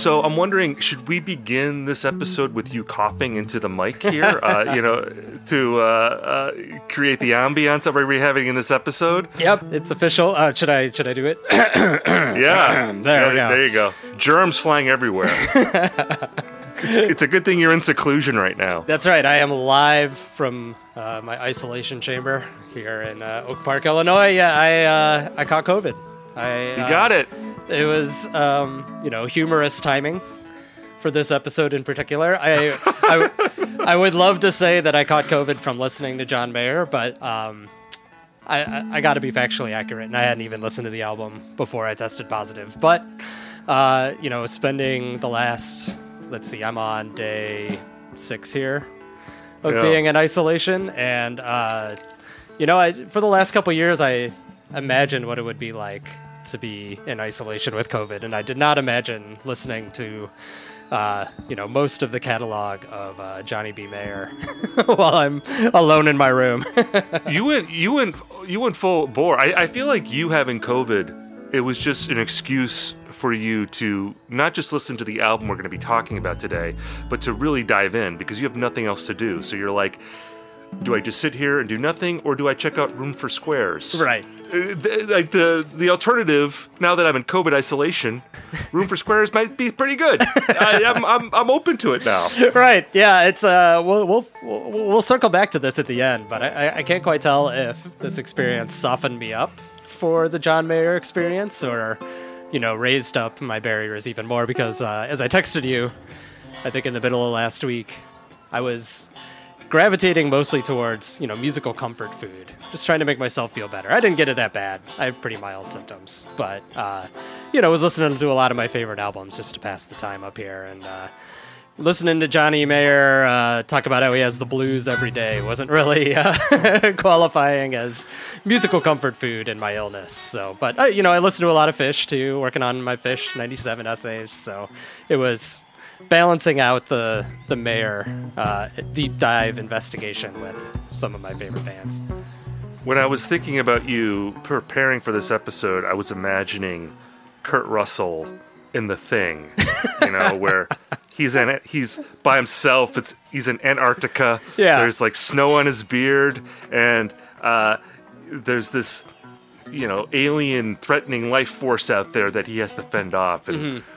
So I'm wondering, should we begin this episode with you coughing into the mic here? uh, you know, to uh, uh, create the ambiance that we're having in this episode. Yep, it's official. Uh, should I should I do it? Yeah, There we go. There you go. Germs flying everywhere. it's, it's a good thing you're in seclusion right now. That's right. I am live from uh, my isolation chamber here in uh, Oak Park, Illinois. Yeah, I uh, I caught COVID. I You got it. It was um, you know humorous timing for this episode in particular. I I, I would love to say that I caught COVID from listening to John Mayer, but um, I, I, I got to be factually accurate, and I hadn't even listened to the album before I tested positive. But uh, you know, spending the last let's see, I'm on day six here of Yeah. being in isolation, and uh, you know, I for the last couple years, I imagined what it would be like to be in isolation with COVID, and I did not imagine listening to. Uh, you know, most of the catalog of uh, Johnny B. Mayer while I'm alone in my room. You went. You went. You went full bore. I, I feel like you having COVID. It was just an excuse for you to not just listen to the album we're going to be talking about today, but to really dive in because you have nothing else to do. So you're like, do I just sit here and do nothing, or do I check out Room for Squares? right. Uh, th- like the the alternative now that I'm in COVID isolation, Room for Squares might be pretty good. I, I'm, I'm I'm open to it now. right. Yeah. It's uh, we'll, we'll we'll we'll circle back to this at the end, but I I- I can't quite tell if this experience softened me up for the John Mayer experience or, you know, raised up my barriers even more because uh, as I texted you, I think in the middle of last week, I was gravitating mostly towards you know musical comfort food. Just trying to make myself feel better. I didn't get it that bad. I have pretty mild symptoms. But uh, you know was listening to a lot of my favorite albums just to pass the time up here. And uh, listening to johnny mayer uh, talk about how he has the blues every day wasn't really uh, qualifying as musical comfort food in my illness. So but uh, you know i listened to a lot of Phish too working on my Phish 97 essays. So it was balancing out the the mayor uh, deep dive investigation with some of my favorite bands. When I was thinking about you preparing for this episode, I was imagining Kurt Russell in The Thing, you know, where he's in it, he's by himself. It's he's in Antarctica. Yeah. There's like snow on his beard, and uh, there's this, you know, alien threatening life force out there that he has to fend off, and. Mm-hmm.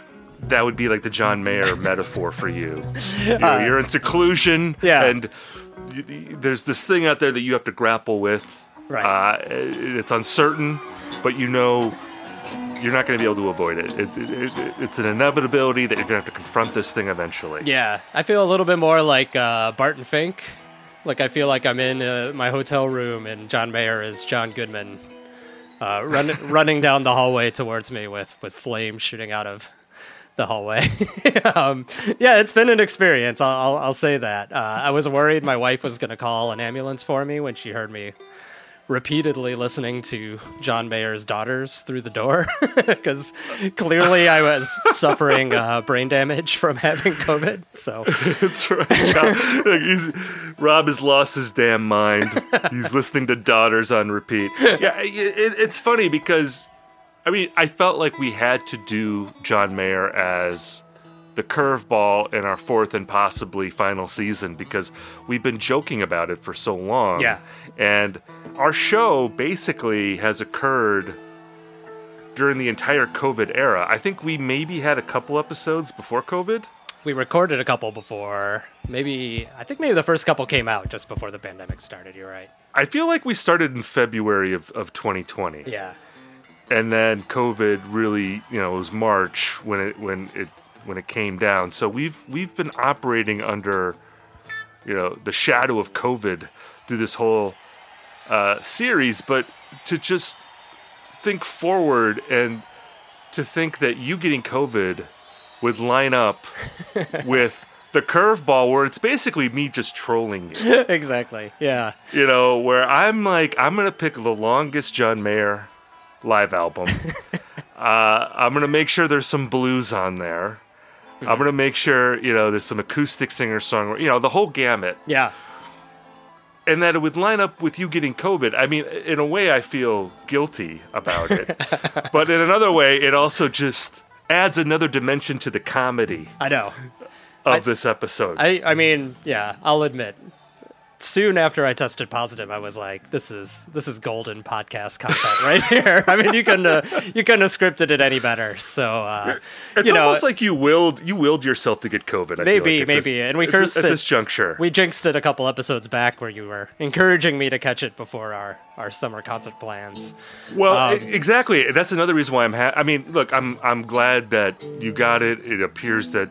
That would be like the John Mayer metaphor for you. You know, you're in seclusion, yeah. and y- y- there's this thing out there that you have to grapple with. Right. Uh, it's uncertain, but you know you're not going to be able to avoid it. It, it, it. It's an inevitability that you're going to have to confront this thing eventually. Yeah, I feel a little bit more like uh, Barton Fink. Like I feel like I'm in uh, my hotel room and John Mayer is John Goodman, uh, run, running down the hallway towards me with with flames shooting out of the hallway. um, yeah, it's been an experience. I'll, I'll, I'll say that. Uh, I was worried my wife was going to call an ambulance for me when she heard me repeatedly listening to John Mayer's daughters through the door because clearly I was suffering uh, brain damage from having COVID. So That's right. Rob has lost his damn mind. He's listening to Daughters on repeat. Yeah, it- it's funny because I mean, I felt like we had to do John Mayer as the curveball in our fourth and possibly final season because we've been joking about it for so long. Yeah. And our show basically has occurred during the entire COVID era. I think we maybe had a couple episodes before COVID. We recorded a couple before. Maybe I think maybe the first couple came out just before the pandemic started. You're right. I feel like we started in February of, of 2020. Yeah. And then COVID really, you know, it was March when it when it when it came down. So we've we've been operating under, you know, the shadow of COVID through this whole uh, series. But to just think forward and to think that you getting COVID would line up with the curveball, where it's basically me just trolling you exactly. Yeah. you know, where I'm like, I'm gonna pick the longest John Mayer live album. uh, I'm gonna make sure there's some blues on there. I'm gonna make sure you know there's some acoustic singer song, you know, the whole gamut, Yeah. and that it would line up with you getting COVID. I mean, in a way, I feel guilty about it, but in another way, it also just adds another dimension to the comedy I know. of this episode. I I mean, yeah, I'll admit. Soon after I tested positive, I was like, "This is this is golden podcast content right here." I mean, you couldn't have, you couldn't have scripted it any better. So, uh, it's you know, almost like you willed you willed yourself to get COVID. I Maybe, like, at this- maybe, and we cursed at it. this juncture. we jinxed it a couple episodes back where you were encouraging me to catch it before our our summer concert plans. Well, Um, exactly. That's another reason why I'm. Ha- I mean, look, I'm I'm glad that you got it. It appears that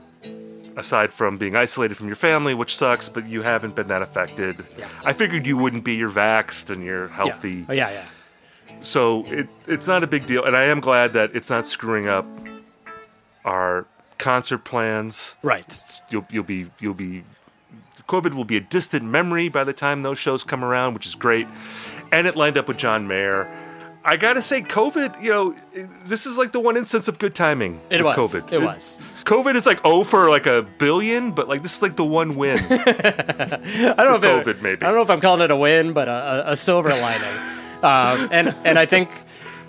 aside from being isolated from your family, which sucks, but you haven't been that affected. Yeah. I figured you wouldn't be. You're vaxxed and you're Yeah. healthy, Oh, yeah, yeah. so it it's not a big deal. And I am glad that it's not screwing up our concert plans. Right. You'll you'll be you'll be. COVID will be a distant memory by the time those shows come around, which is great. And it lined up with John Mayer. I gotta say, COVID, you know, this is like the one instance of good timing. It was. COVID. It was. COVID is like oh for like a billion, but like this is like the one win. I don't know if it- COVID, maybe. I don't know if I'm calling it a win, but a, a, a silver lining. um, and and I think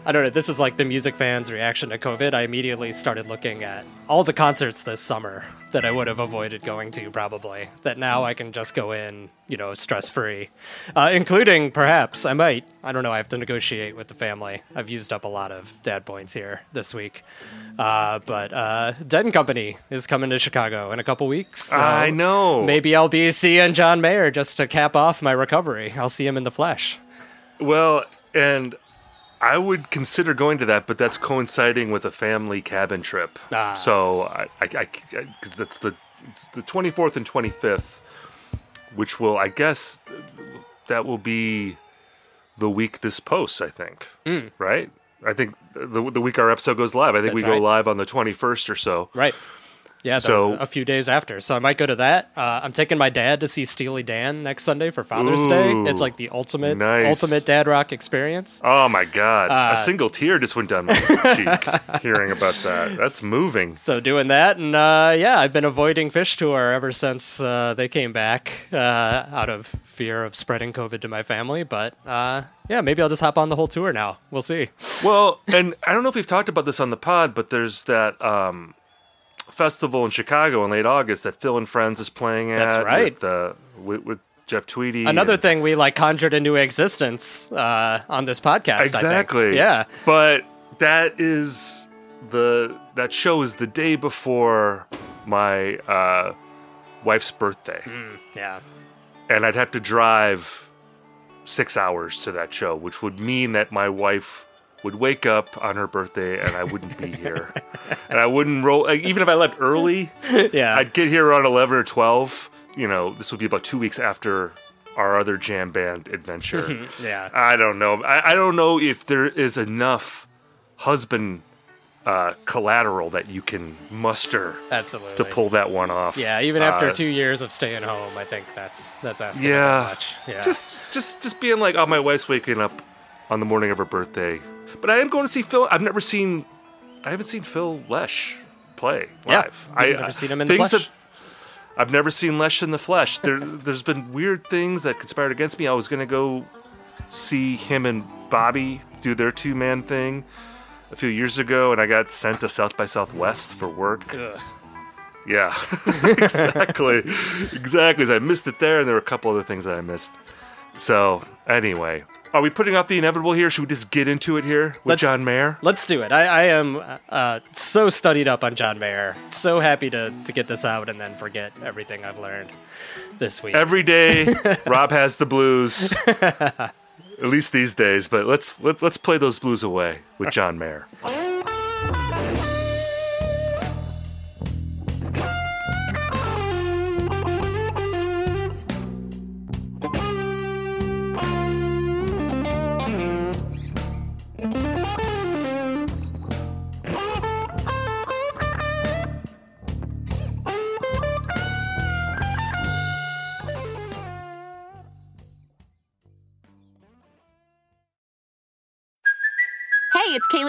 I don't know. This is like the music fans' reaction to COVID. I immediately started looking at all the concerts this summer that I would have avoided going to probably. That now I can just go in, you know, stress free, uh, including perhaps I might. I don't know. I have to negotiate with the family. I've used up a lot of dad points here this week. Uh, but uh, Dead and Company is coming to Chicago in a couple weeks. so I know. Maybe I'll be seeing John Mayer just to cap off my recovery. I'll see him in the flesh. Well, and I would consider going to that, but that's coinciding with a family cabin trip. Ah, so. I, I, because that's the the twenty fourth and twenty fifth, which will, I guess, that will be the week this posts. I think, right? I think the the week our episode goes live. I think we Hmm. That's go live on the twenty first or so. Right. Yeah, So- a few days after. So I might go to that. Uh, I'm taking my dad to see Steely Dan next Sunday for Father's Day. It's like the ultimate nice. ultimate dad rock experience. Oh my god! Uh, a single tear just went down my cheek hearing about that. That's moving. So doing that, and uh, yeah, I've been avoiding Phish Tour ever since uh, they came back uh, out of fear of spreading COVID to my family. But uh, yeah, maybe I'll just hop on the whole tour now. We'll see. Well, and I don't know if we've talked about this on the pod, but there's that um, festival in Chicago in late August that Phil and Friends is playing at. That's right. With, uh, with, with Jeff Tweedy. Another and- thing we like conjured into existence uh, on this podcast. I think. Exactly. Yeah. But that is the that show is the day before my uh, wife's birthday, Yeah. and I'd have to drive six hours to that show, which would mean that my wife would wake up on her birthday and I wouldn't be here, and I wouldn't roll. Like, even if I left early, Yeah. I'd get here around eleven or twelve. You know, this would be about two weeks after our other jam band adventure. yeah. I don't know. I, I don't know if there is enough husband uh, collateral that you can muster Absolutely. to pull that one off. Yeah, even after Uh, two years of staying home, I think that's that's asking Yeah. much. Yeah. Just, just, just being like, oh, my wife's waking up on the morning of her birthday, but I am going to see Phil. I've never seen, I haven't seen Phil Lesh play live. Yeah, live. you've never seen him in the things flesh? Have, I've never seen Lesh in the flesh. There, there's been weird things that conspired against me. I was going to go see him and Bobby do their two man thing. a few years ago, and I got sent to South by Southwest for work. Ugh. Yeah, exactly, exactly. I missed it there, and there were a couple other things that I missed. So anyway, are we putting up the inevitable here? Should we just get into it here with Let's- John Mayer? Let's do it. I, I am uh, so studied up on John Mayer. So happy to, to get this out and then forget everything I've learned this week. Every day, Rob has the blues. At least these days, but let's let's let's play those blues away with John Mayer.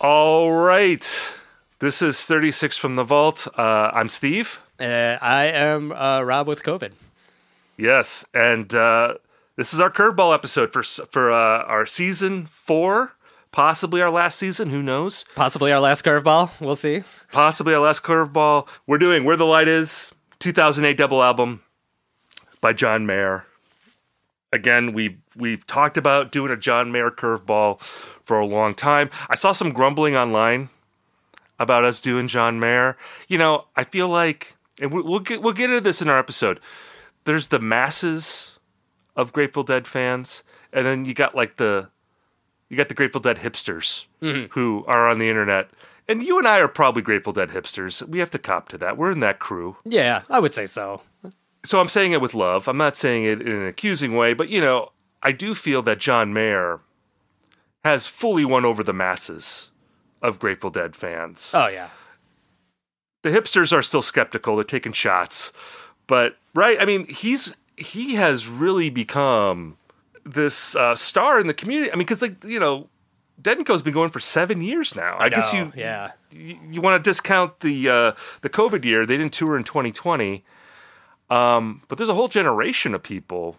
All right, this is 36 from the vault. Uh, I'm Steve. Uh, I am uh, Rob with COVID. Yes, and uh, this is our curveball episode for for uh, our season four, possibly our last season. Who knows? Possibly our last curveball. We'll see. Possibly our last curveball. We're doing "Where the Light Is," 2008 double album by John Mayer. Again, we we've talked about doing a John Mayer curveball for a long time. I saw some grumbling online about us doing John Mayer. You know, I feel like, and we- we'll get we'll get into this in our episode. There's the masses of Grateful Dead fans, and then you got like the you got the Grateful Dead hipsters mm-hmm. who are on the internet. And you and I are probably Grateful Dead hipsters. We have to cop to that. We're in that crew. Yeah, I would say so. So I'm saying it with love. I'm not saying it in an accusing way, but you know, I do feel that John Mayer has fully won over the masses of Grateful Dead fans. Oh yeah. the hipsters are still skeptical. They're taking shots, but right. I mean, he's he has really become this uh, star in the community. I mean, because like you know, Co's been going for seven years now. I, guess know, you Yeah. you, you want to discount the uh, the COVID year. They didn't tour in 2020, um, but there's a whole generation of people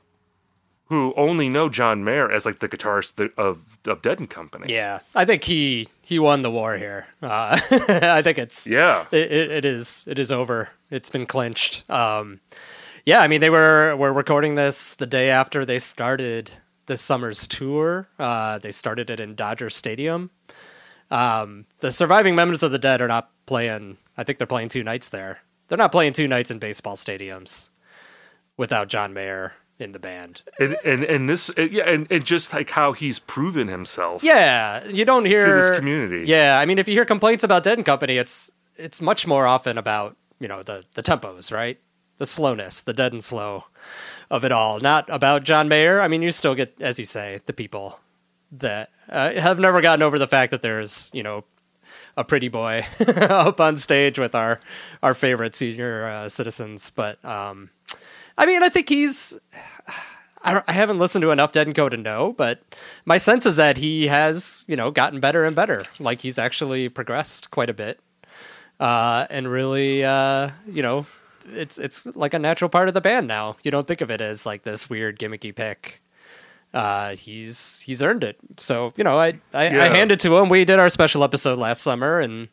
who only know John Mayer as like the guitarist of of Dead and Company. Yeah. I think he he won the war here. Uh, I think it's Yeah. it, it, it is it is over. It's been clinched. Um, yeah, I mean they were were recording this the day after they started this summer's tour. Uh, they started it in Dodger Stadium. Um, the surviving members of the Dead are not playing. I think they're playing two nights there. They're not playing two nights in baseball stadiums without John Mayer in the band. and and and this yeah and, and just like how he's proven himself Yeah, you don't hear this community. Yeah, I mean, if you hear complaints about Dead and Company, it's it's much more often about you know the the tempos, right? The slowness, the dead and slow of it all, not about John Mayer. I mean, you still get, as you say, the people that uh, have never gotten over the fact that there's you know a pretty boy up on stage with our our favorite senior uh, citizens, but um, I mean, I think he's. I, I haven't listened to enough Dead and Co to know, but my sense is that he has, you know, gotten better and better. Like he's actually progressed quite a bit, uh, and really, uh, you know, it's it's like a natural part of the band now. You don't think of it as like this weird gimmicky pick. uh, he's he's earned it. So you know, I I, Yeah. I hand it to him. We did our special episode last summer, and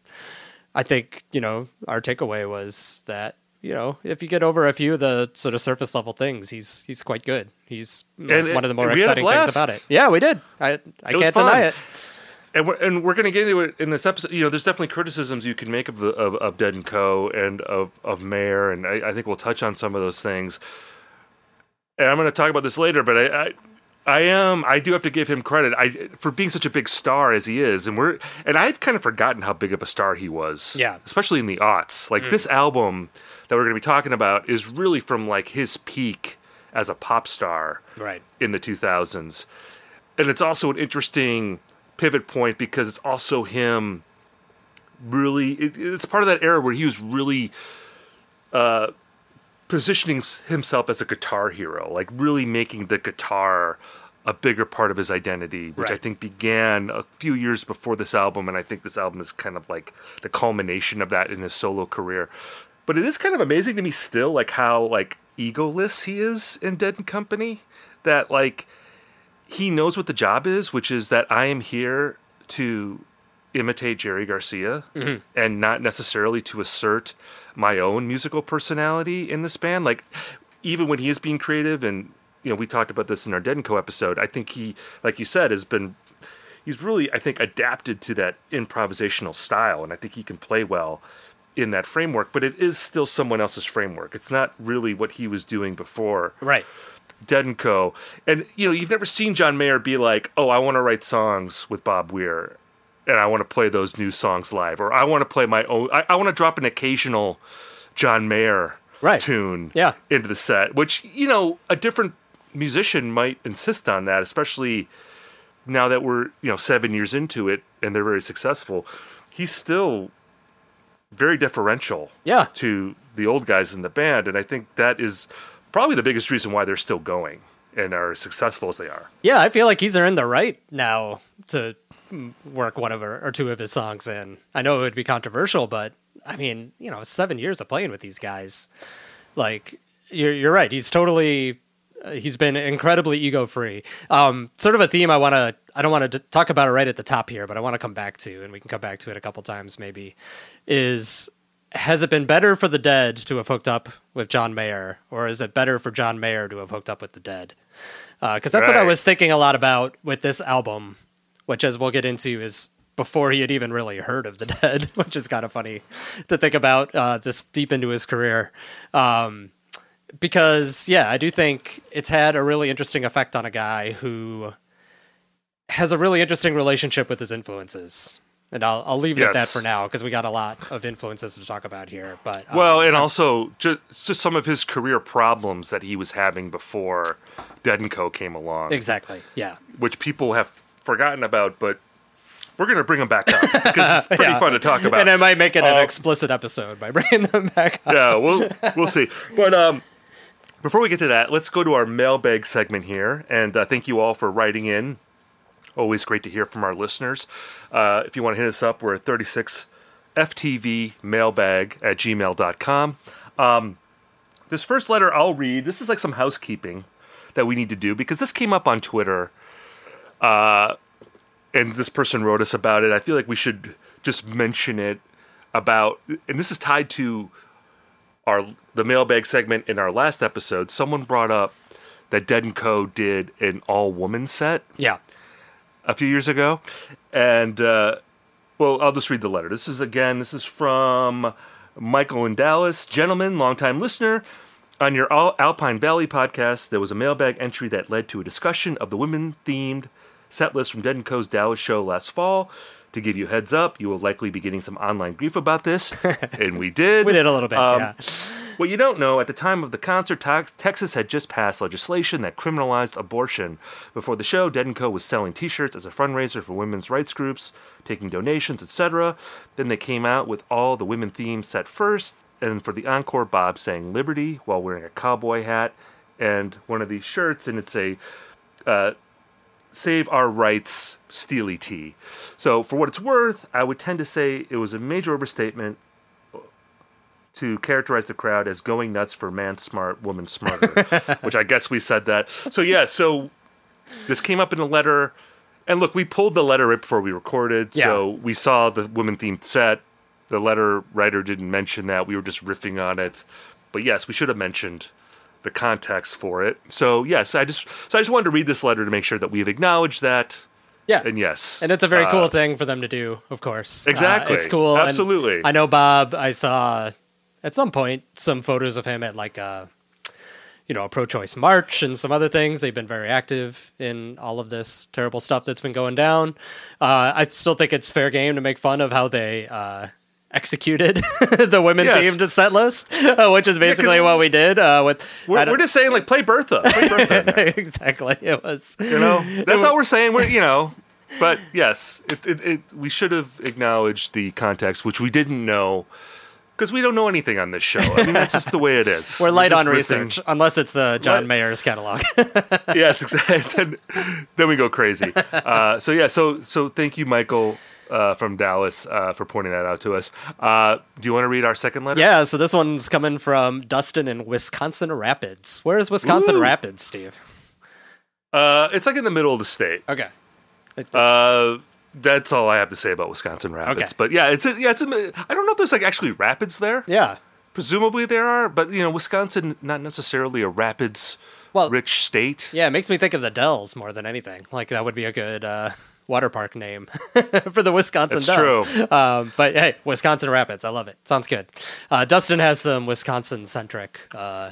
I think you know our takeaway was that you know if you get over a few of the sort of surface level things, he's he's quite good. He's And one of the more we had a exciting things about it. Yeah, we did. I I was can't deny it. and we're, and we're going to get into it in this episode. You know, there's definitely criticisms you can make of the of, of Dead and Co. and of of Mayer, and I, I think we'll touch on some of those things. And I'm going to talk about this later, but I, I I am I do have to give him credit I for being such a big star as he is, and we're and I had kind of forgotten how big of a star he was. Yeah. especially in the aughts. Like mm. this album that we're going to be talking about is really from like his peak as a pop star Right. in the 2000s. And it's also an interesting pivot point because it's also him really, it, it's part of that era where he was really uh, positioning himself as a guitar hero, like really making the guitar a bigger part of his identity, which I think began a few years before this album. And I think this album is kind of like the culmination of that in his solo career. But it is kind of amazing to me still, like how like egoless he is in Dead and Company. That like he knows what the job is, which is that I am here to imitate Jerry Garcia mm-hmm. and not necessarily to assert my own musical personality in this band. Like even when he is being creative and you know, we talked about this in our Dead and Co episode, I think he, like you said, has been he's really, I think, adapted to that improvisational style, and I think he can play well in that framework. But it is still someone else's framework. It's not really what he was doing before Right. Dead and Co. And you know, you've never seen John Mayer be like, "Oh, I want to write songs with Bob Weir, and I want to play those new songs live, or I want to play my own. I, I want to drop an occasional John Mayer Right. tune Yeah. into the set." Which you know, a different musician might insist on that, especially now that we're you know seven years into it and they're very successful. He's still very deferential Yeah. to the old guys in the band, and I think that is probably the biggest reason why they're still going and are as successful as they are. Yeah, I feel like he's earned the right now to work one of or, or two of his songs in. I know it would be controversial, but I mean, you know, seven years of playing with these guys, like you're you're right. He's totally uh, he's been incredibly ego free. Um, sort of a theme I want to I don't want to talk about it right at the top here, but I want to come back to, and we can come back to it a couple times maybe. Is has it been better for the Dead to have hooked up with John Mayer, or is it better for John Mayer to have hooked up with the Dead? Because that's what I was thinking a lot about with this album, which, as we'll get into, is before he had even really heard of the Dead, which is kind of funny to think about uh, this deep into his career. Um, because yeah, I do think it's had a really interesting effect on a guy who has a really interesting relationship with his influences. And I'll, I'll leave it at that for now because we got a lot of influences to talk about here. But um, Well, and also just just some of his career problems that he was having before Dead and Co came along, exactly, yeah, which people have forgotten about, but we're going to bring them back up because it's pretty Yeah. fun to talk about. and I might make it an Uh, explicit episode by bringing them back. Up. yeah, we'll we'll see. But um, before we get to that, let's go to our mailbag segment here, and uh, thank you all for writing in. Always great to hear from our listeners. Uh, if you want to hit us up, we're at 36FTVmailbag at gmail.com. Um, this first letter I'll read. This is like some housekeeping that we need to do because this came up on Twitter. Uh, and this person wrote us about it. I feel like we should just mention it about, and this is tied to our the mailbag segment in our last episode. Someone brought up that Dead and Co did an all woman set Yeah, a few years ago, and uh, well, I'll just read the letter. This is again. This is from Michael in Dallas, gentleman, longtime listener. On your Al- Alpine Valley podcast, there was a mailbag entry that led to a discussion of the women-themed set list from Dead and Co.'s Dallas show last fall. To give you a heads up, you will likely be getting some online grief about this, and we did. we did a little bit. Um, yeah, What you don't know, at the time of the concert, Tex- Texas had just passed legislation that criminalized abortion. Before the show, Dead & Co. was selling T-shirts as a fundraiser for women's rights groups, taking donations, etc. Then they came out with all the women themes set first, and for the encore, Bob sang "Liberty" while wearing a cowboy hat and one of these shirts, and it's a uh, "Save Our Rights" Stealie tee. So, for what it's worth, I would tend to say it was a major overstatement to characterize the crowd as going nuts for man smart, woman smarter, which I guess we said that. So yeah, so this came up in a letter, and look, we pulled the letter right before we recorded, so we saw the woman themed set. The letter writer didn't mention that. We were just riffing on it, but yes, we should have mentioned the context for it. So yes, I just so I just wanted to read this letter to make sure that we've acknowledged that. Yeah. And yes, And it's a very uh, cool thing for them to do, of course. Uh, Exactly. it's cool. and Absolutely. I know Bob, I saw at some point some photos of him at like a you know, a pro choice march and some other things. They've been very active in all of this terrible stuff that's been going down. Uh, I still think it's fair game to make fun of how they uh, executed the women Yes. themed set list, uh, which is basically what we did. Uh, with We're, we're just saying like play Bertha, play Bertha. exactly. It was. you know, that's all we're saying. We're you know, but yes, it, it, it we should have acknowledged the context, which we didn't know. Because we don't know anything on this show. I mean, that's just the way it is. We're light just on riffing. research, unless it's uh, John Light- Mayer's catalog. yes, exactly. then, then we go crazy. Uh, so yeah, so so thank you, Michael uh, from Dallas, uh, for pointing that out to us. Uh, do you want to read our second letter? Yeah, so this one's coming from Dustin in Wisconsin Rapids. Where is Wisconsin Ooh. Rapids, Steve? Uh, it's like in the middle of the state. Okay. Uh, that's all I have to say about Wisconsin Rapids. Okay. But yeah, it's a, yeah, it's a, I don't know if there's like actually rapids there. Yeah. Presumably there are, but you know, Wisconsin not necessarily a rapids Well, rich state. yeah, it makes me think of the Dells more than anything. Like that would be a good uh, water park name for the Wisconsin That's Dells. true. Um, but hey, Wisconsin Rapids, I love it. Sounds good. Uh, Dustin has some Wisconsin centric uh,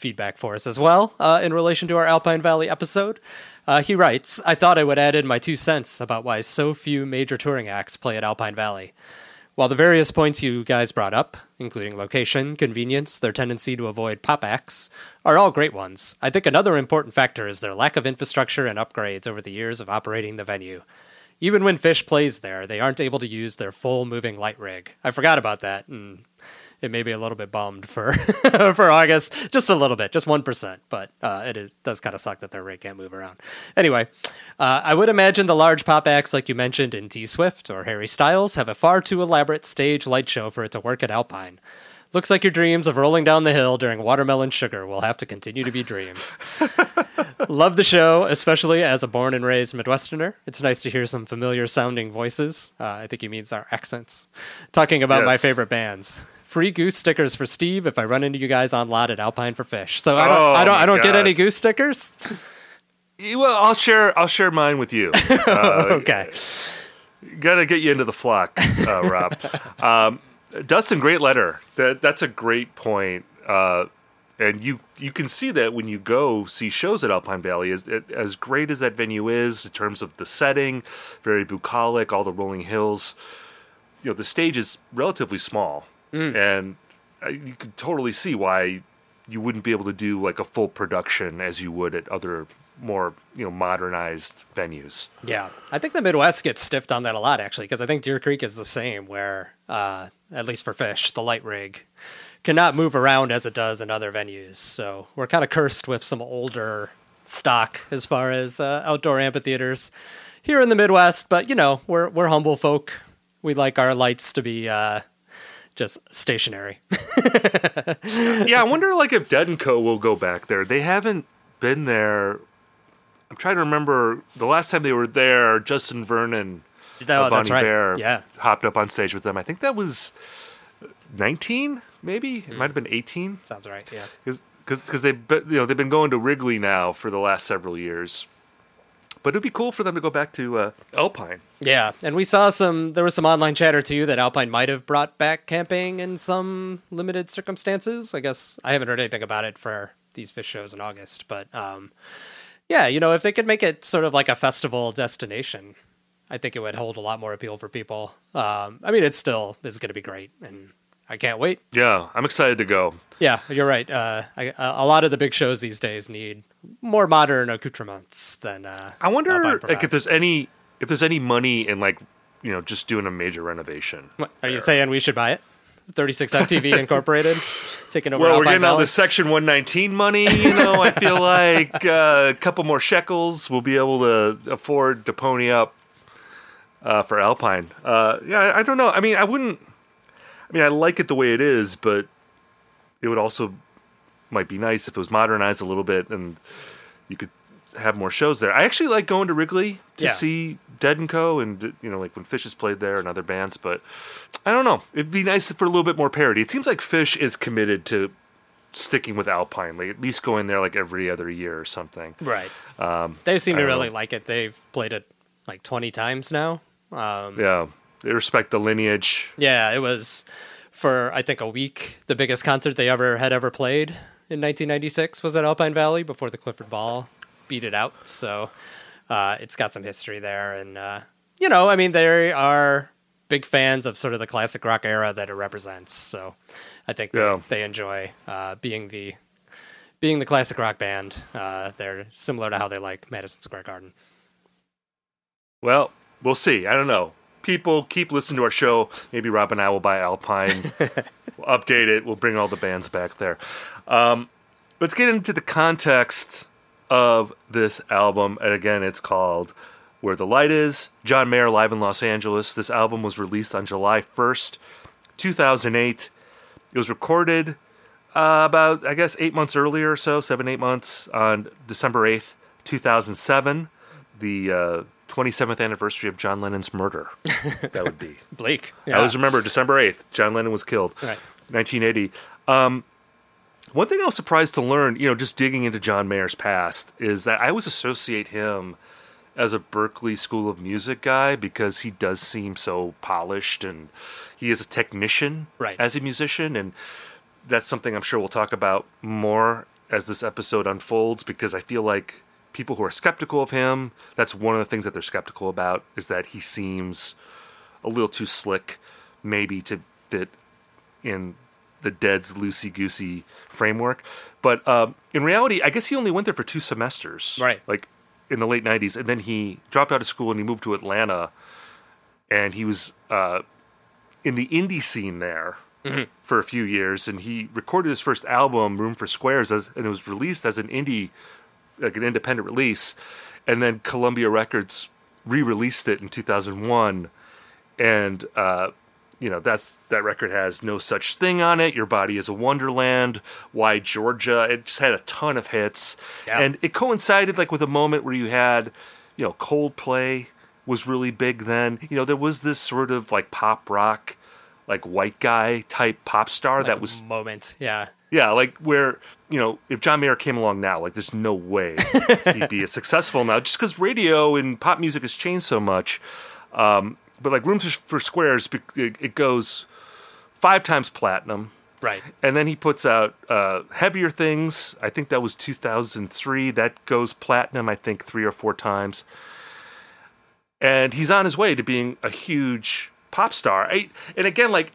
feedback for us as well uh, in relation to our Alpine Valley episode. Uh, he writes, I thought I would add in my two cents about why so few major touring acts play at Alpine Valley. While the various points you guys brought up, including location, convenience, their tendency to avoid pop acts, are all great ones, I think another important factor is their lack of infrastructure and upgrades over the years of operating the venue. Even when Phish plays there, they aren't able to use their full moving light rig. I forgot about that, and it may be a little bit bummed for for August, just a little bit, just one percent. But uh, it is, does kind of suck that their rate can't move around. Anyway, uh, I would imagine the large pop acts like you mentioned in T Swift or Harry Styles have a far too elaborate stage light show for it to work at Alpine. Looks like your dreams of rolling down the hill during watermelon sugar will have to continue to be dreams. Love the show, especially as a born and raised Midwesterner. It's nice to hear some familiar sounding voices. Uh, I think he means our accents. Talking about my favorite bands. Free goose stickers for Steve if I run into you guys on lot at Alpine for Phish. So I don't, Oh I don't, I don't get any goose stickers. Well, I'll share. I'll share mine with you. Uh, okay. Gotta get you into the flock, uh, Rob. um, Dustin, great letter. That that's a great point. Uh, and you you can see that when you go see shows at Alpine Valley, as as great as that venue is in terms of the setting, very bucolic, all the rolling hills. You know, the stage is relatively small, and uh, you could totally see why you wouldn't be able to do like a full production as you would at other more you know modernized venues. Yeah, I think the Midwest gets stiffed on that a lot actually, because I think Deer Creek is the same, where uh, at least for Phish, the light rig cannot move around as it does in other venues. So we're kind of cursed with some older stock as far as uh, outdoor amphitheaters here in the Midwest. But you know, we're we're humble folk. We like our lights to be uh, just stationary. yeah, I wonder like if Dead and Co will go back there. They haven't been there. I'm trying to remember the last time they were there. Justin Vernon, Oh, Bonnie right. Bear, Yeah. hopped up on stage with them. I think that was 19, maybe it hmm. might have been 18, Sounds right. Yeah. because they've been, you know they've been going to Wrigley now for the last several years. But it'd be cool for them to go back to uh, Alpine. Yeah, and we saw some. There was some online chatter too that Alpine might have brought back camping in some limited circumstances. I guess I haven't heard anything about it for these Phish shows in August, but um, yeah, you know, if they could make it sort of like a festival destination, I think it would hold a lot more appeal for people. Um, I mean, it still is going to be great, and I can't wait. Yeah, I'm excited to go. Yeah, you're right. Uh, I, a lot of the big shows these days need more modern accoutrements than. Uh, I wonder like if there's any if there's any money in like you know just doing a major renovation. What, are you saying we should buy it? 36 FTV Incorporated taking over. Well, we're getting all the Section 119 money. You know, I feel like uh, a couple more shekels, we'll be able to afford to pony up uh, for Alpine. Uh, yeah, I, I don't know. I mean, I wouldn't. I mean, I like it the way it is, but it would also might be nice if it was modernized a little bit and you could have more shows there. I actually like going to Wrigley to Yeah. see Dead and Co. and you know like when Phish has played there and other bands, but I don't know. It'd be nice for a little bit more parody. It seems like Phish is committed to sticking with Alpine, like at least going there like every other year or something. Right. they seem to really know. like it. They've played it like 20 times now. Um, Yeah, they respect the lineage. yeah, it was for I think a week the biggest concert they ever had ever played in 1996 was at Alpine Valley before the Clifford Ball beat it out. So uh, it's got some history there, and uh, you know, I mean, they are big fans of sort of the classic rock era that it represents. So I think they, Yeah. they enjoy uh, being the being the classic rock band. Uh, they're similar to how they like Madison Square Garden. Well, we'll see. I don't know. People keep listening to our show. Maybe Rob and I will buy Alpine. we'll update it. We'll bring all the bands back there. Um, let's get into the context of this album. And again, it's called Where the Light Is. John Mayer live in Los Angeles. This album was released on July 1st, 2008. It was recorded uh, about, I guess, eight months earlier or so, seven, eight months on December 8th, 2007, the uh, 27th anniversary of John Lennon's murder. that would be. Blake, I always remember December 8th, John Lennon was killed. Right. 1980. Um, one thing I was surprised to learn, you know, just digging into John Mayer's past, is that I always associate him as a Berklee School of Music guy because he does seem so polished and he is a technician Right. as a musician. And that's something I'm sure we'll talk about more as this episode unfolds because I feel like people who are skeptical of him, that's one of the things that they're skeptical about, is that he seems a little too slick, maybe to fit in the Dead's loosey goosey framework. But um, in reality, I guess he only went there for two semesters, Right. Like in the late '90s, and then he dropped out of school and he moved to Atlanta, and he was uh, in the indie scene there for a few years, and he recorded his first album, Room for Squares, as, and it was released as an indie, like an independent release, and then Columbia Records re-released it in 2001, and uh, you know that's that record has no such thing on it. Your body is a wonderland. Why Georgia? It just had a ton of hits, Yeah. and it coincided like with a moment where you had, you know, Coldplay was really big then. You know, there was this sort of like pop rock, like white guy type pop star that was moment. Yeah. yeah, like where you know if John Mayer came along now, like there's no way he'd be as successful now, just because radio and pop music has changed so much. Um, but like Rooms for Squares, it, it goes five times platinum, Right. and then he puts out uh, Heavier Things. I think that was 2003. That goes platinum, I think three or four times, and he's on his way to being a huge pop star. I, and again, like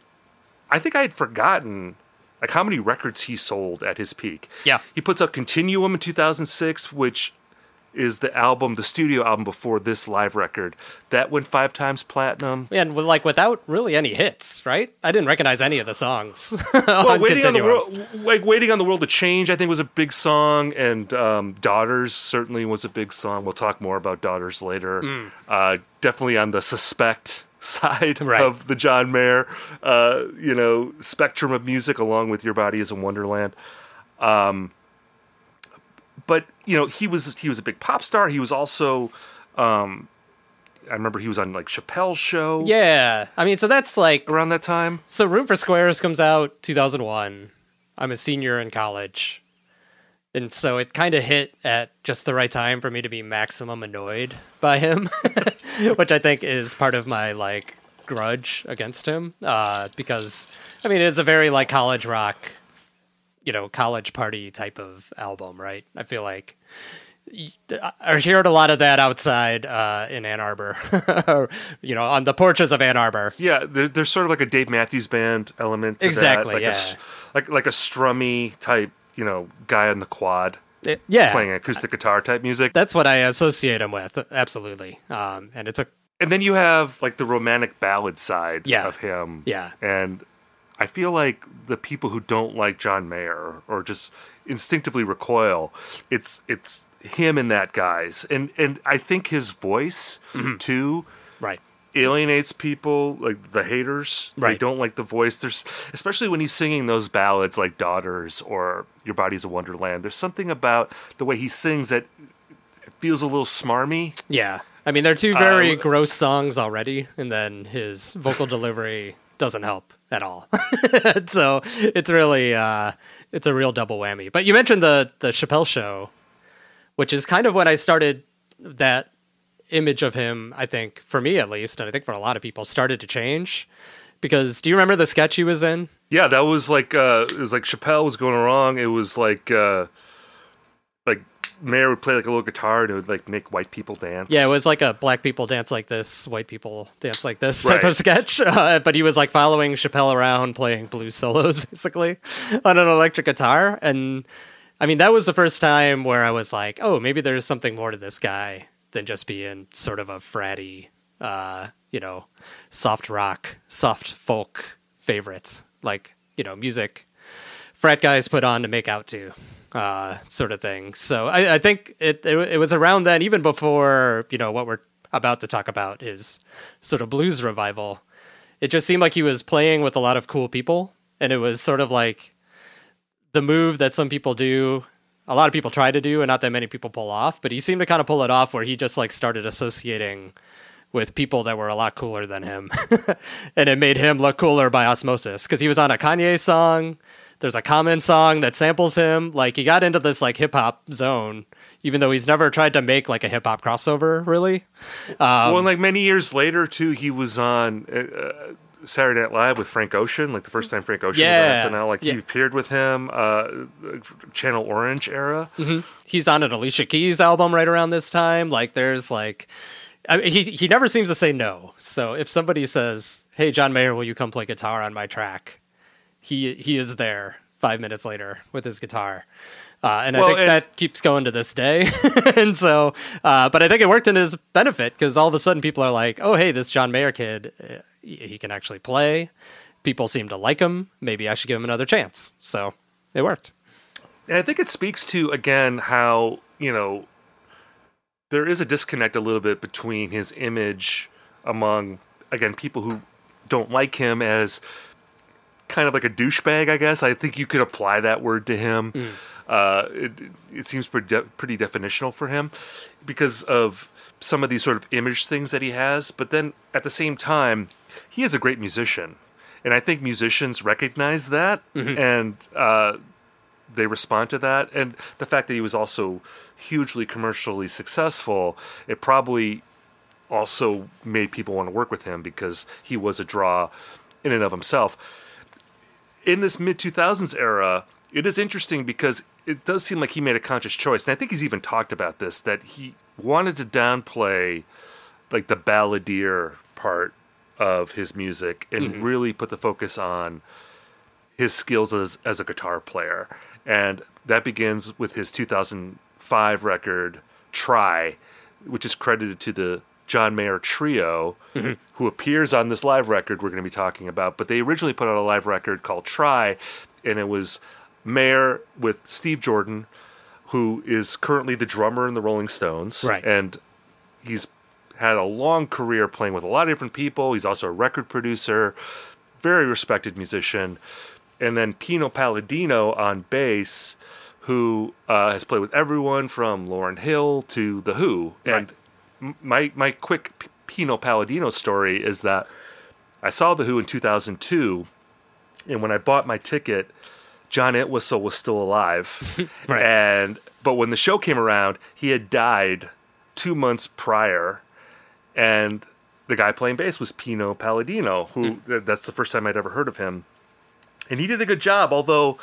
I think I had forgotten like how many records he sold at his peak. Yeah. He puts out Continuum in 2006, which is the album, the studio album before this live record. That went five times platinum. And like without really any hits, right? I didn't recognize any of the songs. Well, on waiting on the world, like waiting on the world to change, I think was a big song, and um, Daughters certainly was a big song. We'll talk more about Daughters later. Uh, definitely on the suspect side Right. of the John Mayer, uh, you know, spectrum of music, along with Your Body Is a Wonderland. Um, but you know, he was he was a big pop star. He was also, um, I remember he was on like Chappelle's show Yeah. I mean, so that's like around that time. so Room for Squares comes out 2001. I'm a senior in college. And so it kind of hit at just the right time for me to be maximum annoyed by him, which I think is part of my like grudge against him. Uh, because I mean, it's a very like college rock, you know, college party type of album, right? I feel like I heard a lot of that outside uh, in Ann Arbor, you know, on the porches of Ann Arbor. Yeah, there, there's sort of like a Dave Matthews Band element. To Exactly, That, like yeah. A, like like a strummy type, you know, guy on the quad It- yeah, playing acoustic guitar type music. that's what I associate him with. Absolutely. Um, and it took and then you have like the romantic ballad side Yeah. of him. Yeah. And I feel like the people who don't like John Mayer or just instinctively recoil, it's it's him and that guys. And and I think his voice Mm-hmm. too right. Alienates people like the haters they Right. don't like the voice there's especially when he's singing those ballads like daughters or your body's a wonderland there's something about the way he sings that feels a little smarmy. Yeah. I mean, they're two very Uh, gross songs already, and then his vocal delivery doesn't help at all. so it's really, uh, it's a real double whammy. But you mentioned the the Chappelle show, which is kind of when I started that image of him. I think for me at least, and I think for a lot of people, started to change. Because do you remember the sketch he was in? Yeah, that was like uh it was like Chappelle was going wrong. It was like uh like Mayer would play like a little guitar and it would like make white people dance. Yeah, it was like a black people dance like this, white people dance like this type Right. of sketch. Uh, but he was like following Chappelle around playing blues solos basically on an electric guitar. And I mean, that was the first time where I was like, oh, maybe there's something more to this guy than just being sort of a fratty, uh, you know, soft rock, soft folk favorites. Like, you know, music frat guys put on to make out to, uh, sort of thing. So I, I think it, it it was around then, even before you know what we're about to talk about is sort of blues revival. It just seemed like he was playing with a lot of cool people, and it was sort of like the move that some people do. A lot of people try to do, and not that many people pull off. But he seemed to kind of pull it off, where he just like started associating with people that were a lot cooler than him, and it made him look cooler by osmosis. Because he was on a Kanye song. There's a Common song that samples him. Like he got into this like hip hop zone, even though he's never tried to make like a hip hop crossover. Really, well, and like many years later too, he was on uh, Saturday Night Live with Frank Ocean. Like the first time Frank Ocean Yeah. was on SNL, like Yeah. he appeared with him. Uh, Channel Orange era. he's on an Alicia Keys album right around this time. Like there's like I mean, he he never seems to say no. So if somebody says, "Hey, John Mayer, will you come play guitar on my track?" He he is there five minutes later with his guitar. Uh, and I think and- that keeps going to this day. and so, uh, but I think it worked in his benefit because all of a sudden people are like, oh, hey, this John Mayer kid, uh, he can actually play. People seem to like him. Maybe I should give him another chance. So it worked. And I think it speaks to again how you know there is a disconnect a little bit between his image among again people who don't like him as kind of like a douchebag. I guess I think you could apply that word to him. Uh, it, it seems pretty, de- pretty definitional for him because of some of these sort of image things that he has. But then at the same time, he is a great musician, and I think musicians recognize that and. Uh, they respond to that and the fact that he was also hugely commercially successful it probably also made people want to work with him because he was a draw in and of himself in this mid 2000s era it is interesting because it does seem like he made a conscious choice and i think he's even talked about this that he wanted to downplay like the balladeer part of his music and mm-hmm. really put the focus on his skills as, as a guitar player. And that begins with his 2005 record, Try, which is credited to the John Mayer Trio, mm-hmm. who appears on this live record we're going to be talking about. But they originally put out a live record called Try, and it was Mayer with Steve Jordan, who is currently the drummer in the Rolling Stones. Right. And he's had a long career playing with a lot of different people. He's also a record producer, very respected musician. And then Pino Palladino on bass, who uh, has played with everyone from Lauryn Hill to The Who. And m- my my quick P- Pino Palladino story is that I saw The Who in 2002, and when I bought my ticket, John Entwistle was still alive. Right. And but when the show came around, he had died two months prior, and the guy playing bass was Pino Palladino, who hmm. th- that's the first time I'd ever heard of him, and he did a good job, although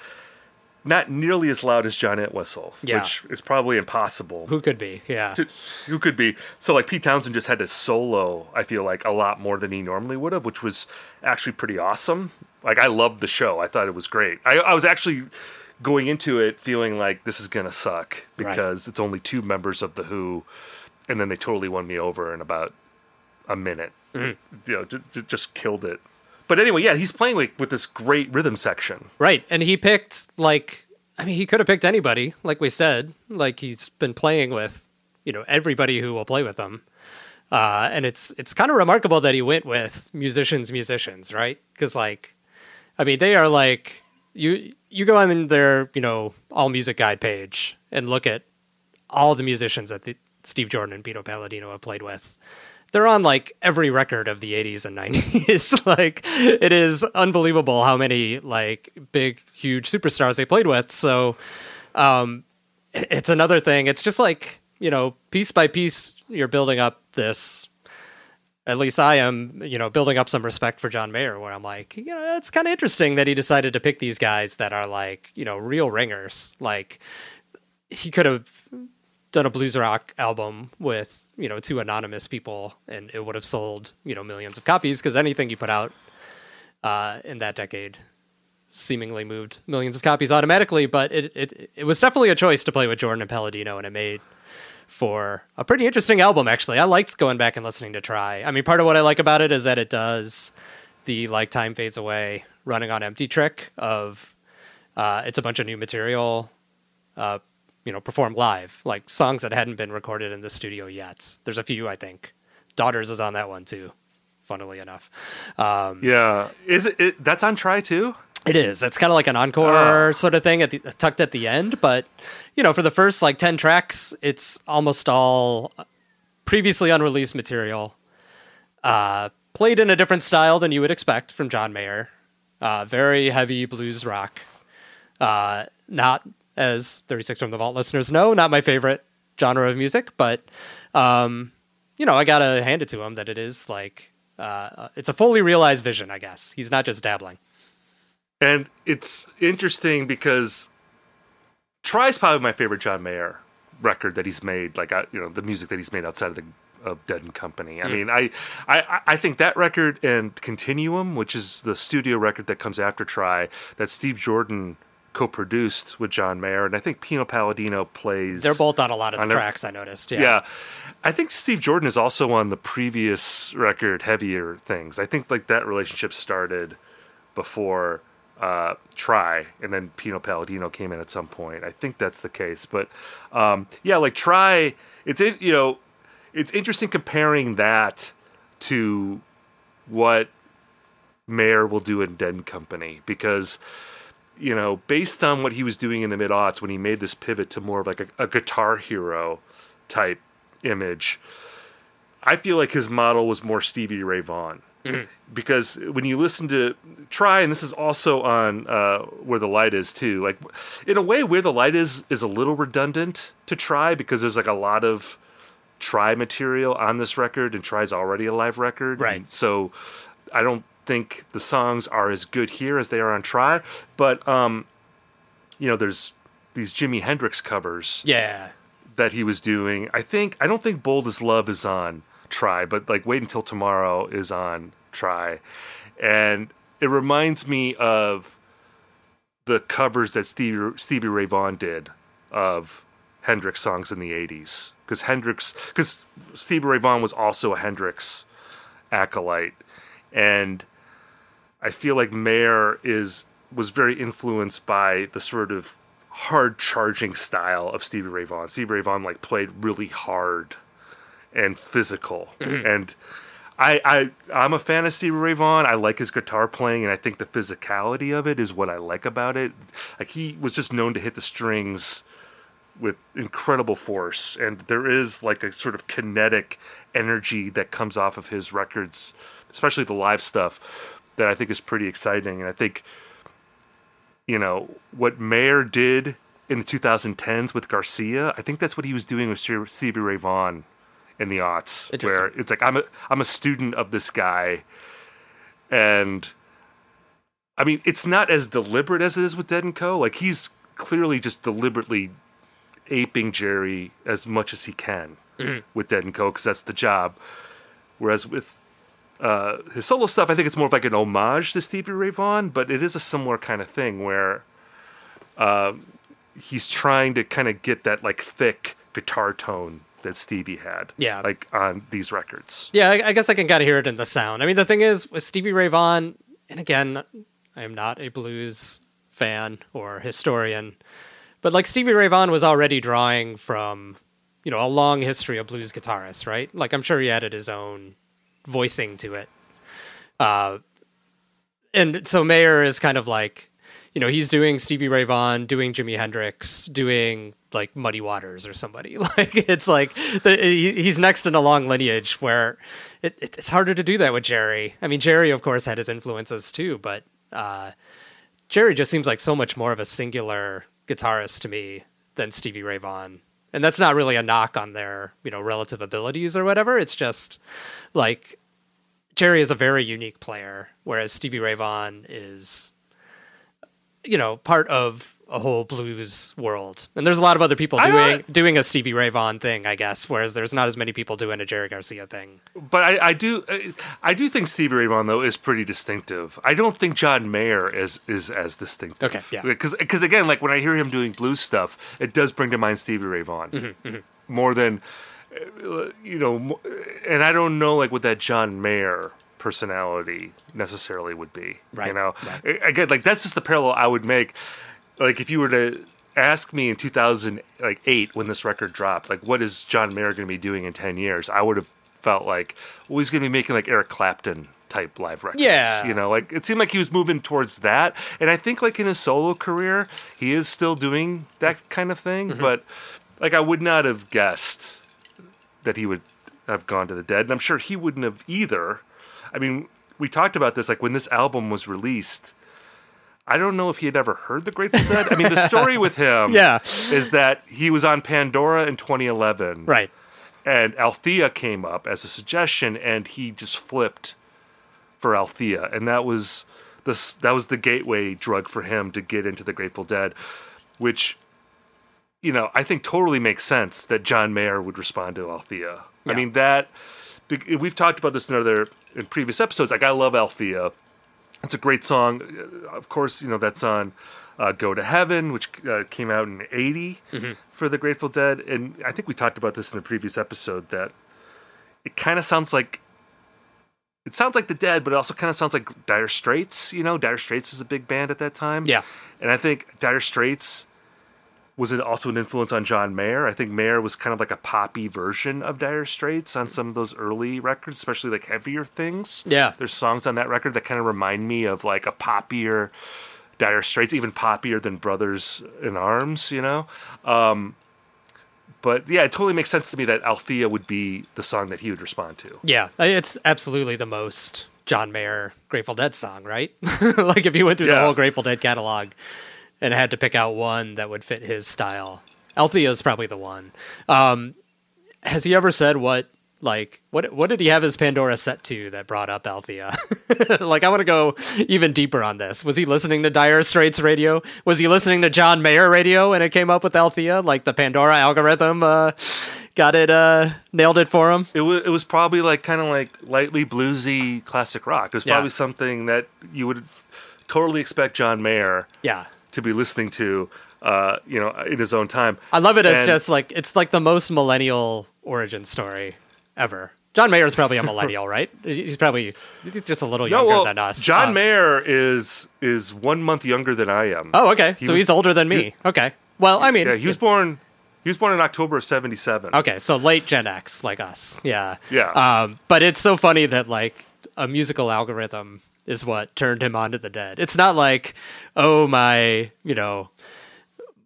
not nearly as loud as John Entwistle, Yeah. which is probably impossible Who could be? Yeah. to, who could be so like Pete Townshend just had to solo I feel like a lot more than he normally would have which was actually pretty awesome like I loved the show I thought it was great I, I was actually going into it feeling like this is gonna suck Right. because it's only two members of the Who and then they totally won me over in about a minute Mm-hmm. you know j- j- just killed it but anyway yeah he's playing like with this great rhythm section Right. And he picked like I mean he could have picked anybody, like we said. Like he's been playing with, you know, everybody who will play with him. Uh, and it's it's kind of remarkable that he went with musicians, musicians, right? Because like, I mean, they are like you you go on their you know all music guide page and look at all the musicians that the, Steve Jordan and Pino Palladino have played with. They're on like every record of the 80s and 90s. like it is unbelievable how many like big huge superstars they played with. So um it's another thing. It's just like, you know, piece by piece you're building up this at least I am, you know, building up some respect for John Mayer, where I'm like, you know, it's kind of interesting that he decided to pick these guys that are like, you know, real ringers. Like, he could have done a blues rock album with, you know, two anonymous people, and it would have sold, you know, millions of copies because anything you put out uh, in that decade seemingly moved millions of copies automatically. But it, it it was definitely a choice to play with Jordan and Palladino, and it made for a pretty interesting album actually. I liked going back and listening to Try. I mean, part of what I like about it is that it does the like time fades away running on empty trick of uh, it's a bunch of new material uh, you know performed live like songs that hadn't been recorded in the studio yet there's a few i think daughters is on that one too funnily enough um, Yeah, is it, it? That's on Try too. it is. It's kind of like an encore sort of thing at the, tucked at the end, but you know, for the first like 10 tracks, it's almost all previously unreleased material. Uh, played in a different style than you would expect from John Mayer. Uh, very heavy blues rock. Uh, not as 36 from the Vault listeners know, not my favorite genre of music, but um, you know, I got to hand it to him that it is like uh, it's a fully realized vision, I guess. He's not just dabbling. And it's interesting because Try's probably my favorite John Mayer record that he's made. Like, I- you know, the music that he's made outside of the of Dead and Company. I mean, I, I I think that record and Continuum, which is the studio record that comes after Try, that Steve Jordan co-produced with John Mayer, and I think Pino Palladino plays. They're both on a lot of the tracks. I noticed. Yeah. Yeah. I think Steve Jordan is also on the previous record, Heavier Things. I think like that relationship started before uh, Try, and then Pino Palladino came in at some point. I think that's the case. But um, yeah, like Try, it's in, you know, it's interesting comparing that to what Mayer will do in Dead and Company because you know, based on what he was doing in the mid aughts when he made this pivot to more of like a, a guitar hero type image, I feel like his model was more Stevie Ray Vaughan. Because when you listen to Try, and this is also on uh, Where the Light Is too, like in a way, Where the Light Is is a little redundant to Try because there's like a lot of Try material on this record, and Try's already a live record. Right. And so I don't think the songs are as good here as they are on Try, but um, you know, there's these Jimi Hendrix covers Yeah. that he was doing. I think I don't think Bold as Love is on Try, but like Wait Until Tomorrow is on Try, and it reminds me of the covers that Stevie Stevie Ray Vaughan did of Hendrix songs in the '80s because Hendrix because Stevie Ray Vaughan was also a Hendrix acolyte, and I feel like Mayer is was very influenced by the sort of hard charging style of Stevie Ray Vaughan. Stevie Ray Vaughan like played really hard and physical, and I I I'm a fan of Stevie Ray Vaughan. I like his guitar playing, and I think the physicality of it is what I like about it. Like he was just known to hit the strings with incredible force and there is like a sort of kinetic energy that comes off of his records especially the live stuff that I think is pretty exciting and I think you know what Mayer did in the 2010s with Garcia I think that's what he was doing with Stevie Ray Vaughan in the aughts where it's like I'm a I'm a student of this guy and I mean, it's not as deliberate as it is with Dead and Co. Like he's clearly just deliberately aping Jerry as much as he can mm-hmm. with Dead and Co. because that's the job. Whereas with uh, his solo stuff, I think it's more of like an homage to Stevie Ray Vaughan, but it is a similar kind of thing where uh, he's trying to kind of get that like thick guitar tone that Stevie had, Yeah. like on these records. Yeah, I, I guess I can kind of hear it in the sound. I mean, the thing is with Stevie Ray Vaughan, and again, I am not a blues fan or historian, but like Stevie Ray Vaughan was already drawing from, you know, a long history of blues guitarists, right? Like I'm sure he added his own voicing to it. Uh, and so Mayer is kind of like you know, he's doing Stevie Ray Vaughan, doing Jimi Hendrix, doing like Muddy Waters or somebody. Like it's like the, he, he's next in a long lineage where it, it's harder to do that with Jerry. I mean, Jerry of course had his influences too, but uh, Jerry just seems like so much more of a singular guitarist to me than Stevie Ray Vaughan. And that's not really a knock on their, you know, relative abilities or whatever. It's just like Jerry is a very unique player, whereas Stevie Ray Vaughan is, you know, part of a whole blues world. And there's a lot of other people doing doing a Stevie Ray Vaughan thing, I guess, whereas there's not as many people doing a Jerry Garcia thing. But I, I do, I do think Stevie Ray Vaughan though is pretty distinctive. I don't think John Mayer is is as distinctive. Okay, yeah. Because because again, like when I hear him doing blues stuff, it does bring to mind Stevie Ray Vaughan Mm-hmm, more than uh, you know. And I don't know like what that John Mayer personality necessarily would be. Right. You know, right. Again, like that's just the parallel I would make. Like if you were to ask me in 2008 when this record dropped, like what is John Mayer going to be doing in 10 years? I would have felt like, well, he's going to be making like Eric Clapton type live records. Yeah. you know, like it seemed like he was moving towards that, and I think like in his solo career, he is still doing that kind of thing. Mm-hmm. But like I would not have guessed that he would have gone to the dead, and I'm sure he wouldn't have either. I mean, we talked about this like when this album was released. I don't know if he had ever heard the Grateful Dead. I mean, the story with him Yeah. is that he was on Pandora in 2011. Right. And Althea came up as a suggestion, and he just flipped for Althea, and that was the that was the gateway drug for him to get into the Grateful Dead, which, you know, I think totally makes sense that John Mayer would respond to Althea. I mean that we've talked about this in other in previous episodes. Like I love Althea. It's a great song. Uh, Of course, you know that's on uh, "Go to Heaven," which uh, came out in '80 for the Grateful Dead, and I think we talked about this in the previous episode that it kind of sounds like it sounds like the Dead, but it also kind of sounds like Dire Straits. You know, Dire Straits is a big band at that time. Yeah. and I think Dire Straits was it also an influence on John Mayer. I think Mayer was kind of like a poppy version of Dire Straits on some of those early records, especially like heavier things. Yeah. there's songs on that record that kind of remind me of like a poppier Dire Straits, even poppier than Brothers in Arms. You know. Um, but yeah, it totally makes sense to me that Althea would be the song that he would respond to. Yeah, it's absolutely the most John Mayer Grateful Dead song, right? like if you went through the whole Grateful Dead catalog and had to pick out one that would fit his style, Althea is probably the one. Um, has he ever said what like what what did he have his Pandora set to that brought up Althea? like I want to go even deeper on this. Was he listening to Dire Straits radio? Was he listening to John Mayer radio and it came up with Althea? Like the Pandora algorithm uh, got it uh, nailed it for him? It was it was probably like kind of like lightly bluesy classic rock. It was Yeah. probably something that you would totally expect John Mayer Yeah. To be listening to, uh, you know, in his own time. I love it as And- just like it's like the most millennial origin story ever. John Mayer's probably a millennial, right? He's probably he's just a little no, younger well, than us. John Uh, Mayer is is one month younger than I am. Oh, okay. He so was- he's older than me. okay. Well, I mean, yeah, he was born. He was born in October of '77. okay, so late Gen X, like us. Yeah. Yeah. Um, but it's so funny that like a musical algorithm is what turned him onto the dead. It's not like, oh my, you know,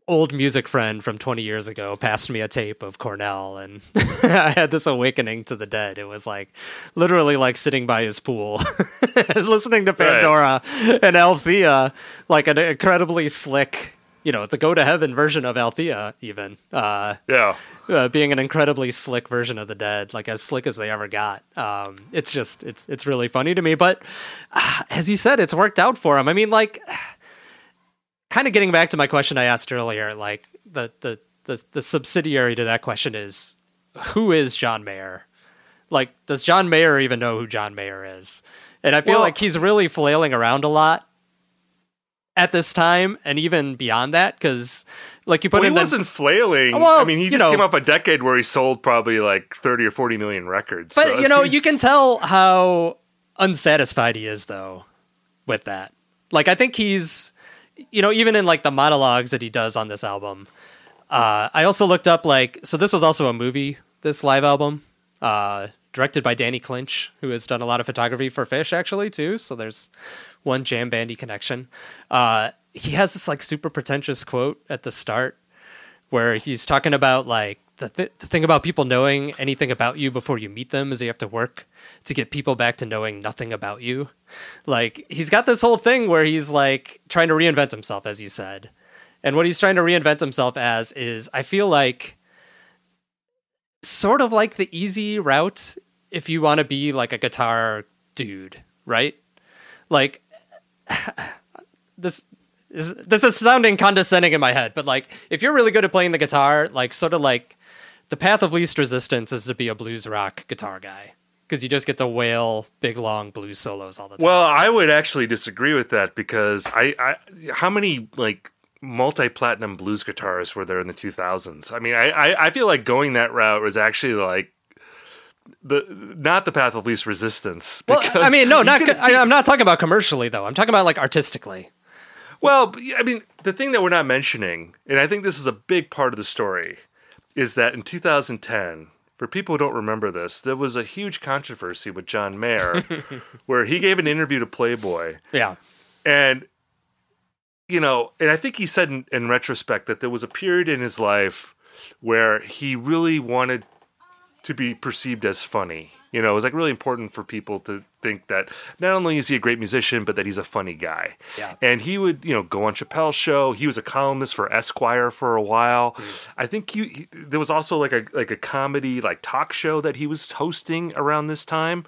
old music friend from 20 years ago passed me a tape of Cornell and I had this awakening to the dead. It was like literally like sitting by his pool and listening to Pandora and Althea, like an incredibly slick, you know, the go to heaven version of Althea, even. Uh, Yeah. uh, being an incredibly slick version of the dead, like as slick as they ever got. Um, it's just it's it's really funny to me. But uh, as you said, it's worked out for him. I mean, like, kind of getting back to my question I asked earlier, like the the the, the subsidiary to that question is who is John Mayer? Like, does John Mayer even know who John Mayer is? And I feel Well- like he's really flailing around a lot at this time, and even beyond that, because like you put Well, he in the- wasn't flailing. Well, I mean, he just know- came off a decade where he sold probably like 30 or 40 million records. But So you know, you can tell how unsatisfied he is though with that. Like I think he's you know, even in like the monologues that he does on this album. Uh I also looked up like so this was also a movie, this live album. Uh directed by Danny Clinch, who has done a lot of photography for Phish actually too, so there's one jam bandy connection. Uh he has this like super pretentious quote at the start where he's talking about like the, th- the thing about people knowing anything about you before you meet them is you have to work to get people back to knowing nothing about you. Like he's got this whole thing where he's like trying to reinvent himself, as you said. And what he's trying to reinvent himself as is, I feel like, sort of like the easy route if you want to be like a guitar dude, right? Like this is this is sounding condescending in my head, but like if you're really good at playing the guitar, like sort of like the path of least resistance is to be a blues rock guitar guy because you just get to wail big long blues solos all the time. Well, I would actually disagree with that because I, I how many like multi-platinum blues guitarists were there in the 2000s? I mean, I, I, I feel like going that route was actually like the not the path of least resistance. well, I mean, no, not could- I, I'm not talking about commercially though. I'm talking about like artistically. Well, I mean, the thing that we're not mentioning, and I think this is a big part of the story, is that in 2010, for people who don't remember this, there was a huge controversy with John Mayer where he gave an interview to Playboy. Yeah, And, you know, and I think he said in, in retrospect that there was a period in his life where he really wanted to be perceived as funny. You know, it was like really important for people to think that not only is he a great musician, but that he's a funny guy. Yeah. And he would, you know, go on Chappelle's show. He was a columnist for Esquire for a while. Mm. I think he, he there was also like a like a comedy like talk show that he was hosting around this time.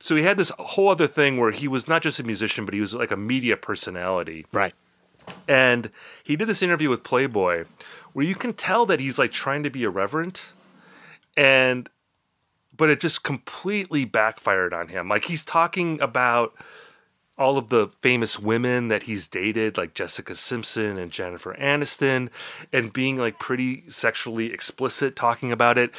So he had this whole other thing where he was not just a musician, but he was like a media personality. right. And he did this interview with Playboy where you can tell that he's like trying to be irreverent and but it just completely backfired on him. Like he's talking about all of the famous women that he's dated, like Jessica Simpson and Jennifer Aniston, and being like pretty sexually explicit talking about it.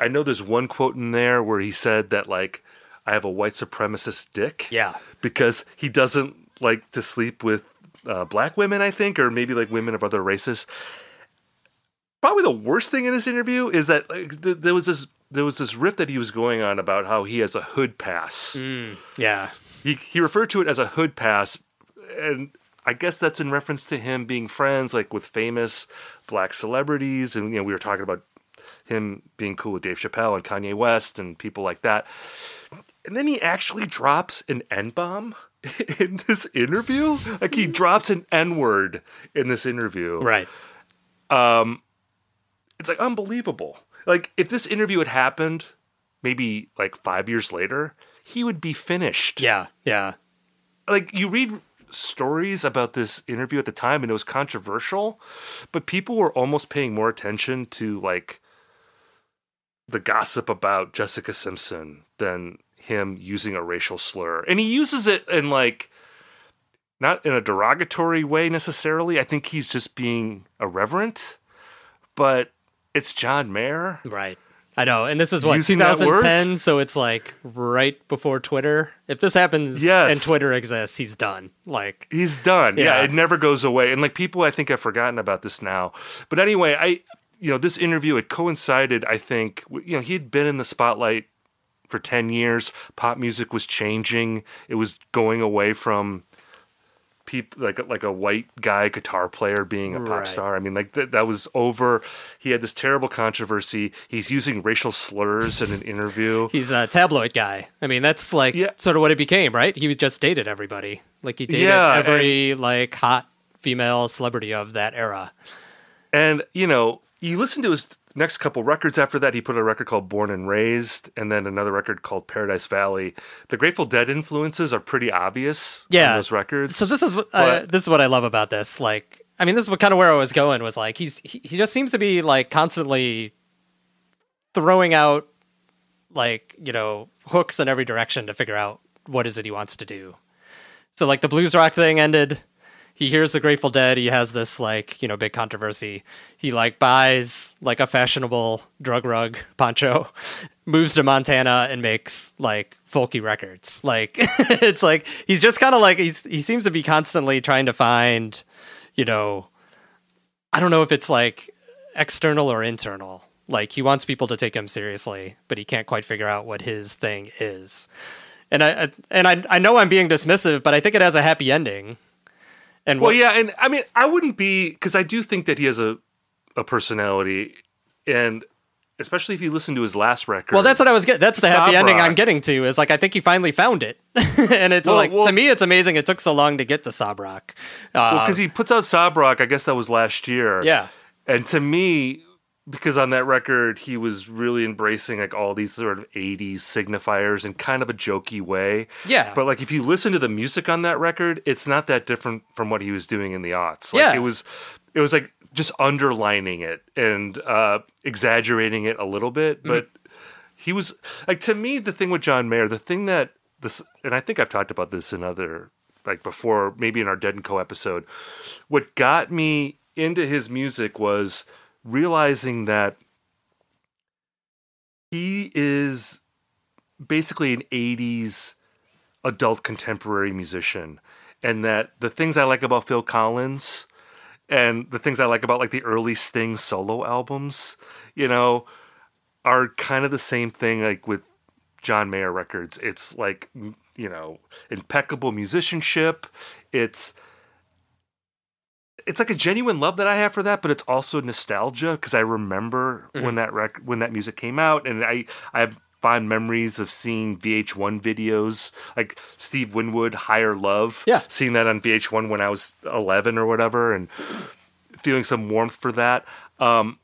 I know there's one quote in there where he said that like I have a white supremacist dick. Yeah. Because he doesn't like to sleep with uh, black women, I think, or maybe like women of other races. Probably the worst thing in this interview is that like, th- there was this there was this riff that he was going on about how he has a hood pass. Mm, yeah. He he referred to it as a hood pass, and I guess that's in reference to him being friends like with famous black celebrities, and you know we were talking about him being cool with Dave Chappelle and Kanye West and people like that. And then he actually drops an N bomb in this interview. Like he mm. drops an N word in this interview. Right. Um, It's like unbelievable. Like if this interview had happened maybe like five years later, he would be finished. Yeah. Yeah. like you read stories about this interview at the time and it was controversial but people were almost paying more attention to like the gossip about Jessica Simpson than him using a racial slur and he uses it in like not in a derogatory way necessarily i think he's just being irreverent but it's John Mayer Right. I know. And this is what, Using 2010? So it's like right before Twitter. If this happens Yes. and Twitter exists, he's done. Like, He's done. Yeah. Yeah. it never goes away. And like people, I think have forgotten about this now. But anyway, I, you know, this interview it coincided. I think you know he had been in the spotlight for ten years. Pop music was changing. It was going away from people like like a white guy guitar player being a pop Right. star. I mean, like th- that was over. He had this terrible controversy. He's using racial slurs in an interview. he's a tabloid guy. I mean, that's like Yeah. sort of what it became, right? He just dated everybody. Like, he dated Yeah, every, like, hot female celebrity of that era. And you know, you listen to his next couple records after that. He put a record called Born and Raised, and then another record called Paradise Valley. The Grateful Dead influences are pretty obvious Yeah. on those records. So this is what uh, But- this is what I love about this. Like, I mean, this is what kind of where I was going was like he's he, he just seems to be like constantly throwing out like you know hooks in every direction to figure out what is it he wants to do. So like the blues rock thing ended. He hears the Grateful Dead. He has this like you know big controversy. He like buys like a fashionable drug rug poncho, moves to Montana and makes like folky records. Like it's like he's just kind of like he's he seems to be constantly trying to find, you know, I don't know if it's like external or internal. Like he wants people to take him seriously, but he can't quite figure out what his thing is. And I and I I know I'm being dismissive, but I think it has a happy ending. And Well, what, yeah, and I mean, I wouldn't be because I do think that he has a a personality, and especially if you listen to his last record. Well, that's what I was getting. That's the happy ending. I'm getting to. Is like I think he finally found it, and it's Well, like well- to me, it's amazing. It took so long to get to Sob Rock. Uh, because he puts out Sob Rock. I guess that was last year. yeah, and to me, because on that record he was really embracing like all these sort of '80s signifiers in kind of a jokey way. Yeah. but like if you listen to the music on that record, it's not that different from what he was doing in the aughts. Like, Yeah. it was, it was like just underlining it and uh, exaggerating it a little bit, Mm-hmm. but he was like to me the thing with John Mayer, the thing that this, and I think I've talked about this in other like before, maybe in our Dead and Co episode. What got me into his music was realizing that he is basically an 80s adult contemporary musician and that the things I like about Phil Collins and the things I like about like the early Sting solo albums, you know, are kind of the same thing like with John Mayer records. It's like you know, impeccable musicianship. It's it's like a genuine love that I have for that, but it's also nostalgia because I remember when that rec- when that music came out, and I I have fond memories of seeing VH1 videos like Steve Winwood, Higher Love. Yeah. seeing that on VH1 when I was 11 or whatever, and feeling some warmth for that. Um,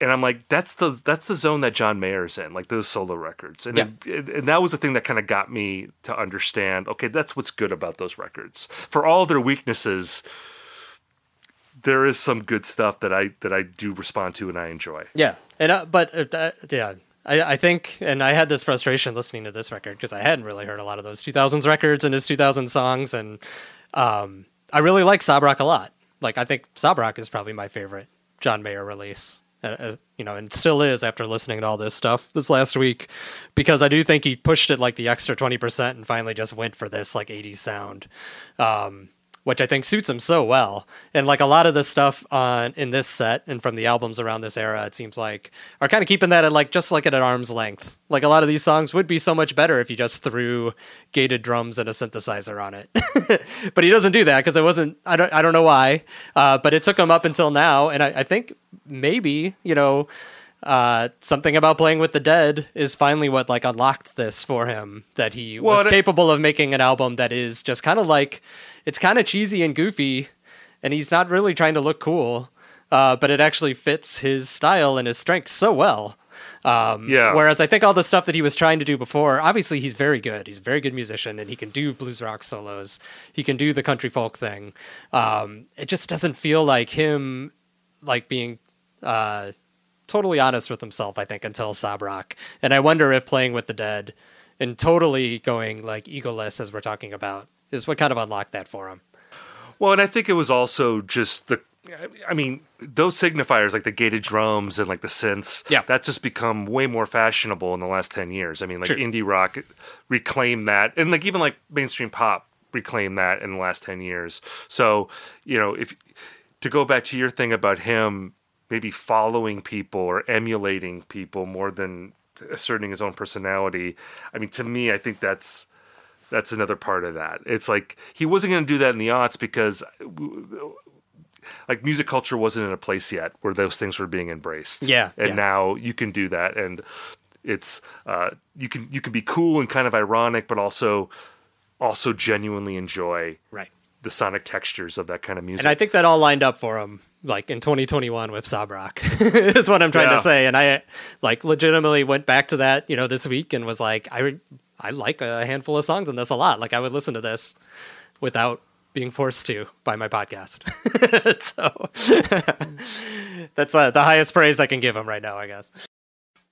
and I'm like, that's the that's the zone that John Mayer's in, like those solo records, and Yeah. it- and that was the thing that kind of got me to understand. Okay, that's what's good about those records. For all their weaknesses, there is some good stuff that I that I do respond to and I enjoy. yeah, and uh, but uh, uh, yeah. I, I think, and I had this frustration listening to this record because I hadn't really heard a lot of those 2000s records and his 2000 songs, and um, I really like Sob Rock a lot. Like, I think Sob Rock is probably my favorite John Mayer release. Uh, uh, you know, and still is after listening to all this stuff this last week, because I do think he pushed it like the extra twenty percent and finally just went for this like '80s sound, um, which I think suits him so well. And like a lot of the stuff on in this set and from the albums around this era, it seems like are kind of keeping that at like just like at an arm's length. Like a lot of these songs would be so much better if you just threw gated drums and a synthesizer on it. but he doesn't do that because it wasn't. I don't. I don't know why. Uh, but it took him up until now, and I, I think maybe you know uh, something about playing with the dead is finally what like unlocked this for him that he Well, was it- capable of making an album that is just kind of like it's kind of cheesy and goofy, and he's not really trying to look cool. Uh, but it actually fits his style and his strengths so well. Um, Yeah. Whereas I think all the stuff that he was trying to do before, obviously he's very good. He's a very good musician and he can do blues rock solos. He can do the country folk thing. Um, it just doesn't feel like him, like being uh, totally honest with himself. I think until Sob Rock, and I wonder if playing with the dead and totally going like egoless as we're talking about is what kind of unlocked that for him. Well, and I think it was also just the. I mean, those signifiers like the gated drums and like the synths. Yeah. that's just become way more fashionable in the last ten years. I mean, like Sure. indie rock reclaimed that, and like even like mainstream pop reclaimed that in the last ten years. So you know, if to go back to your thing about him maybe following people or emulating people more than asserting his own personality. I mean, to me, I think that's that's another part of that. It's like he wasn't going to do that in the aughts because like music culture wasn't in a place yet where those things were being embraced. Yeah, and yeah. now you can do that, and it's uh, you can you can be cool and kind of ironic, but also also genuinely enjoy Right. the sonic textures of that kind of music. And I think that all lined up for him, like in 2021 with Sob Rock, is what I'm trying Yeah. to say. And I, like, legitimately went back to that, you know, this week and was like, I, I like a handful of songs in this a lot. Like, I would listen to this without being forced to by my podcast. so that's uh, the highest praise I can give him right now, I guess.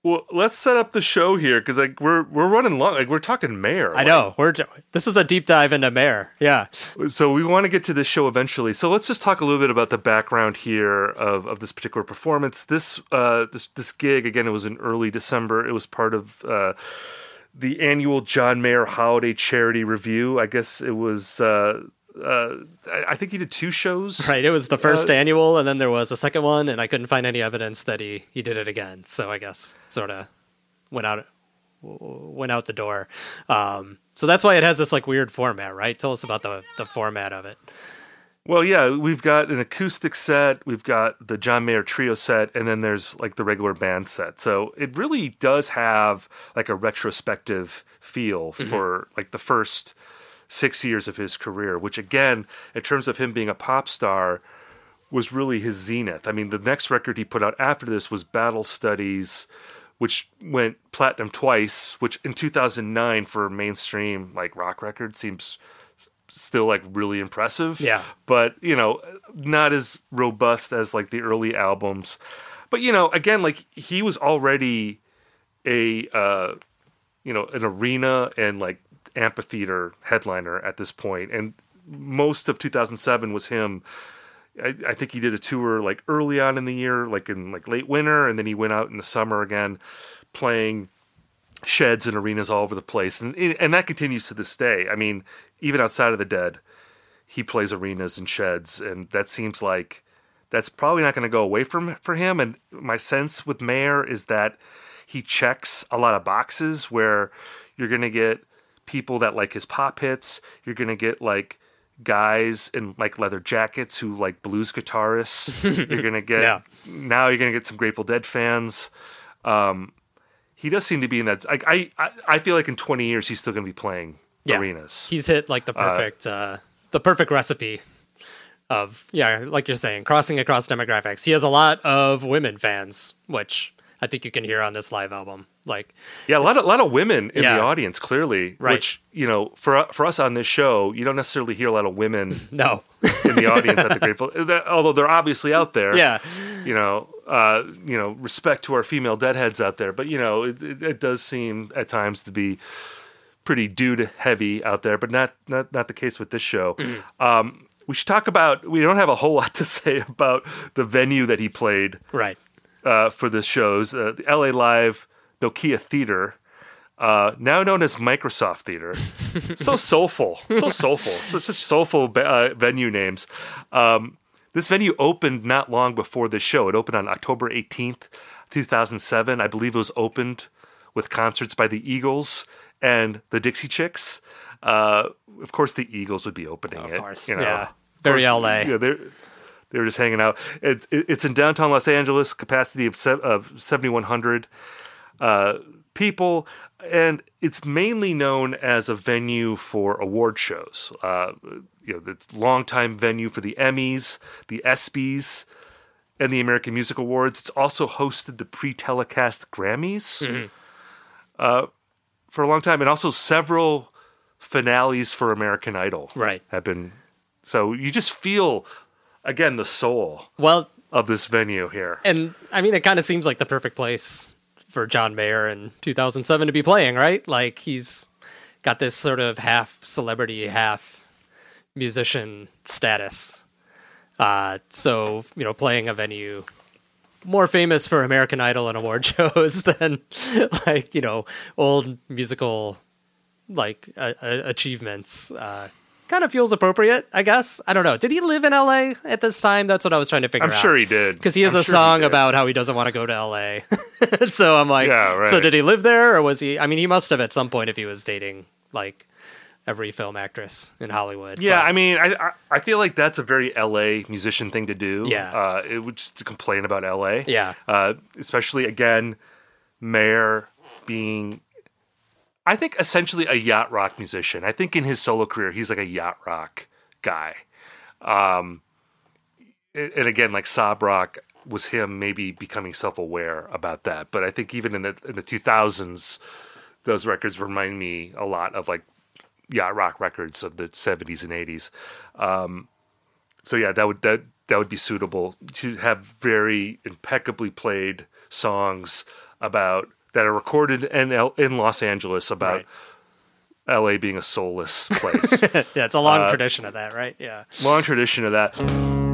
well, let's set up the show here because like we're we're running long. Like we're talking Mayer. I know we're this is a deep dive into Mayer. Yeah, so we want to get to this show eventually. So let's just talk a little bit about the background here of, of this particular performance. This uh this this gig again, it was in early December. It was part of uh, the annual John Mayer Holiday Charity Revue. I guess it was. Uh, uh, I think he did two shows. right. It was the first Uh, annual, and then there was a second one, and I couldn't find any evidence that he he did it again. So I guess sort of went out went out the door. Um, so that's why it has this like weird format, right? Tell us about the the format of it. Well, yeah, we've got an acoustic set, we've got the John Mayer trio set, and then there's like the regular band set. So it really does have like a retrospective feel mm-hmm. for like the first six years of his career, which again, in terms of him being a pop star, was really his zenith. I mean, the next record he put out after this was Battle Studies, which went platinum twice, which in 2009 for mainstream like rock record seems still like really impressive. Yeah. But, you know, not as robust as like the early albums. But, you know, again, like he was already a uh you know, an arena and like amphitheater headliner at this point. and most of 2007 was him. I, I think he did a tour like early on in the year, like in like late winter, and then he went out in the summer again, playing sheds and arenas all over the place, and and that continues to this day. I mean, even outside of the dead, he plays arenas and sheds, and that seems like that's probably not going to go away from for him. And my sense with Mayer is that he checks a lot of boxes where you're going to get people that like his pop hits. You're going to get like guys in like leather jackets who like blues guitarists. you're going to get Yeah. now you're going to get some Grateful Dead fans. Um, he does seem to be in that. I, I, I feel like in 20 years he's still going to be playing Yeah. arenas. He's hit like the perfect uh, the perfect recipe of yeah, like you're saying, crossing across demographics. He has a lot of women fans, which I think you can hear on this live album. Like Yeah, a lot of a lot of women in Yeah. the audience, clearly. Right. Which you know, for for us on this show, you don't necessarily hear a lot of women no. in the audience at the Grateful. Although they're obviously out there. yeah. You know, uh, you know, respect to our female deadheads out there, but you know, it, it, it does seem at times to be pretty dude heavy out there, but not not not the case with this show. Mm-hmm. Um, we should talk about. We don't have a whole lot to say about the venue that he played Right. uh, for the shows, uh, the LA Live Nokia Theater, uh, now known as Microsoft Theater. so soulful, so soulful, so, such soulful uh, venue names. Um, this venue opened not long before this show. It opened on October 18th, 2007. I believe it was opened with concerts by the Eagles and the Dixie Chicks. Uh, of course, the Eagles would be opening Of it. course. you know. Yeah. Very Or- LA. Yeah, they're they were just hanging out. It, it, it's in downtown Los Angeles, capacity of se- of seventy one hundred uh, people, and it's mainly known as a venue for award shows. Uh, you know, it's longtime venue for the Emmys, the ESPYS, and the American Music Awards. It's also hosted the pre-telecast Grammys uh, for a long time, and also several finales for American Idol. Right. have been. So you just feel again the soul Well, of this venue here. and I mean, it kind of seems like the perfect place for John Mayer in 2007 to be playing, right? Like he's got this sort of half celebrity, half musician status. Uh, so you know, playing a venue more famous for American Idol and award shows than like you know old musical like uh, achievements. Uh, kind of feels appropriate, I guess. I don't know. Did he live in L.A. at this time? That's what I was trying to figure out. I'm sure he did because he has I'm a sure song about how he doesn't want to go to L.A. so I'm like, Yeah, right. so did he live there or was he? I mean, he must have at some point if he was dating like every film actress in Hollywood. Yeah, but- I mean, I, I I feel like that's a very LA musician thing to do. Yeah. uh, it would just to complain about LA. Yeah. uh, especially again, Mayer being, I think essentially a yacht rock musician. I think in his solo career, he's like a yacht rock guy. Um, and and again, like Sob Rock was him maybe becoming self aware about that. But I think even in the in the two thousands, those records remind me a lot of like yacht rock records of the 70s and 80s. Um, so yeah, that would that that would be suitable to have very impeccably played songs about that are recorded in L- in Los Angeles about LA being a soulless place. yeah, it's a long uh, tradition of that, right? Yeah. Long tradition of that.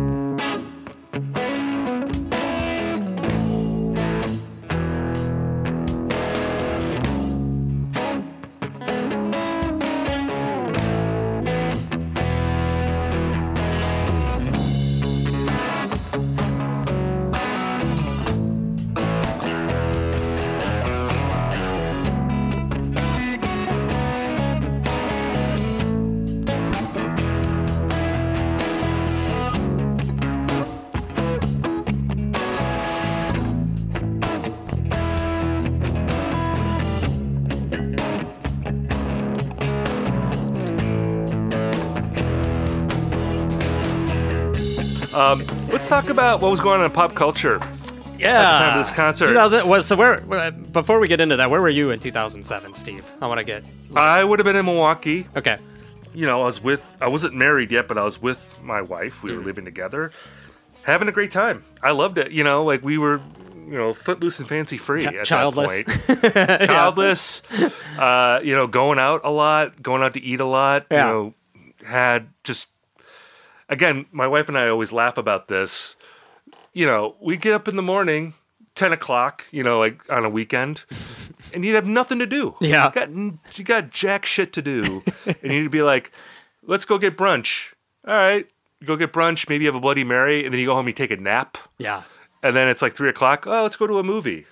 About what was going on in pop culture. Yeah. At the time of this concert. 2000. Well, so where? where- Before we get into that, where were you in 2007, Steve? I want to get. I would have been in Milwaukee. Okay. You know, I was with, I wasn't married yet, but I was with my wife. We were living together, having a great time. I loved it. You know, like we were, you know, footloose and fancy free at childless. Childless. uh, you know, going out a lot, going out to eat a lot. Yeah. You know, had just, again, my wife and I always laugh about this. You know, we get up in the morning, 10 o'clock, you know, like on a weekend, and you'd have nothing to do. Yeah. You got, you got jack shit to do. and you'd be like, let's go get brunch. All right. Go get brunch, maybe you have a Bloody Mary, and then you go home, you take a nap, Yeah. and then it's like three o'clock. Oh, let's go to a movie.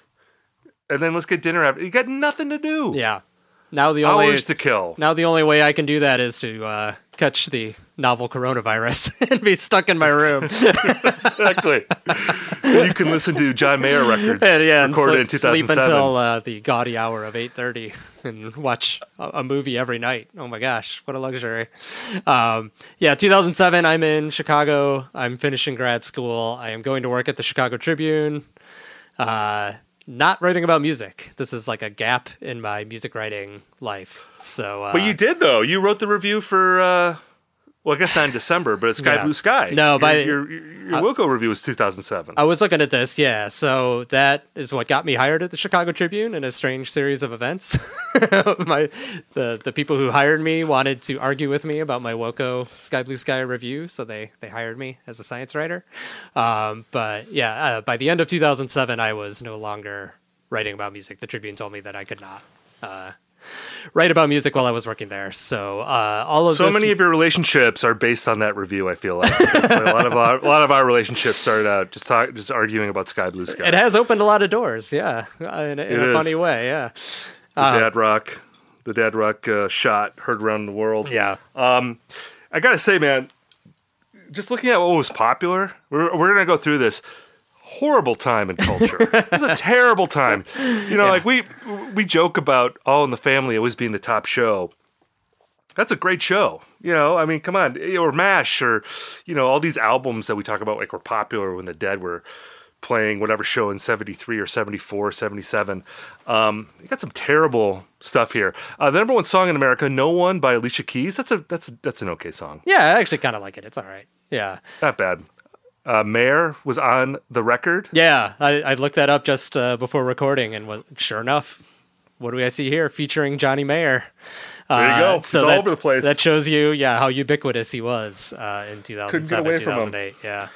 And then let's get dinner after. You got nothing to do. Yeah. Now the only Hours to kill. now the only way I can do that is to uh, catch the novel coronavirus and be stuck in my room. exactly. you can listen to John Mayer records and, yeah, and recorded sleep, in sleep until uh, the gaudy hour of 8.30 and watch a, a movie every night oh my gosh what a luxury um, yeah 2007 i'm in chicago i'm finishing grad school i am going to work at the chicago tribune uh, not writing about music this is like a gap in my music writing life so uh, but you did though. You wrote the review for. Uh, well, I guess not in December, but it's Sky Yeah. Blue Sky. No, your, by- your your, your Wilco review was 2007. I was looking at this, yeah. So that is what got me hired at the Chicago Tribune in a strange series of events. my the the people who hired me wanted to argue with me about my Wilco Sky Blue Sky review, so they they hired me as a science writer. Um, but yeah, uh, by the end of 2007, I was no longer writing about music. The Tribune told me that I could not. Uh, Write about music while I was working there, so uh, all of so this, many of your relationships are based on that review. I feel like a lot of our, a lot of our relationships started out just talk, just arguing about Sky Blue Sky. it has opened a lot of doors, yeah, in, a- in a funny way, yeah, the Dad Rock, the Dad Rock uh, shot heard around the world. yeah. I gotta say, man, just looking at what was popular, we're, we're gonna go through this horrible time in culture. it was a terrible time. You know, like we we joke about All in the Family always being the top show. That's a great show. You know, I mean, come on, or Mash, or you know, all these albums that we talk about like were popular when the Dead were playing whatever show in 73 or 74 or 77 um you got some terrible stuff here uh the number one song in america no one by alicia keys that's a that's that's an okay song Yeah, I actually kind of like it. It's all right. Yeah, not bad. Uh, Mayer was on the record. yeah. I, I looked that up just uh, before recording, and was, sure enough, what do I see here? Featuring Johnny Mayer. There you Uh, go. It's all that, over the place. That shows you, yeah, how ubiquitous he was uh, in 2007, away from him. 2008. Yeah.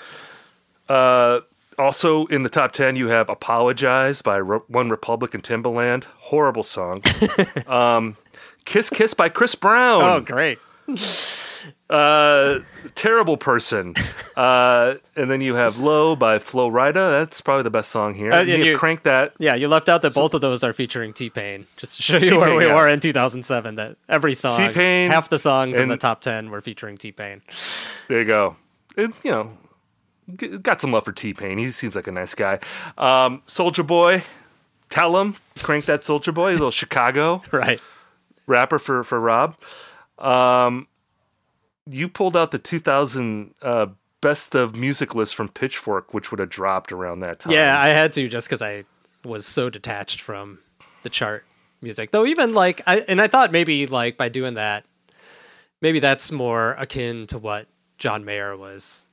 Also in the top ten, you have "Apologize" by Re- One Republic and Timbaland. Horrible song. um, "Kiss Kiss" by Chris Brown. Oh, great. Uh, terrible person. Uh, and then you have "Low" by Flo Rida. That's probably the best song here. Uh, you and you- "Crank That." Yeah, you left out that both of those are featuring T Pain, just to show you where T-Pain, we yeah. were in 2007. That every song, T-Pain half the songs in the top 10 were featuring T Pain. There you go. It, you know, g- got some love for T Pain. He seems like a nice guy. Um, Soulja Boy, tell him, crank that Soulja Boy, a little Chicago Right. rapper for for Rob. Um, you pulled out the 2000 uh, best of music list from Pitchfork, which would have dropped around that time. Yeah, I had to just because I was so detached from the chart music. Though even like I and I thought maybe like by doing that, maybe that's more akin to what John Mayer was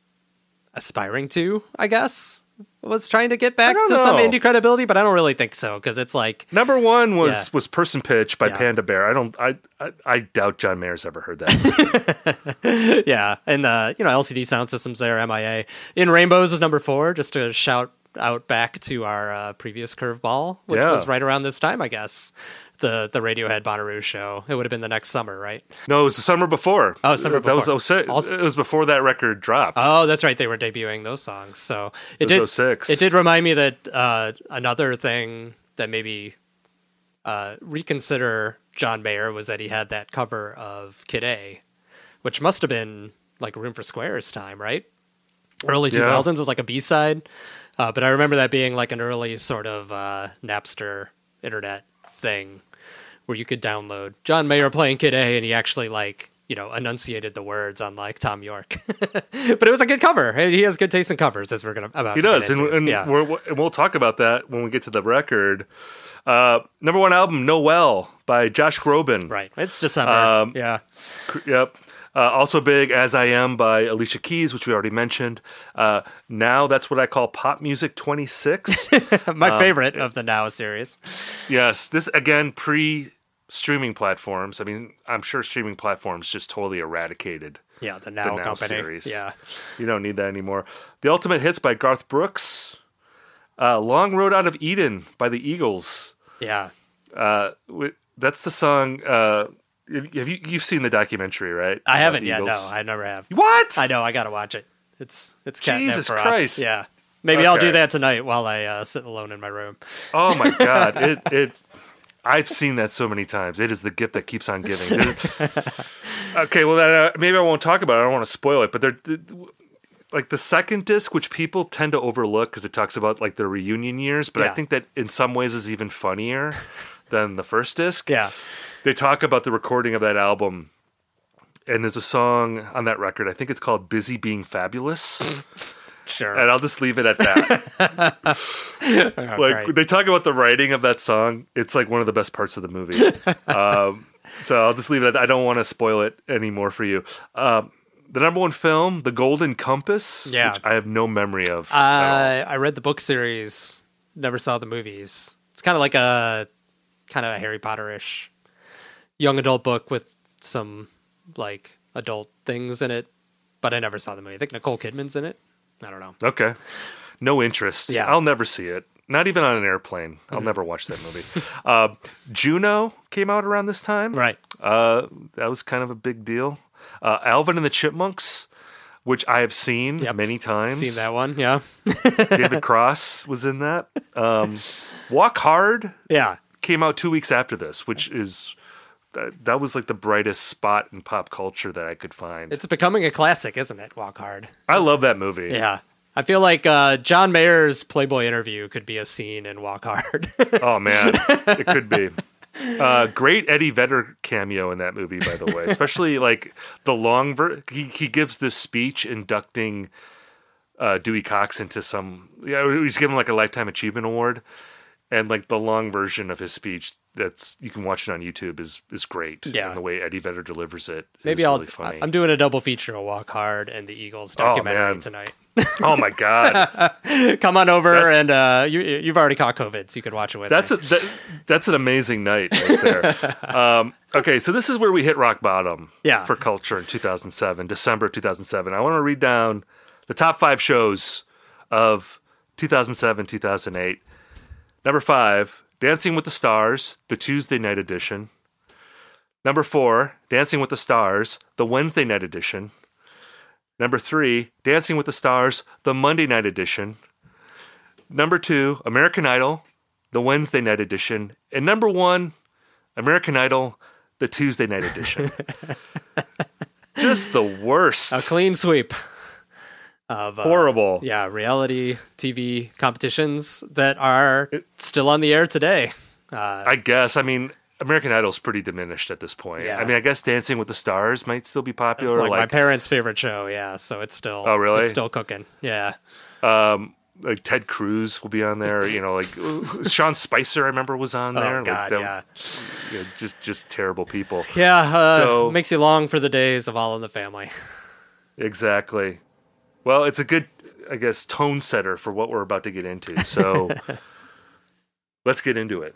aspiring to. I guess was trying to get back to some indie credibility, but I don't really think so because it's like Number one was Yeah. was Person Pitch by Yeah. Panda Bear. I don't. I, I I doubt John Mayer's ever heard that. yeah, and uh, you know LCD Soundsystem's there, MIA. In Rainbows is number four. Just to shout out back to our uh, previous curveball, which Yeah. was right around this time, I guess. The the Radiohead Bonnaroo show. It would have been the next summer, right? no, it was the summer before. Oh, summer before. That was before. 06. Also- it was before that record dropped. Oh, that's right. They were debuting those songs. So it, It did. 06. It did remind me that uh, another thing that maybe uh, reconsider John Mayer was that he had that cover of Kid A, which must have been like Room for Squares time, right? Early Yeah. 2000s was like a B side. Uh, but I remember that being like an early sort of uh, Napster internet thing where you could download John Mayer playing Kid A and he actually like you know, enunciated the words unlike Thom Yorke. but it was a good cover. He has good taste in covers, as we're gonna about. He does, and, and yeah, and we'll talk about that when we get to the record. Uh, number one album, Noel by Josh Groban. right. It's December. Um, yeah, Cr- Yep. Uh, also big, As I Am by Alicia Keys, which we already mentioned. Uh, now that's what I call pop music 26. my favorite of the Now series. yes, this again pre streaming platforms. I mean, I'm sure streaming platforms just totally eradicated. Yeah, the Now, Now company. series. Yeah, You don't need that anymore. The Ultimate Hits by Garth Brooks. Uh, Long Road Out of Eden by the Eagles. yeah. Uh, that's the song. Uh, have you you've seen the documentary, right? I haven't the yet. No, I never have. What? I know. I gotta watch it. It's it's catnip Jesus for Christ. us. Yeah. Maybe I'll do that tonight while I uh, sit alone in my room. Oh my god! It it. I've seen that so many times. It is the gift that keeps on giving. okay, well, then, uh, maybe I won't talk about it. I don't want to spoil it, but they're. Like the second disc, which people tend to overlook because it talks about like their reunion years, but I think that in some ways is even funnier than the first disc. Yeah. They talk about the recording of that album and there's a song on that record i think it's called busy being fabulous Sure. and i'll just leave it at that like great. they talk about the writing of that song it's like one of the best parts of the movie um, so i'll just leave it at that. i don't want to spoil it anymore for you um, the number one film the golden compass Yeah. which i have no memory of. Uh, I read the book series, never saw the movies. It's kind of like a kind of a Harry Potter-ish young adult book with some like adult things in it, but I never saw the movie. I think Nicole Kidman's in it. I don't know. Okay. No interest. Yeah. Mm-hmm. I'll never see it. Not even on an airplane. I'll never watch that movie. uh, Juno came out around this time. Right. Uh, that was kind of a big deal. Uh, Alvin and the Chipmunks, which I have seen Yep. many times. Seen that one? Yeah. David Cross was in that. Um, Walk Hard yeah. came out two weeks after this, which is that, that was like the brightest spot in pop culture that I could find. It's becoming a classic, isn't it? Walk Hard. I love that movie. Yeah. I feel like uh, John Mayer's Playboy interview could be a scene in Walk Hard. Oh man, it could be. Uh, great Eddie Vedder cameo in that movie, by the way. Especially like the long ver- he he gives this speech inducting uh, Dewey Cox into some. Yeah, he's given like a lifetime achievement award, and like the long version of his speech that's you can watch it on YouTube is is great. Yeah. and the way Eddie Vedder delivers it, Maybe I'll. really funny. I'm doing a double feature of Walk Hard and the Eagles Oh, documentary man. tonight. oh my god, Come on over and uh, you you've already caught COVID, so you could watch it with that's me. a that, that's an amazing night right there. um, okay, so this is where we hit rock bottom. Yeah. for culture in 2007, December 2007. I want to read down the top five shows of 2007, 2008. Number five, Dancing with the Stars, the Tuesday night edition. Number four, Dancing with the Stars, the Wednesday night edition. Number three, Dancing with the Stars, the Monday night edition. Number two, American Idol, the Wednesday night edition. And number one, American Idol, the Tuesday night edition. Just the worst. a clean sweep of uh, Horrible. yeah reality TV competitions that are still on the air today. Uh, I guess. I mean, American Idol's pretty diminished at this point. Yeah. I mean, I guess Dancing with the Stars might still be it's popular. like, my parents' favorite show. Yeah, so it's still. Oh, really? It's still cooking. Yeah. like Ted Cruz will be on there. You know, like Sean Spicer, I remember was on there. Oh Like, God, them- yeah, you know, just just terrible people. yeah. Uh, So- makes you long for the days of All in the Family. Exactly. Well, it's a good, I guess, tone setter for what we're about to get into. So let's get into it.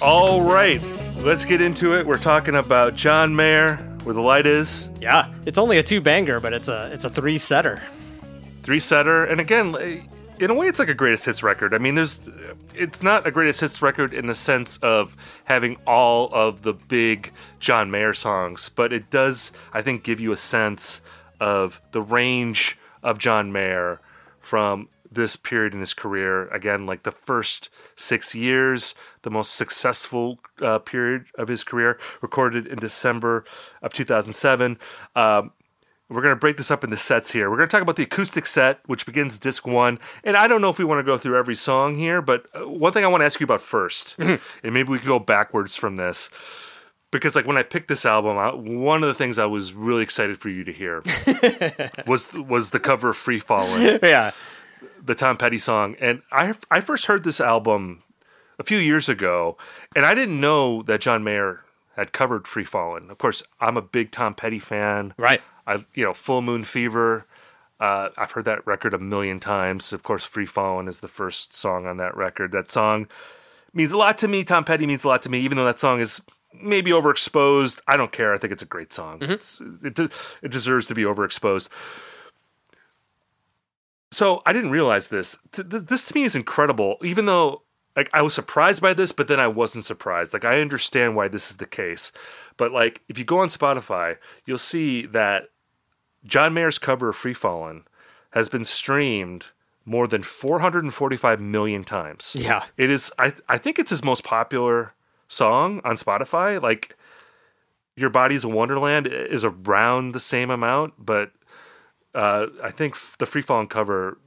All right, let's get into it. We're talking about John Mayer, where the light is, Yeah, it's only a two banger, but it's a it's a three setter. three setter, and again, in a way, it's like a greatest hits record. I mean, there's, it's not a greatest hits record in the sense of having all of the big John Mayer songs, but it does, I think, give you a sense of the range of John Mayer from this period in his career. Again, like the first six years, the most successful uh, period of his career, recorded in December of 2007. Um, we're going to break this up into sets here. We're going to talk about the acoustic set, which begins disc one. And I don't know if we want to go through every song here, but uh, one thing I want to ask you about 1st and maybe we can go backwards from this. Because like when I picked this album out, one of the things I was really excited for you to hear was was the cover of Free Fallin', Yeah, the Tom Petty song. And I I first heard this album a few years ago, and I didn't know that John Mayer had covered Free Fallin'. Of course, I'm a big Tom Petty fan. right. I you know Full Moon Fever. Uh, I've heard that record a million times. Of course, Free Fallin' is the first song on that record. That song means a lot to me. Tom Petty means a lot to me, even though that song is maybe overexposed. I don't care. I think it's a great song. It's, it de- it deserves to be overexposed. So I didn't realize this. This to me is incredible. Even though like I was surprised by this, but then I wasn't surprised. Like I understand why this is the case. But like if you go on Spotify, you'll see that John Mayer's cover of Free Fallin' has been streamed more than 445 million times. Yeah. It is I I think it's his most popular song on Spotify. Like Your Body's a Wonderland is around the same amount, but uh, I think the Free Fallin' cover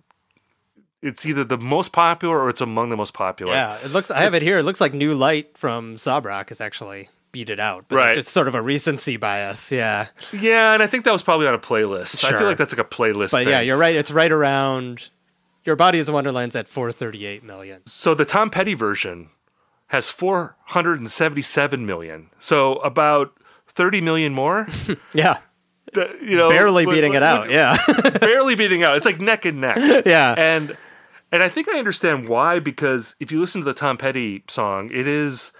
it's either the most popular or it's among the most popular. Yeah, it looks. I have it here. It looks like New Light from Sob Rock has actually beat it out. But Right. It's sort of a recency bias. Yeah. Yeah, and I think that was probably on a playlist. I feel like that's like a playlist But thing. yeah, you're right. It's right around. Your Body is a Wonderland's at 438 million. So the Tom Petty version has 477 million. So about 30 million more. Yeah. The- you know, Barely beating it out. Yeah. barely beating out. It's like neck and neck. yeah. And and I think I understand why because if you listen to the Tom Petty song, it is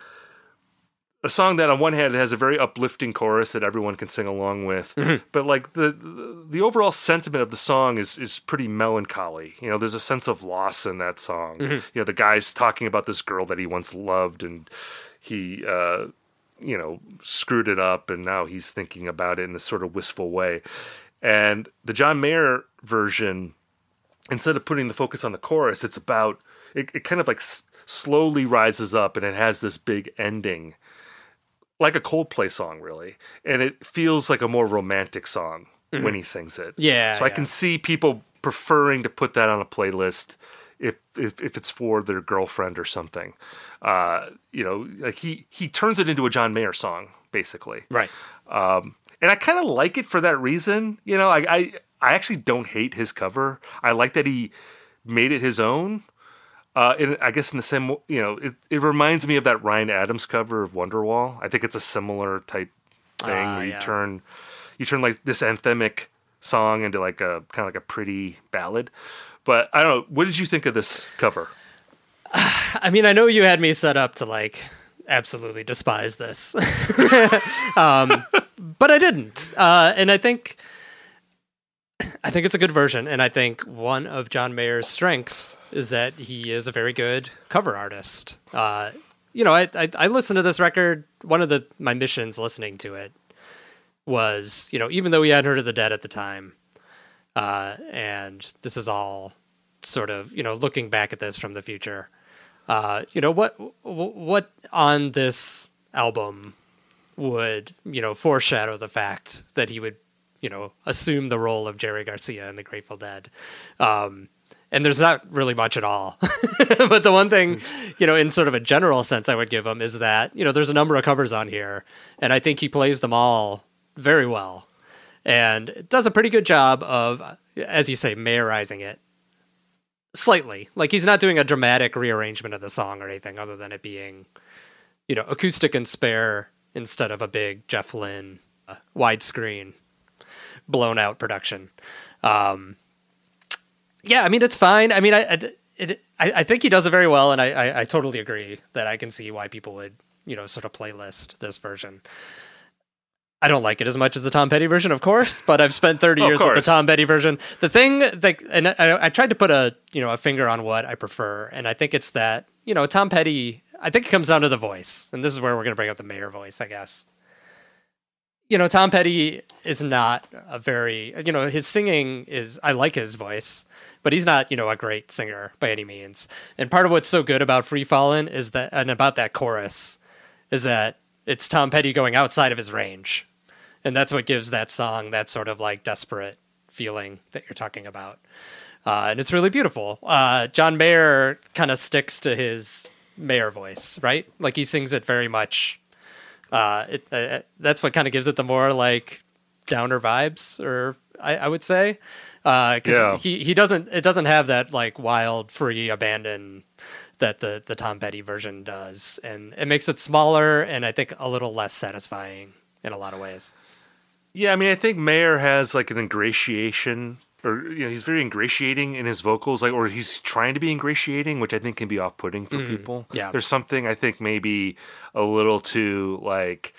a song that on one hand it has a very uplifting chorus that everyone can sing along with, Mm-hmm. but like the, the the overall sentiment of the song is is pretty melancholy. You know, there's a sense of loss in that song. Mm-hmm. You know, the guy's talking about this girl that he once loved and he uh you know screwed it up and now he's thinking about it in this sort of wistful way. And the John Mayer version instead of putting the focus on the chorus, it's about it, it kind of like s- slowly rises up and it has this big ending, like a Coldplay song, really. And it feels like a more romantic song when he sings it. Mm-hmm. Yeah, So I can see people preferring to put that on a playlist if if, if it's for their girlfriend or something. Uh, you know, like he he turns it into a John Mayer song, basically right. um, and I kind of like it for that reason. You know, I, I I actually don't hate his cover. I like that he made it his own. Uh, and I guess in the same, you know, it, it reminds me of that Ryan Adams cover of Wonderwall. I think it's a similar type thing Ah, where you yeah. turn you turn like this anthemic song into like a kind of like a pretty ballad. But I don't know. What did you think of this cover? I mean, I know you had me set up to like absolutely despise this, um, but I didn't. Uh, and I think, I think it's a good version. And I think one of John Mayer's strengths is that he is a very good cover artist. Uh, you know, I, I I listened to this record. One of the my missions listening to it was, you know, even though we hadn't heard of the Dead at the time, uh, and this is all sort of you know looking back at this from the future uh, you know what what on this album would you know foreshadow the fact that he would you know assume the role of Jerry Garcia in the Grateful Dead. Um, and there's not really much at all. but the one thing, you know, in sort of a general sense, I would give him is that you know there's a number of covers on here, and I think he plays them all very well, and does a pretty good job of, as you say, mayorizing it slightly. Like he's not doing a dramatic rearrangement of the song or anything other than it being, you know, acoustic and spare instead of a big Jeff Lynne uh, widescreen blown out production. Um, yeah, I mean it's fine. I mean, I, I it, I, I think he does it very well, and I, I, I totally agree that I can see why people would you know sort of playlist this version. I don't like it as much as the Tom Petty version, of course, but I've spent 30 Of years with the. Tom Petty version. The thing that, and I, I tried to put a, you know, a finger on what I prefer, and I think it's that, you know, Tom Petty, I think it comes down to the voice, and this is where we're going to bring up the mayor voice, I guess. You know, Tom Petty is not a very, you know, his singing is, I like his voice, but he's not, you know, a great singer by any means. And part of what's so good about Free Fallin' is that, and about that chorus, is that it's Tom Petty going outside of his range. And that's what gives that song that sort of like desperate feeling that you're talking about. Uh, and it's really beautiful. Uh, John Mayer kind of sticks to his Mayer voice, right? Like he sings it very much. Uh, it, uh, that's what kind of gives it the more like downer vibes, or I, I would say. Uh, Yeah. he, he doesn't, it doesn't have that like wild, free abandon that the, the Tom Petty version does. And it makes it smaller and I think a little less satisfying in a lot of ways. Yeah, I mean, I think Mayer has like an ingratiation, or you know, he's very ingratiating in his vocals, like, or he's trying to be ingratiating, which I think can be off-putting for mm-hmm. people. yeah. there's something I think maybe a little too like,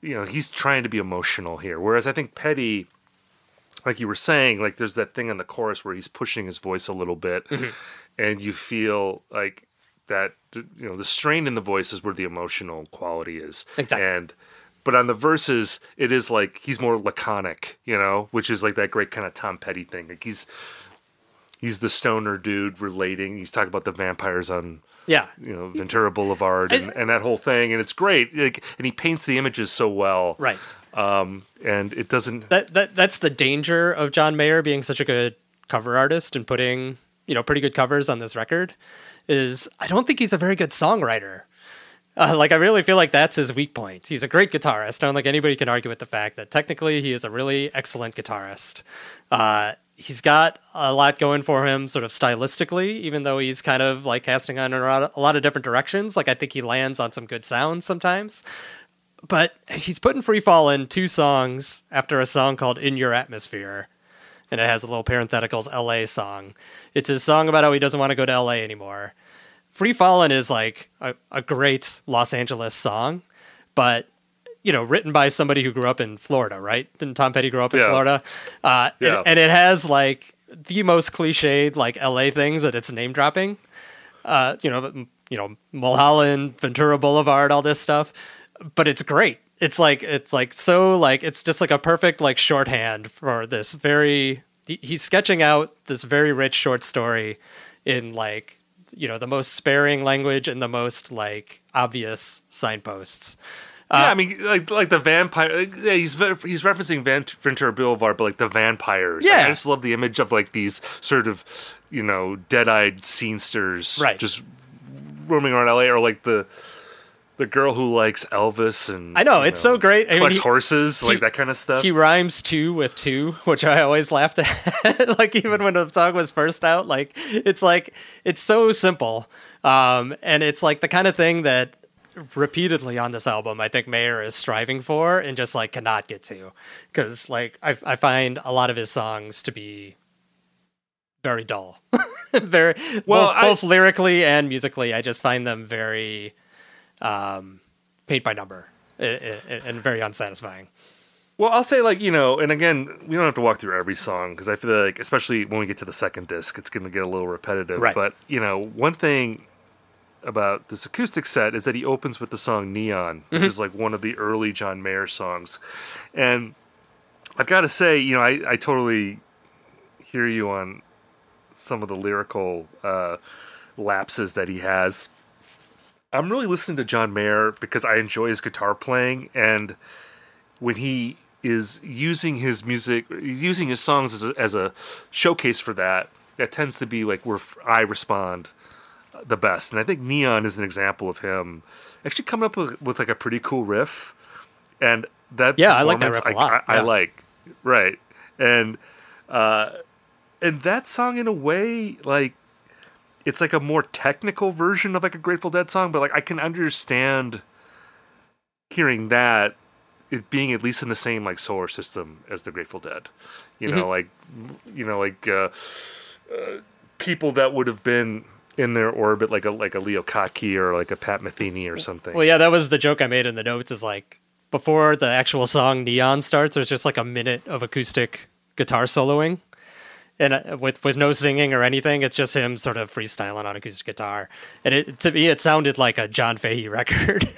you know, he's trying to be emotional here, whereas I think Petty, like you were saying, like there's that thing in the chorus where he's pushing his voice a little bit, mm-hmm. and you feel like that you know the strain in the voice is where the emotional quality is Exactly. and but on the verses it is like he's more laconic you know which is like that great kind of tom petty thing like he's he's the stoner dude relating he's talking about the vampires on Yeah. you know ventura boulevard and, and that whole thing and it's great like and he paints the images so well Right. um and it doesn't that that that's the danger of John Mayer being such a good cover artist and putting you know pretty good covers on this record is I don't think he's a very good songwriter. Uh, like I really feel like that's his weak point. He's a great guitarist. I don't think anybody can argue with the fact that technically he is a really excellent guitarist. Uh, he's got a lot going for him, sort of stylistically, even though he's kind of like casting on a lot, of different directions. Like I think he lands on some good sounds sometimes but he's putting Free Fallin' two songs after a song called In Your Atmosphere. And it has a little parentheticals LA song. It's his song about how he doesn't want to go to LA anymore. Free Fallin' is like a, a great Los Angeles song, but you know, written by somebody who grew up in Florida, right? Didn't Tom Petty grow up in Yeah. Florida? Uh, Yeah. and, and it has like the most cliched like LA things that it's name dropping. Uh, you know, you know, Mulholland, Ventura Boulevard, all this stuff. But it's great. It's like it's like so like it's just like a perfect like shorthand for this very. He's sketching out this very rich short story in like you know the most sparing language and the most like obvious signposts. Uh, yeah, I mean, like like the vampire. Yeah, he's he's referencing Van- Ventura Boulevard, but like the vampires. Like, Yeah. I just love the image of like these sort of you know dead-eyed scenesters, Right. Just roaming around LA, or like the the girl who likes Elvis and I know, you it's so great. I mean, he- horses, he- like that kind of stuff. He rhymes two with two, which I always laughed at. like even when the song was first out, like it's like it's so simple, um, and it's like the kind of thing that repeatedly on this album I think Mayer is striving for and just like cannot get to, because like I, I find a lot of his songs to be very dull, very Well, both, I- both lyrically and musically. I just find them very um, paint by number and, very unsatisfying. Well, I'll say like you know, and again, we don't have to walk through every song because I feel like, especially when we get to the second disc, it's going to get a little repetitive. Right. But you know, one thing about this acoustic set is that he opens with the song "Neon," which is like one of the early John Mayer songs, and I've got to say, you know, I, I totally hear you on some of the lyrical uh, lapses that he has. I'm really listening to John Mayer because I enjoy his guitar playing and when he is using his music, using his songs as a, as a showcase for that, that tends to be like where I respond the best. And I think Neon is an example of him actually coming up with, with like a pretty cool riff. And that Yeah, I like that riff a lot, I, I yeah. like right, and uh, and that song in a way like it's like a more technical version of like a Grateful Dead song, but like I can understand hearing that it being at least in the same like solar system as the Grateful Dead. You know, like you know, like uh, uh, people that would have been in their orbit, like a like a Leo Kottke or like a Pat Metheny or something. Well, yeah, that was the joke I made in the notes. Is like before the actual song "Neon" starts, there's just like a minute of acoustic guitar soloing, and uh, with with no singing or anything. It's just him sort of freestyling on acoustic guitar, and it to me it sounded like a John Fahey record.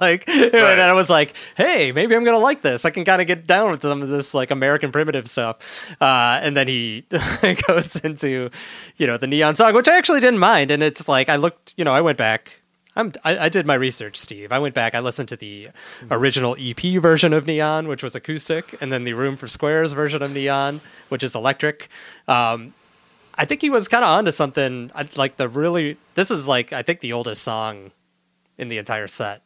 like, and I was like, hey, maybe I'm gonna like this. I can kind of get down with some of this like American primitive stuff. Uh, and then he goes into, you know, the Neon song, which I actually didn't mind. And it's like I looked, you know, I went back. I'm, I, I did my research, Steve. I went back. I listened to the original EP version of Neon, which was acoustic, and then the Room for Squares version of Neon, which is electric. Um, I think he was kind of onto something. I- Like the really, this is like I think the oldest song in the entire set.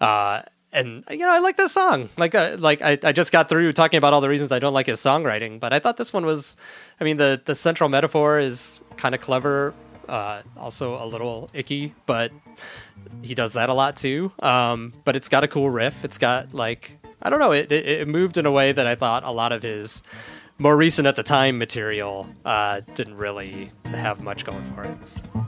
Uh, and you know, I like this song. Like, uh, like I, I just got through talking about all the reasons I don't like his songwriting, but I thought this one was. I mean, the the central metaphor is kind of clever, uh, also a little icky, but he does that a lot too. Um, but it's got a cool riff. It's got like I don't know. It, it it moved in a way that I thought a lot of his more recent at the time material uh, didn't really have much going for it.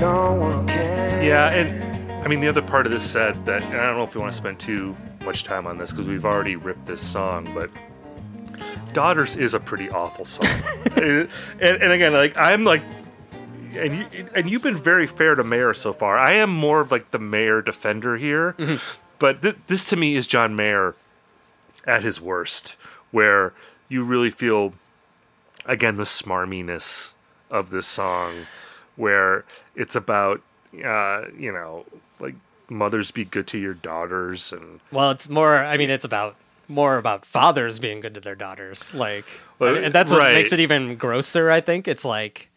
No one can. Yeah, and I mean the other part of this set that and I don't know if we want to spend too much time on this because we've already ripped this song, but Daughters is a pretty awful song. Eh, and, and again, like I'm like and you and you've been very fair to Mayer so far. I am more of like the Mayer defender here, mm-hmm. but th- this to me is John Mayer at his worst, where you really feel again the smarminess of this song, where it's about uh, you know like mothers be good to your daughters and Well, it's more. I mean, it's about more about fathers being good to their daughters. Like, Well, and that's what right. makes it even grosser. I think it's like.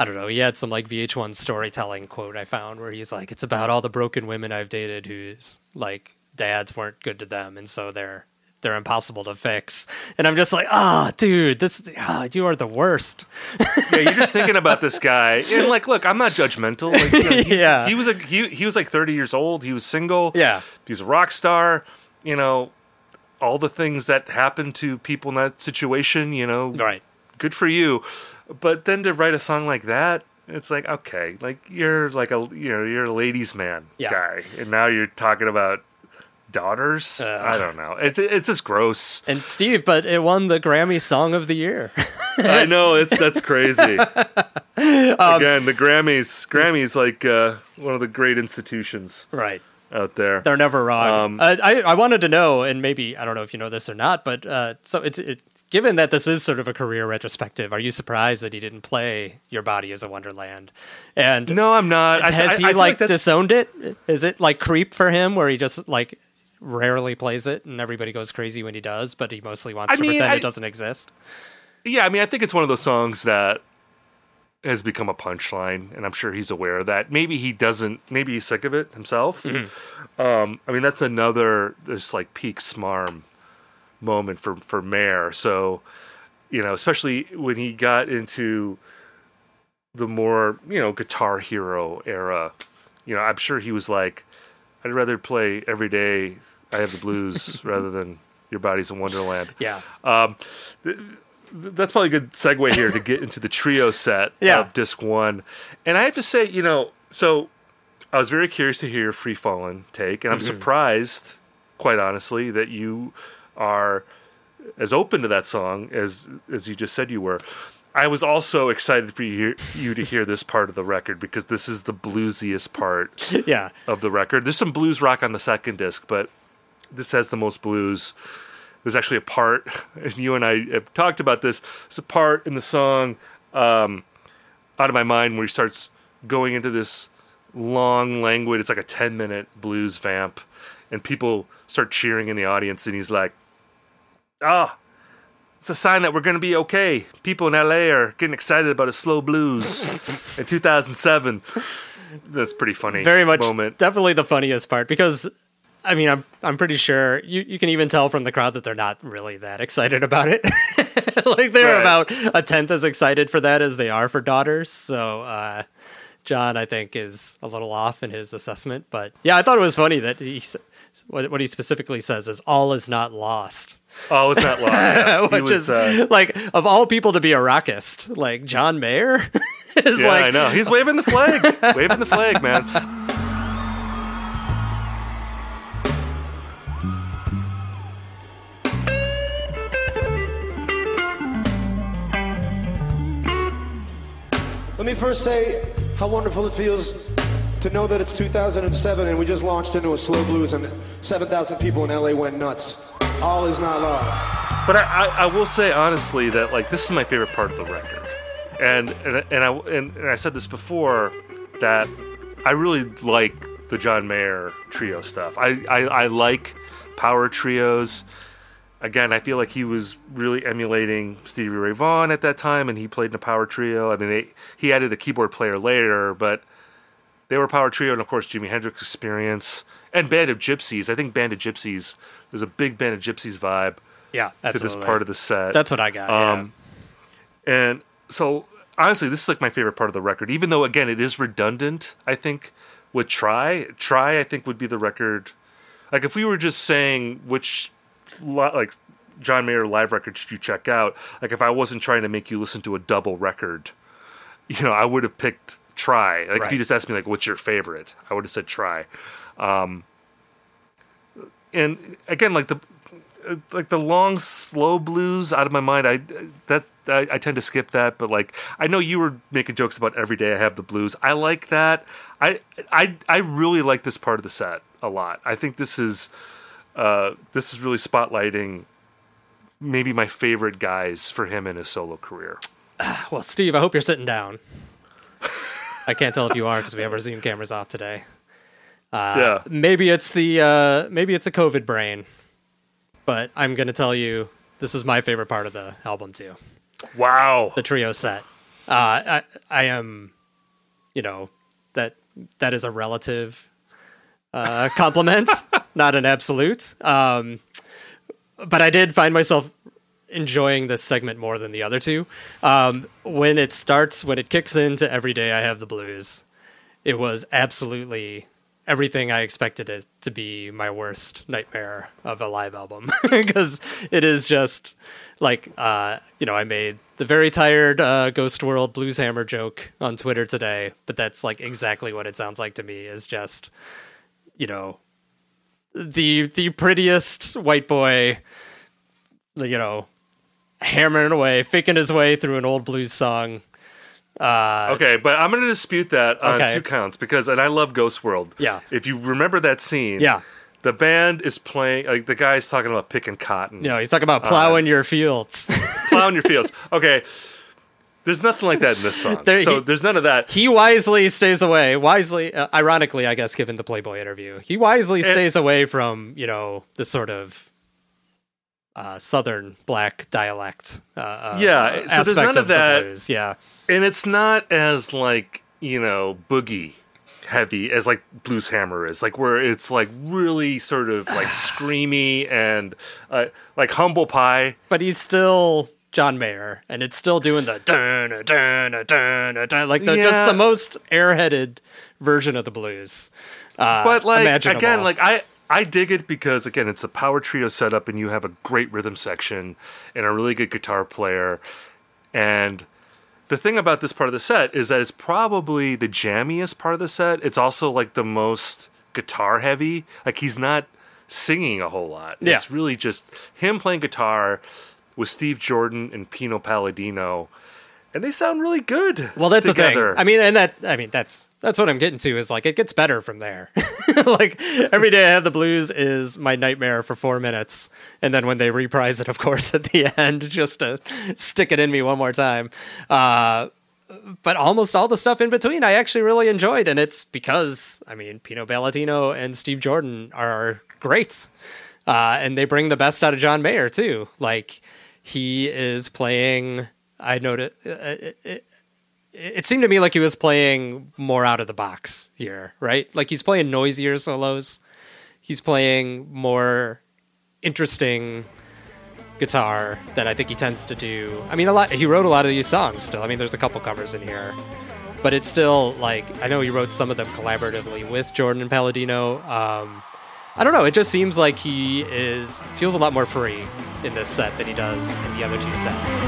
I don't know. He had some like VH1 storytelling quote I found where he's like, "It's about all the broken women I've dated whose like dads weren't good to them, and so they're they're impossible to fix." And I'm just like, "Ah, dude, this ah, you are the worst." yeah, you're just thinking about this guy, and like, look, I'm not judgmental. Like, you know, Yeah. he was a he, he was like 30 years old. He was single. Yeah. he's a rock star. You know, all the things that happen to people in that situation. You know, right? Good for you. But then to write a song like that, it's like okay, like you're like a you know you're a ladies' man Yeah. guy, and now you're talking about daughters. I don't know. It's it's just gross. And Steve, but it won the Grammy Song of the Year. I know it's that's crazy. Um, Again, the Grammys, Grammys like uh, one of the great institutions, right out there. They're never wrong. Um, I, I I wanted to know, and maybe I don't know if you know this or not, but uh, so it's it, given that this is sort of a career retrospective. Are you surprised that he didn't play "Your Body Is a Wonderland"? And no, I'm not. Has I- he I like, like disowned it? Is it like creep for him, where he just like rarely plays it, and everybody goes crazy when he does, but he mostly wants I to mean, pretend I- it doesn't exist? Yeah, I mean, I think it's one of those songs that has become a punchline, and I'm sure he's aware of that. Maybe he doesn't. Maybe he's sick of it himself. Um, I mean, that's another just like peak smarm moment for for Mayer. So, you know, especially when he got into the more you know guitar hero era. You know, I'm sure he was like, I'd rather play every day. I have the blues rather than your body's in Wonderland. Yeah. Um, th- th- that's probably a good segue here to get into the trio set Yeah. of disc one. And I have to say, you know, so I was very curious to hear your Free Fallin' take, and I'm surprised, quite honestly, that you are as open to that song as as you just said you were. I was also excited for you, you to hear this part of the record because this is the bluesiest part Yeah. of the record. There's some blues rock on the second disc, but this has the most blues. There's actually a part, and you and I have talked about this. It's a part in the song um, "Out of My Mind" where he starts going into this long languid. It's like a 10 minute blues vamp, and people start cheering in the audience, and he's like, "Ah." It's a sign that we're going to be okay. People in LA are getting excited about a slow blues in 2007. That's pretty funny. very much moment. definitely the funniest part because I mean I'm I'm pretty sure you, you can even tell from the crowd that they're not really that excited about it. like they're Right. about a tenth as excited for that as they are for daughters. So uh John, I think, is a little off in his assessment, but yeah, I thought it was funny that he what, what he specifically says is all is not lost, Oh, it's not lost. Yeah. Which was, is uh, like of all people to be a rockist, like John Mayer is yeah, like I know. He's waving the flag, waving the flag, man. Let me first say how wonderful it feels to know that it's 2007 and we just launched into a slow blues and 7,000 people in LA went nuts. All is not lost. But I, I, I will say honestly that like this is my favorite part of the record, and and and I and, and I said this before that I really like the John Mayer trio stuff. I, I I like power trios. Again, I feel like he was really emulating Stevie Ray Vaughan at that time, and he played in a power trio. I mean, they, he added a keyboard player later, but they were a power trio, and of course, Jimi Hendrix Experience and Band of Gypsys. I think Band of Gypsys. There's a big Band of Gypsys vibe yeah, to this part of the set. That's what I got. Um, and so honestly, this is like my favorite part of the record. Even though again it is redundant, I think would try try I think would be the record. Like if we were just saying which like John Mayer live record should you check out, like if I wasn't trying to make you listen to a double record, you know, I would have picked try. Like if you just asked me like what's your favorite, I would have said try. Um, and again, like the like the long slow blues out of my mind i that I, I tend to skip that but like i know you were making jokes about every day i have the blues i like that i i i really like this part of the set a lot i think this is uh this is really spotlighting maybe my favorite guys for him in his solo career Well, Steve, I hope you're sitting down. I can't tell if you are because we have our Zoom cameras off today. yeah Maybe it's the uh, maybe it's a COVID brain, but I'm gonna tell you this is my favorite part of the album too. wow The trio set. Uh, I I am, you know, that that is a relative uh, compliment, not an absolute. Um, but I did find myself enjoying this segment more than the other two. Um, when it starts, when it kicks into Every Day I Have the Blues, it was absolutely everything I expected it to be my worst nightmare of a live album because it is just like uh, you know I made the very tired uh, Ghost World Blues Hammer joke on Twitter today, but that's like exactly what it sounds like to me. Is just you know the the prettiest white boy, you know, hammering away, faking his way through an old blues song. Uh, okay but i'm gonna dispute that on Okay. two counts because and i love ghost world Yeah. if you remember that scene Yeah. the band is playing like the guy's talking about picking cotton Yeah, he's talking about plowing your fields. plowing your fields. Okay. There's nothing like that in this song. There- so he- there's none of that. he wisely stays away. Wisely, uh, ironically, I guess, given the Playboy interview, he wisely stays away from you know the sort of uh, southern black dialect. Uh, uh, Yeah, so there's none of the that. blues. Yeah, And it's not as like, you know, boogie heavy as like Blues Hammer is. Like where it's like really sort of like screamy and uh, like humble pie. but he's still John Mayer, and it's still doing the dun dun dun dun like the, just the most airheaded version of the blues. Uh, but like again, like I I dig it because again it's a power trio setup and you have a great rhythm section and a really good guitar player and the thing about this part of the set is that it's probably the jammiest part of the set. It's also like the most guitar heavy. Like he's not singing a whole lot. Yeah. It's really just him playing guitar with Steve Jordan and Pino Palladino. And they sound really good. Well, that's together. the thing. I mean, and that I mean that's that's what I'm getting to is like it gets better from there. like every day I have the blues is my nightmare for four minutes, and then when they reprise it, of course, at the end, just to stick it in me one more time. Uh, but almost all the stuff in between, I actually really enjoyed, and it's because I mean, Pino Palladino and Steve Jordan are great, uh, and they bring the best out of John Mayer too. Like he is playing. I noted. Uh, it, it, it seemed to me like he was playing more out of the box here, right? Like he's playing noisier solos. He's playing more interesting guitar than I think he tends to do. I mean, a lot. He wrote a lot of these songs still. I mean, there's a couple covers in here, but it's still like I know he wrote some of them collaboratively with Jordan and Palladino. Um, I don't know. It just seems like he is feels a lot more free in this set than he does in the other two sets.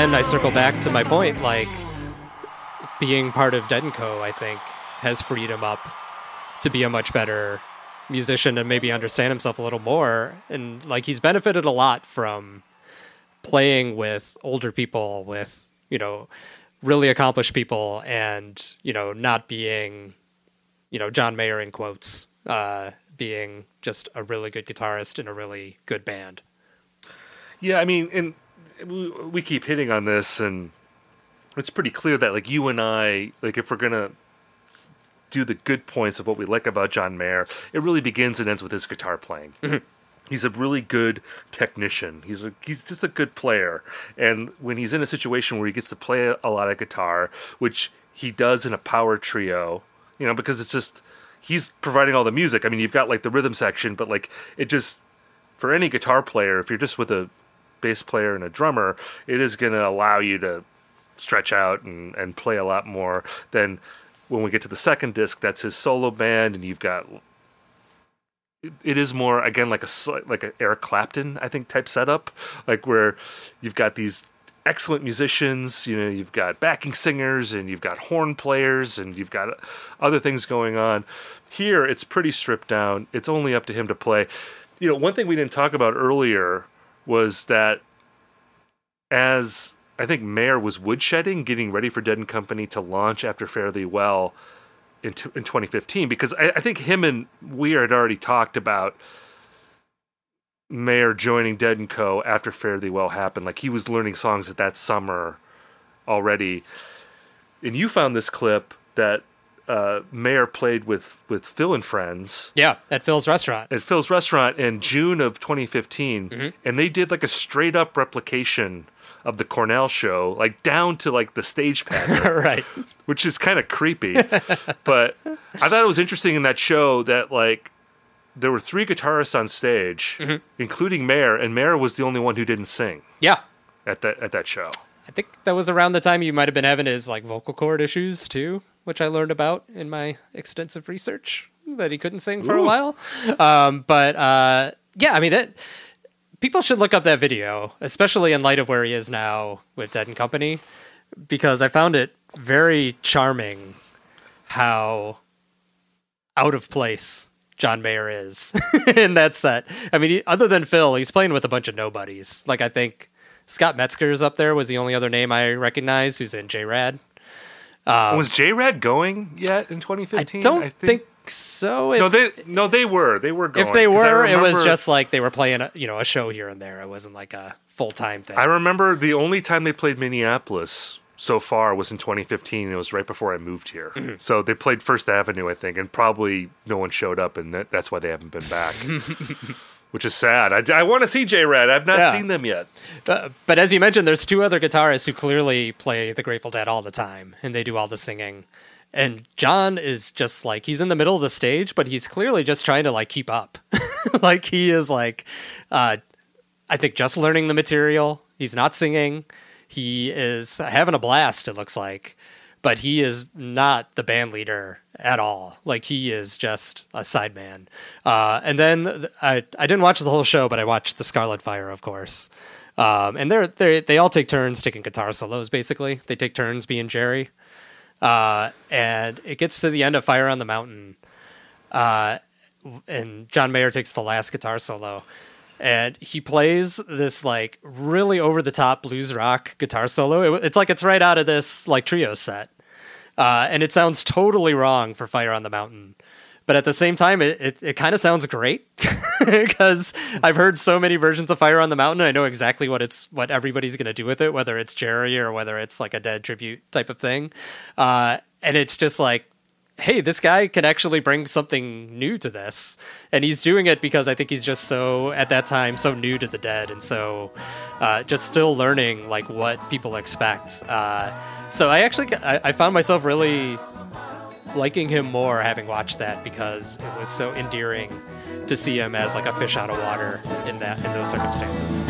Again, I circle back to my point. Like being part of Dead Co. I think has freed him up to be a much better musician and maybe understand himself a little more. And like he's benefited a lot from playing with older people, with you know, really accomplished people, and you know, not being, you know, John Mayer in quotes, uh, being just a really good guitarist in a really good band. Yeah, I mean, and we, we keep hitting on this, and it's pretty clear that like you and I, like if we're gonna do the good points of what we like about John Mayer, it really begins and ends with his guitar playing. Mm-hmm. He's a really good technician. He's a, he's just a good player, and when he's in a situation where he gets to play a lot of guitar, which he does in a power trio, you know, because it's just he's providing all the music. I mean, you've got like the rhythm section, but like it just for any guitar player, if you're just with a bass player and a drummer, it is going to allow you to stretch out and, and play a lot more than when we get to the second disc. That's his solo band, and you've got it, is more again like a like a Eric Clapton I think type setup, like where you've got these excellent musicians. You know, you've got backing singers and you've got horn players and you've got other things going on. Here, it's pretty stripped down. It's only up to him to play. You know, one thing we didn't talk about earlier was that as I think Mayer was woodshedding, getting ready for Dead and Company to launch after Fare Thee Well in, t- in 2015, because I, I think him and Weir had already talked about Mayer joining Dead and Co. after Fare Thee Well happened. Like he was learning songs at that summer already. And you found this clip that uh, Mayer played with, with Phil and Friends Yeah, at Phil's restaurant. at Phil's restaurant in June of 2015, and they did like a straight up replication of the Cornell show, like down to like the stage pattern, right. which is kind of creepy. but I thought it was interesting in that show that like there were three guitarists on stage, including Mayer, and Mayer was the only one who didn't sing Yeah. at that at that show. I think that was around the time you might have been having his like vocal cord issues too, which I learned about in my extensive research. that he couldn't sing for a while. Um, but uh, yeah, I mean, it, people should look up that video, especially in light of where he is now with Dead and Company, because I found it very charming how out of place John Mayer is in that set. I mean, he, other than Phil, he's playing with a bunch of nobodies. Like I think Scott Metzger's up there was the only other name I recognized who's in J Rad. Um, was J Rad going yet in 2015? I 2015? don't think, so. If, no, they no they were they were going. if they I were, it was just like they were playing, a, you know, a show here and there. It wasn't like a full time thing. I remember the only time they played Minneapolis so far was in 2015. and It was right before I moved here. Mm-hmm. So they played First Avenue, I think, and probably no one showed up, and that, that's why they haven't been back. Which is sad. I, I want to see J Rad. I've not Yeah. seen them yet. But, but as you mentioned, there's two other guitarists who clearly play the Grateful Dead all the time, and they do all the singing. And John is just like he's in the middle of the stage, but he's clearly just trying to like keep up. like he is like, uh, I think just learning the material. He's not singing. He is having a blast. It looks like, but he is not the band leader at all. Like he is just a sideman. Uh, and then th- I I didn't watch the whole show, but I watched the Scarlet Fire, of course. Um, and they're they they all take turns taking guitar solos. Basically, they take turns being Jerry. Uh, and it gets to the end of Fire on the Mountain, uh, and John Mayer takes the last guitar solo, and he plays this like really over the top blues rock guitar solo. It, it's like it's right out of this like trio set, uh, and it sounds totally wrong for Fire on the Mountain. But at the same time, it, it, it kind of sounds great because I've heard so many versions of Fire on the Mountain. I know exactly what it's what everybody's going to do with it, whether it's Jerry or whether it's like a dead tribute type of thing. Uh, and it's just like, hey, this guy can actually bring something new to this, and he's doing it because I think he's just so at that time so new to the dead, and so uh, just still learning like what people expect. Uh, so I actually I, I found myself really liking him more having watched that because it was so endearing to see him as like a fish out of water in that in those circumstances.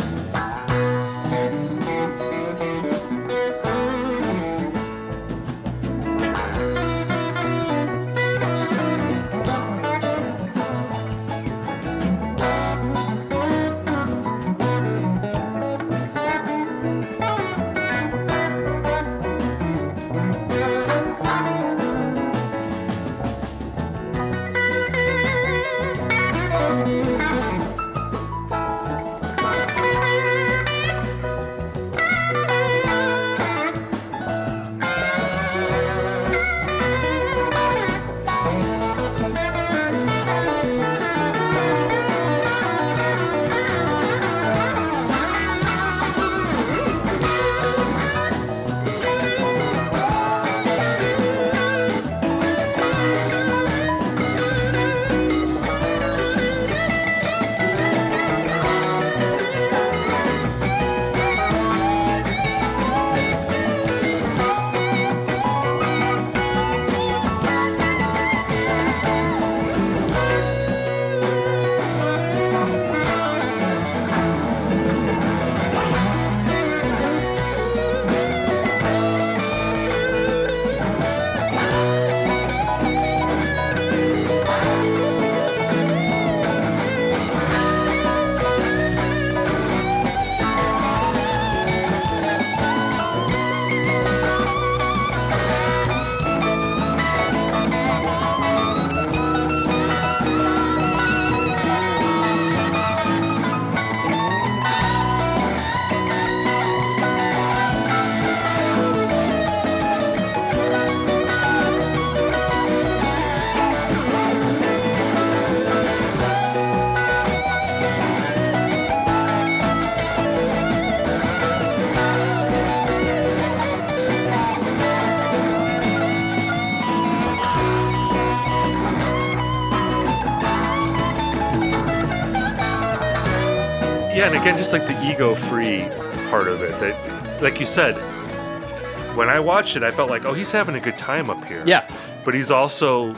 Yeah, and again, just like the ego-free part of it. That, like you said, when I watched it, I felt like, oh, he's having a good time up here. Yeah. But he's also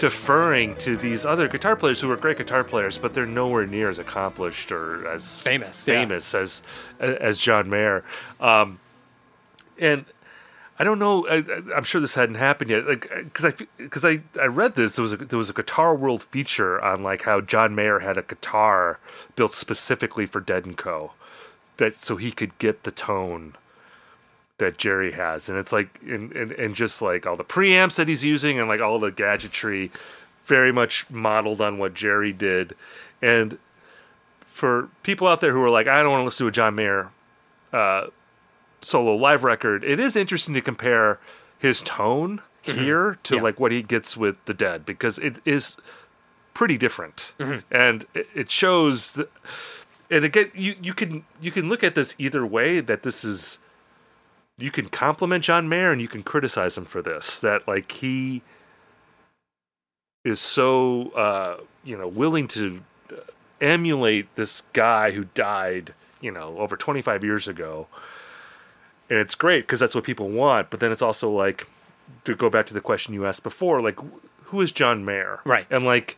deferring to these other guitar players who are great guitar players, but they're nowhere near as accomplished or as Famous, yeah. famous as as John Mayer. Um, and I don't know. I, I'm sure this hadn't happened yet. Like, because I because I I read this. There was a there was a Guitar World feature on like how John Mayer had a guitar built specifically for Dead and Co. That so he could get the tone that Jerry has, and it's like and and, and just like all the preamps that he's using and like all the gadgetry, very much modeled on what Jerry did, and for people out there who are like, I don't want to listen to a John Mayer uh, solo live record, it is interesting to compare his tone here to like what he gets with the Dead because it is pretty different, and it, it shows. That, and again, you you can you can look at this either way. That this is you can compliment John Mayer and you can criticize him for this. That like he is so uh, you know willing to uh, emulate this guy who died you know over 25 years ago and it's great because that's what people want but then it's also like to go back to the question you asked before like who is john mayer Right. and like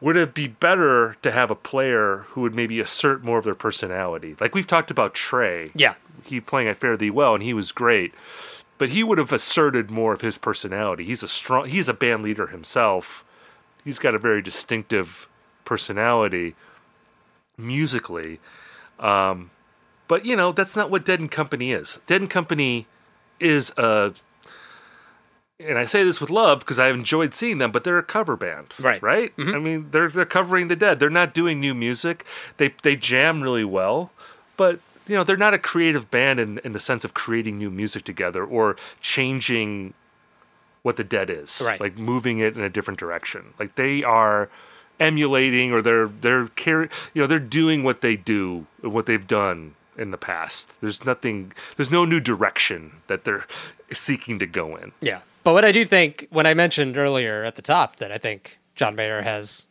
would it be better to have a player who would maybe assert more of their personality like we've talked about trey Yeah. he playing at Fare Thee Well, and he was great. But he would have asserted more of his personality. He's a strong. He's a band leader himself. He's got a very distinctive personality musically. Um, but you know that's not what Dead and Company is. Dead and Company is a. And I say this with love because I've enjoyed seeing them, but they're a cover band, Right. Right? Mm-hmm. I mean, they're they're covering the Dead. They're not doing new music. They they jam really well, but you know they're not a creative band in in the sense of creating new music together or changing what the Dead is, Right. Like moving it in a different direction. Like they are emulating or they're they're carry you know they're doing what they do and what they've done in the past. There's nothing. There's no new direction that they're seeking to go in. Yeah. But what I do think, when I mentioned earlier at the top that I think John Mayer has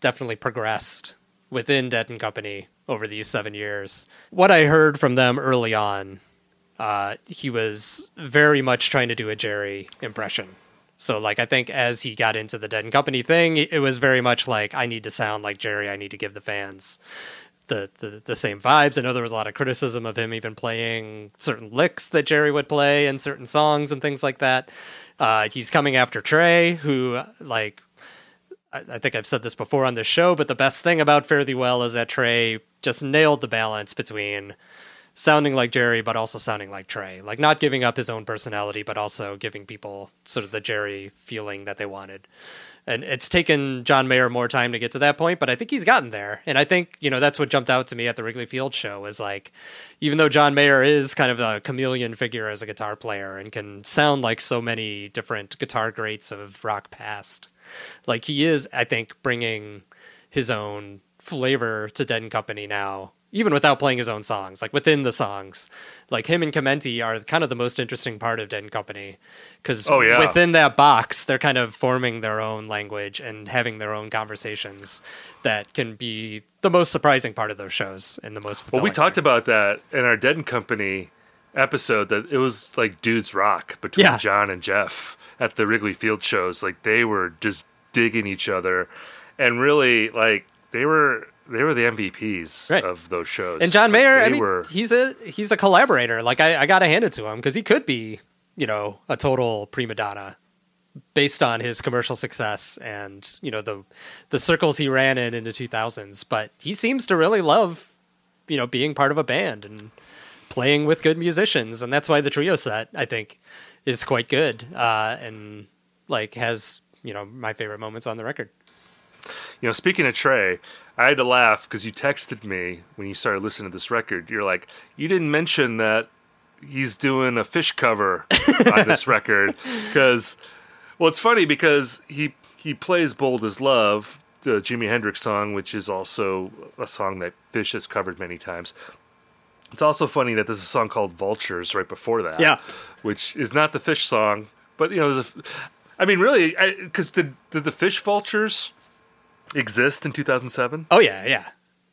definitely progressed within Dead and Company over these seven years, what I heard from them early on, uh, he was very much trying to do a Jerry impression. So, like, I think as he got into the Dead and Company thing, it was very much like, I need to sound like Jerry. I need to give the fans the, the the same vibes. I know there was a lot of criticism of him even playing certain licks that Jerry would play in certain songs and things like that. Uh, he's coming after Trey, who like I, I think I've said this before on this show, but the best thing about Fare Thee Well is that Trey just nailed the balance between sounding like Jerry but also sounding like Trey. Like not giving up his own personality, but also giving people sort of the Jerry feeling that they wanted. And it's taken John Mayer more time to get to that point, but I think he's gotten there. And I think, you know, that's what jumped out to me at the Wrigley Field show is like, even though John Mayer is kind of a chameleon figure as a guitar player and can sound like so many different guitar greats of rock past, like he is, I think, bringing his own flavor to Dead and Company now, even without playing his own songs. Like within the songs, like him and Clementi are kind of the most interesting part of Dead and Company because Oh, yeah. within that box, they're kind of forming their own language and having their own conversations that can be the most surprising part of those shows and the most. Well, we talked about that in our Dead and Company episode that it was like dudes rock between Yeah. John and Jeff at the Wrigley Field shows. Like they were just digging each other, and really like they were they were the MVPs Right. of those shows. And John Mayer, they I mean, were he's a he's a collaborator. Like I, I gotta hand it to him because he could be, you know, a total prima donna based on his commercial success and you know the the circles he ran in in the 2000s. But he seems to really love, you know, being part of a band and playing with good musicians, and that's why the trio set I think is quite good uh, and like has you know my favorite moments on the record. You know, speaking of Trey, I had to laugh because you texted me when you started listening to this record. You're like, you didn't mention that he's doing a Phish cover on this record because, well, it's funny because he he plays "Bold as Love," the Jimi Hendrix song, which is also a song that Phish has covered many times. It's also funny that there's a song called "Vultures" right before that, Yeah. which is not the Phish song, but you know, there's a. I mean, really, because did did the Phish Vultures exist in 2007? Oh yeah, yeah.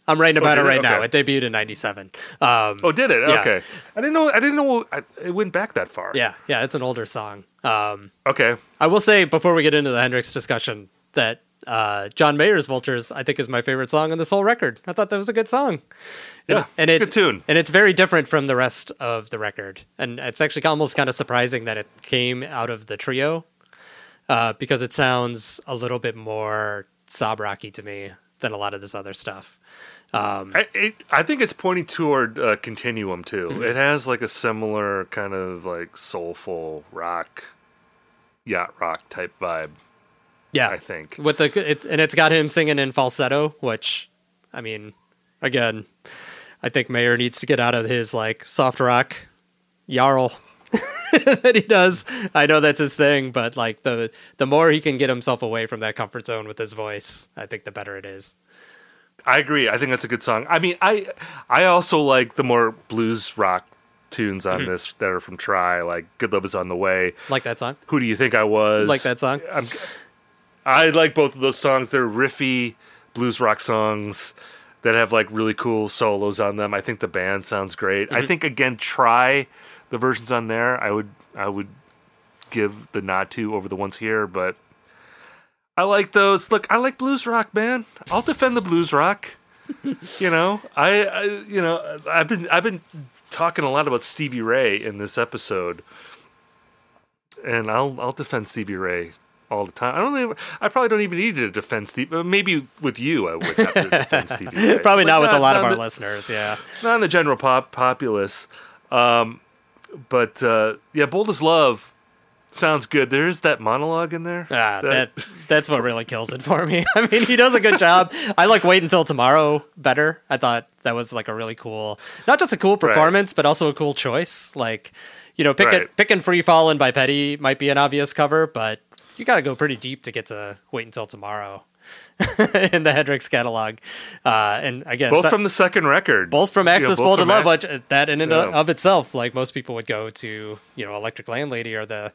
I'm writing about did it it? right now. Okay. It debuted in '97. Um, Oh, did it? Yeah. Okay. I didn't know. I didn't know I, it went back that far. Yeah, yeah, it's an older song. Um, Okay. I will say before we get into the Hendrix discussion that uh, John Mayer's Vultures, I think, is my favorite song on this whole record. I thought that was a good song. Yeah, and it's good tune. and it's very different from the rest of the record. And it's actually almost kind of surprising that it came out of the trio, uh, because it sounds a little bit more sob rocky to me than a lot of this other stuff. Um, I, it, I think it's pointing toward uh, Continuum too. Mm-hmm. It has like a similar kind of like soulful rock, yacht rock type vibe. yeah, I think. with the it, and it's got him singing in falsetto, which, I mean, again, I think Mayer needs to get out of his like soft rock yarl that he does. I know that's his thing, but like the the more he can get himself away from that comfort zone with his voice, I think the better it is. I agree. I think that's a good song. I mean, I I also like the more blues rock tunes on Mm-hmm. this that are from Try, like "Good Love Is on the Way." Like that song. Who do you think I was? Like that song. I'm, I like both of those songs. They're riffy blues rock songs that have like really cool solos on them. I think the band sounds great. Mm-hmm. I think again, Try the versions on there. I would I would give the nod to over the ones here, but I like those. Look, I like blues rock, man. I'll defend the blues rock. you know, I, I you know I've been I've been talking a lot about Stevie Ray in this episode, and I'll I'll defend Stevie Ray all the time. I don't even, I probably don't even need to defend Stevie. uh, Maybe with you, I would have to defend Stevie Ray. Probably But not with a lot of our the, listeners. Yeah. not in the general pop populace. Um, but uh, yeah, Bold as Love sounds good. There is that monologue in there. Ah, that that's what really kills it for me. I mean, he does a good job. I like wait until tomorrow better. I thought that was like a really cool, not just a cool performance, but also a cool choice. Like, you know, pick Right. it, and "Free Fallin'" by Petty might be an obvious cover, but you got to go pretty deep to get to "Wait Until Tomorrow" in the Hendrix catalog. Uh, and again, both so- from the second record. both from You know, Axis Bold and Love, which uh, that in and Yeah. of itself, like most people would go to, you know, Electric Ladyland or the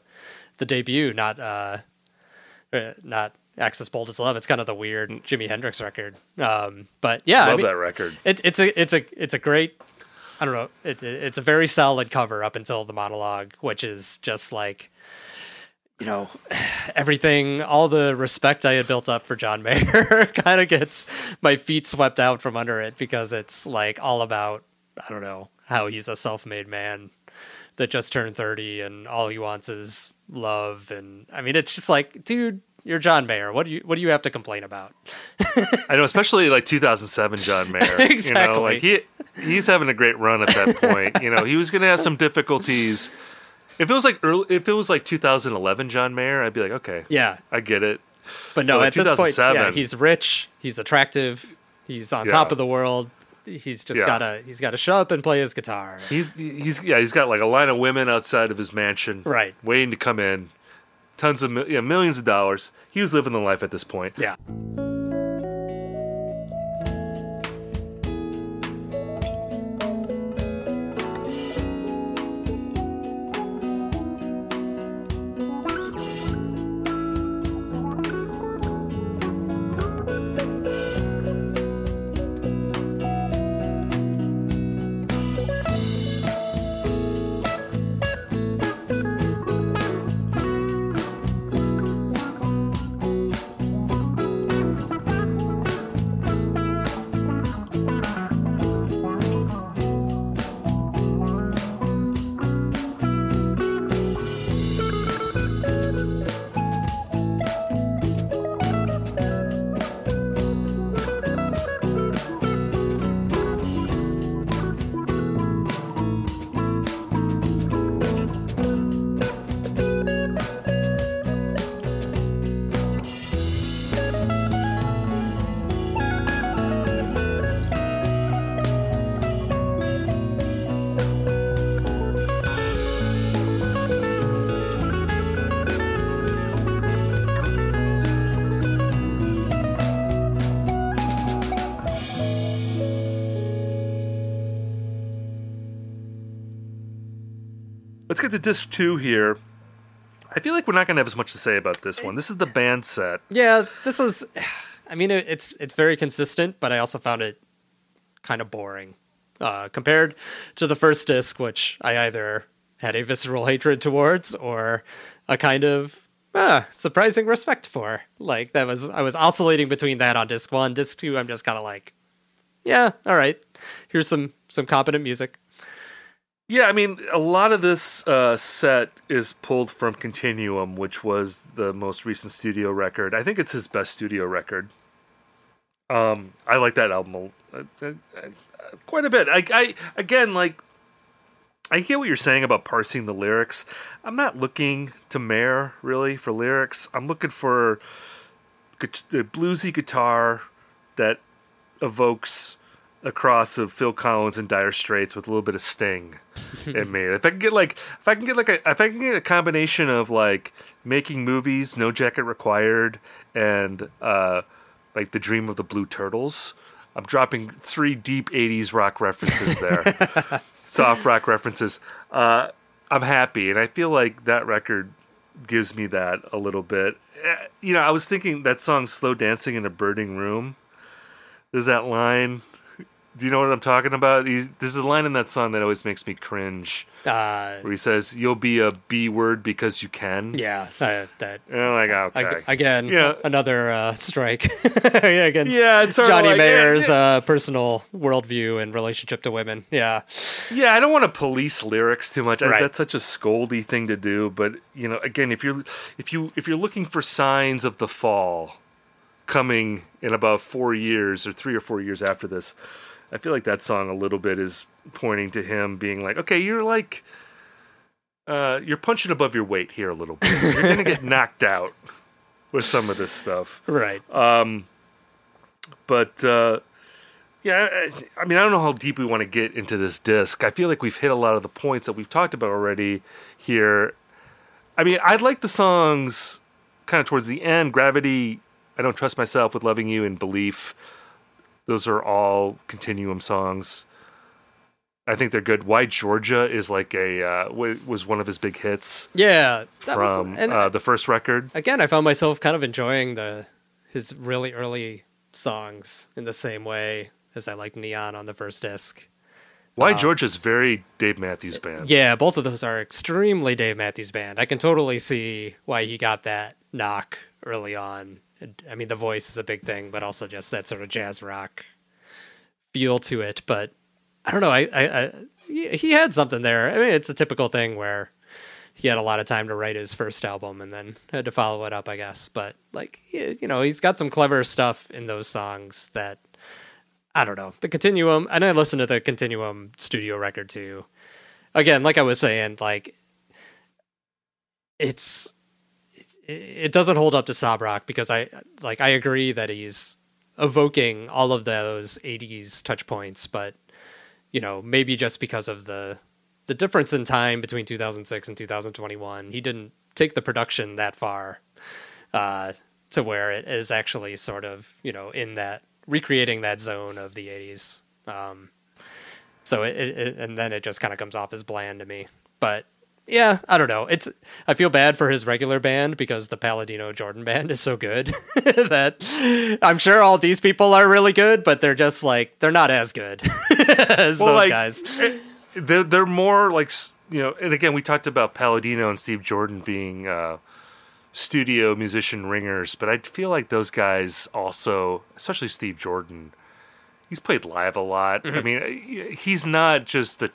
the debut, not uh, uh not Axis Bold as Love. It's kind of the weird Jimi Hendrix record. Um, but yeah, I Love mean, that record. It's it's a it's a it's a great. I don't know. It, it- it's a very solid cover up until the monologue, which is just like you know, everything, all the respect I had built up for John Mayer kind of gets my feet swept out from under it because it's like all about, I don't know, how he's a self made man that just turned 30 and all he wants is love. And I mean, it's just like, dude, you're John Mayer. What do you, what do you have to complain about? I know, especially like 2007 John Mayer. You know, Exactly. like he he's having a great run at that point. you know, he was going to have some difficulties. If it was like early, if it was like 2011 John Mayer, I'd be like, okay, Yeah. I get it. But no, But, like, at this point, yeah, he's rich, he's attractive, he's on Yeah. top of the world. He's just Yeah. gotta, he's gotta show up and play his guitar. He's he's yeah, he's got like a line of women outside of his mansion, Right. waiting to come in. Tons of yeah, millions of dollars. He was living the life at this point. Yeah. Disc two here. I feel like we're not going to have as much to say about this one. This is the band set. Yeah, this was. I mean, it, it's it's very consistent, but I also found it kind of boring uh, compared to the first disc, which I either had a visceral hatred towards or a kind of ah, surprising respect for. Like that was I was oscillating between that on disc one, disc two. I'm just kind of like, yeah, all right. Here's some some competent music. Yeah, I mean, a lot of this uh, set is pulled from Continuum, which was the most recent studio record. I think it's his best studio record. Um, I like that album a, a, a, quite a bit. I, I again, like, I hear what you're saying about parsing the lyrics. I'm not looking to Mayer really for lyrics. I'm looking for a bluesy guitar that evokes a cross of Phil Collins and Dire Straits with a little bit of Sting in me. If I can get like, if I can get like a, if I can get a combination of like making movies, No Jacket Required, and uh, like the Dream of the Blue Turtles, I'm dropping three deep '80s rock references there, soft rock references. Uh, I'm happy, and I feel like that record gives me that a little bit. Eh, You know, I was thinking that song "Slow Dancing in a Burning Room." There's that line do you know what I'm talking about? He's, there's a line in that song that always makes me cringe, Uh, where he says, "You'll be a B word because you can." yeah, uh, that And I'm like, okay, ag- again, Yeah. another uh, strike against Yeah, it's Johnny like, Mayer's eh, uh, personal worldview and relationship to women. Yeah, yeah. I don't want to police lyrics too much. I, that's such a scoldy thing to do. But you know, again, if you're if you if you're looking for signs of the fall coming in about four years or three or four years after this, I feel like that song a little bit is pointing to him being like, okay, you're like, uh, you're punching above your weight here a little bit. You're gonna get knocked out with some of this stuff. right. Um, But uh, yeah, I, I mean, I don't know how deep we want to get into this disc. I feel like we've hit a lot of the points that we've talked about already here. I mean, I like the songs kind of towards the end. Gravity, I don't trust myself with loving you, and Belief. Those are all continuum songs. I think they're good. Why Georgia is like a uh, wa- was one of his big hits yeah, that was- from and uh, the first record. again, I found myself kind of enjoying the his really early songs in the same way as I like Neon on the first disc. Why Georgia's very Dave Matthews Band. Yeah, both of those are extremely Dave Matthews Band. I can totally see why he got that knock early on. I mean, the voice is a big thing, but also just that sort of jazz rock feel to it. But I don't know. I, I, I he had something there. I mean, it's a typical thing where he had a lot of time to write his first album and then had to follow it up, I guess. But like, you know, he's got some clever stuff in those songs that I don't know. The Continuum, and I listened to the Continuum studio record too. Again, like I was saying, like it's it, doesn't hold up to Sob Rock because I like I agree that he's evoking all of those 80s touch points, but you know, maybe just because of the the difference in time between 2006 and 2021, he didn't take the production that far uh, to where it is actually sort of you know in that recreating that zone of the 80s. Um, so it, it and then it just kind of comes off as bland to me. But yeah, I don't know. It's I feel bad for his regular band because the Palladino Jordan band is so good that I'm sure all these people are really good, but they're just like they're not as good as Well, those like, guys. eh, They're, they're more like you know, and again, we talked about Palladino and Steve Jordan being uh, studio musician ringers, but I feel like those guys also, especially Steve Jordan, he's played live a lot. I mean, eh, he's not just the,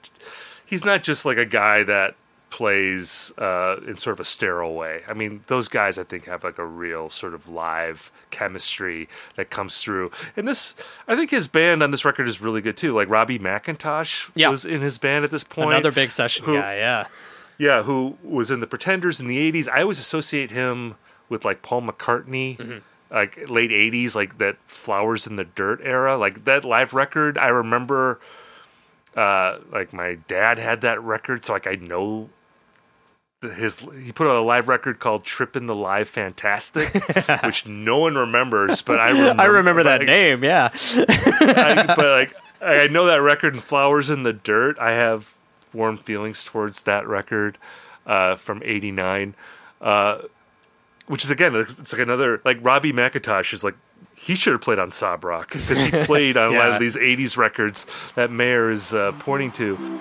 he's not just like a guy that plays uh, in sort of a sterile way. I mean, those guys I think have like a real sort of live chemistry that comes through. And this, I think his band on this record is really good too. Like Robbie McIntosh Yeah. was in his band at this point. Another big session who- guy, yeah. Yeah, who was in the Pretenders in the '80s. I always associate him with like Paul McCartney, Mm-hmm. like late '80s, like that "Flowers in the Dirt" era. Like that live record, I remember. Uh, like my dad had that record, so like I know his. He put out a live record called "Trippin' the Live Fantastic," which no one remembers, but I remember. I remember that like, name, yeah. I, but like I know that record and Flowers in the Dirt. I have warm feelings towards that record uh, from '89, uh, which is again it's like another like Robbie McIntosh is like he should have played on Sob Rock because he played on a lot of these '80s records that Mayer is uh, pointing to.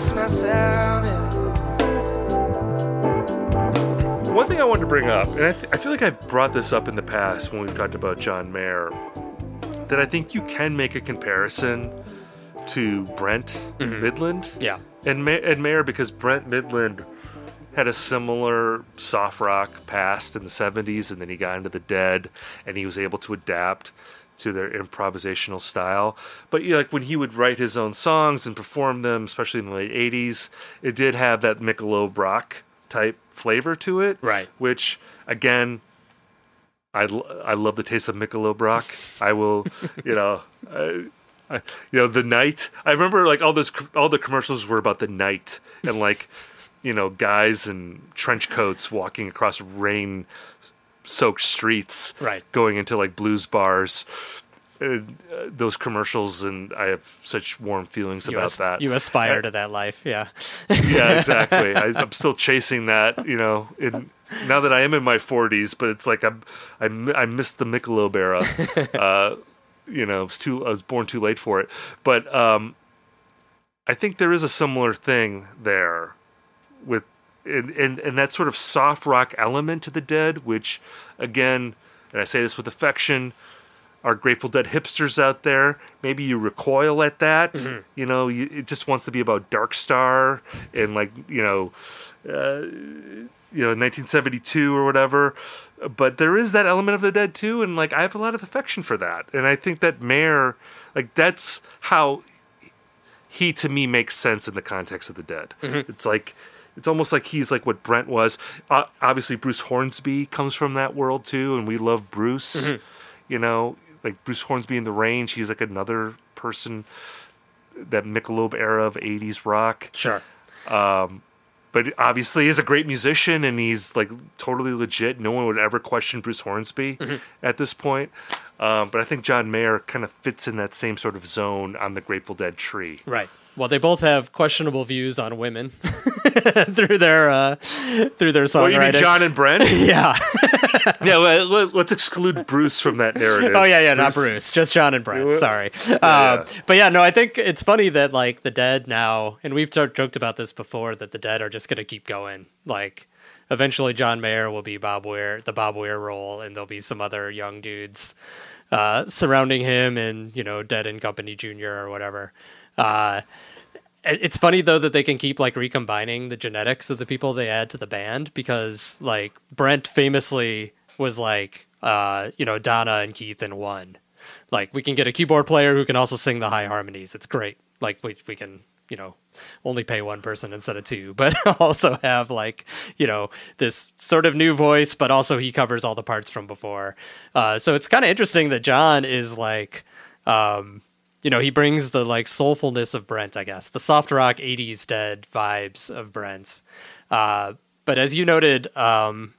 don't trust myself. One thing I wanted to bring up, and I, th- I feel like I've brought this up in the past when we've talked about John Mayer, that I think you can make a comparison to Brent mm-hmm. Mydland. Yeah. And, Ma- and Mayer because Brent Mydland had a similar soft rock past in the 70s, and then he got into the Dead, and he was able to adapt to their improvisational style. But you know, like when he would write his own songs and perform them, especially in the late 80s, it did have that Michelob rock type flavor to it. Right. Which, again, I, I love the taste of Michelob rock. I will, you know, I, I, you know, the night. I remember like all those all the commercials were about the night and like, you know, guys in trench coats walking across rain soaked streets, Right. Going into like blues bars. And, uh, those commercials, and I have such warm feelings You, about as- that. you aspire I- to that life, yeah. yeah, exactly. I, I'm still chasing that, you know. In, now that I am in my 40s, but it's like I'm, I, I missed the Michelob era. Uh, you know, I was too, I was born too late for it. But um, I think there is a similar thing there with, and, and and that sort of soft rock element to the Dead, which, again, and I say this with affection. Our Grateful Dead hipsters out there, maybe you recoil at that. Mm-hmm. You know, you, it just wants to be about Dark Star and like you know, uh, you know, 1972 or whatever. But there is that element of the Dead too, and like I have a lot of affection for that. And I think that Mayer, like that's how he to me makes sense in the context of the Dead. It's like it's almost like he's like what Brent was. Uh, obviously, Bruce Hornsby comes from that world too, and we love Bruce. You know, like Bruce Hornsby in the Range. He's like another person that Michelob era of '80s rock. Sure. But obviously, he's a great musician, and he's like totally legit. No one would ever question Bruce Hornsby at this point. Um, but I think John Mayer kind of fits in that same sort of zone on the Grateful Dead tree. Right. Well, they both have questionable views on women through their uh, through their songwriting. What you mean, John and Brent? Yeah. yeah, well, let- let's exclude Bruce from that narrative. Oh yeah, yeah, not Bruce, just John and Brent. Sorry, Yeah, um, yeah. but yeah, no, I think it's funny that like the Dead now, and we've j- joked about this before, that the Dead are just gonna keep going. Like, eventually, John Mayer will be Bob Weir, the Bob Weir role, and there'll be some other young dudes uh, surrounding him, and you know, Dead and Company Junior or whatever. Uh, it's funny though that they can keep like recombining the genetics of the people they add to the band because like Brent famously was like uh you know Donna and Keith in one. Like we can get a keyboard player who can also sing the high harmonies. It's great. Like we we can you know only pay one person instead of two, but also have like you know this sort of new voice, but also he covers all the parts from before. Uh, so it's kind of interesting that John is like. Um, you know, he brings the like soulfulness of Brent, I guess, the soft rock '80s dead vibes of Brent's. Uh, but as you noted, um,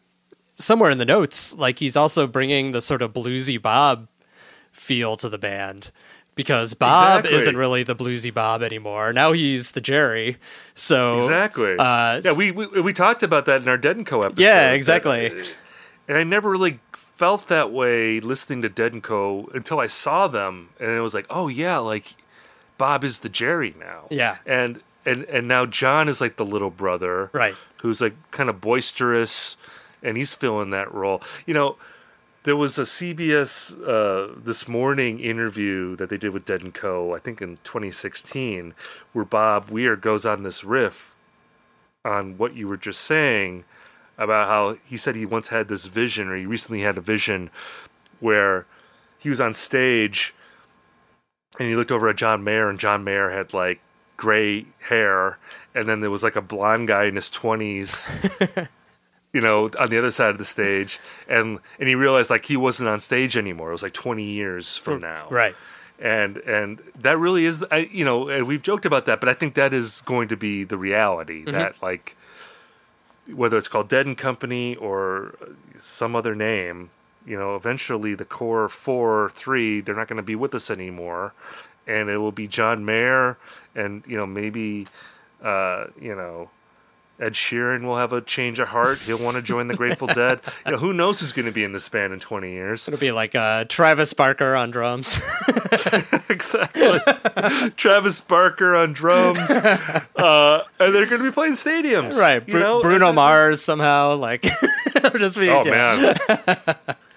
somewhere in the notes, like he's also bringing the sort of bluesy Bob feel to the band because Bob Exactly. isn't really the bluesy Bob anymore. Now he's the Jerry. So Exactly. Uh, yeah, we, we we talked about that in our Dead and Co episode. Yeah, that- exactly. and I never really felt that way listening to Dead and Co until I saw them, and it was like, oh yeah, like Bob is the Jerry now. Yeah. and and and now John is like the little brother, Right. Who's like kind of boisterous, and he's filling that role. You know, there was a CBS uh, this morning interview that they did with Dead and Co. I think in 2016, where Bob Weir goes on this riff on what you were just saying about how he said he once had this vision, or he recently had a vision where he was on stage and he looked over at John Mayer, and John Mayer had like gray hair, and then there was like a blonde guy in his 20s. you know, on the other side of the stage, and and he realized like he wasn't on stage anymore. It was like twenty years from mm, now, Right. And and that really is, I, you know, and we've joked about that, but I think that is going to be the reality. Mm-hmm. That like whether it's called Dead and Company or some other name, you know, eventually the core four, three, they're not going to be with us anymore, and it will be John Mayer and you know maybe, uh, you know, Ed Sheeran will have a change of heart. He'll want to join the Grateful Dead. You know, who knows who's going to be in this band in 20 years? It'll be like uh, Travis Barker on drums. exactly. Travis Barker on drums. Uh, and they're going to be playing stadiums. right. You know? Bruno Mars somehow like just be, Oh, yeah.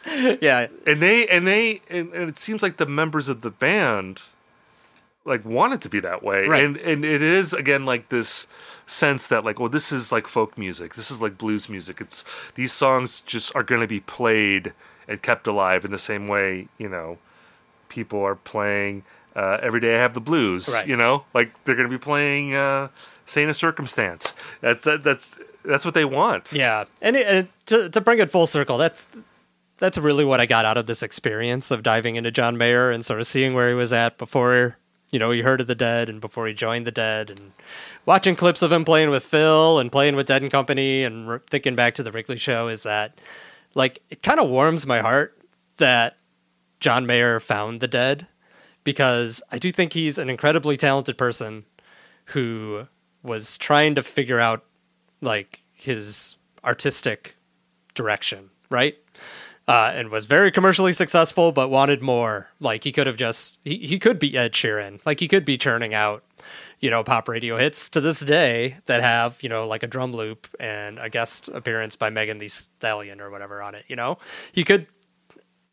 man. yeah. and they and they and, and it seems like the members of the band like want it to be that way Right. and and it is again like this sense that like well this is like folk music. This is like blues music. It's these songs just are going to be played and kept alive in the same way you know people are playing uh, every day i have the blues Right. you know? Like they're going to be playing uh saint of circumstance. That's that, that's that's what they want. Yeah, and, it, and to to bring it full circle, that's that's really what I got out of this experience of diving into John Mayer and sort of seeing where he was at before you know he heard of the Dead and before he joined the Dead, and watching clips of him playing with Phil and playing with Dead and Company, and re- thinking back to the Wrigley Show is that like it kind of warms my heart that John Mayer found the Dead because I do think he's an incredibly talented person who was trying to figure out like his artistic direction, right? Uh, and was very commercially successful, but wanted more. Like he could have just he, he could be Ed Sheeran. Like he could be churning out, you know, pop radio hits to this day that have you know like a drum loop and a guest appearance by Megan Thee Stallion or whatever on it. You know, he could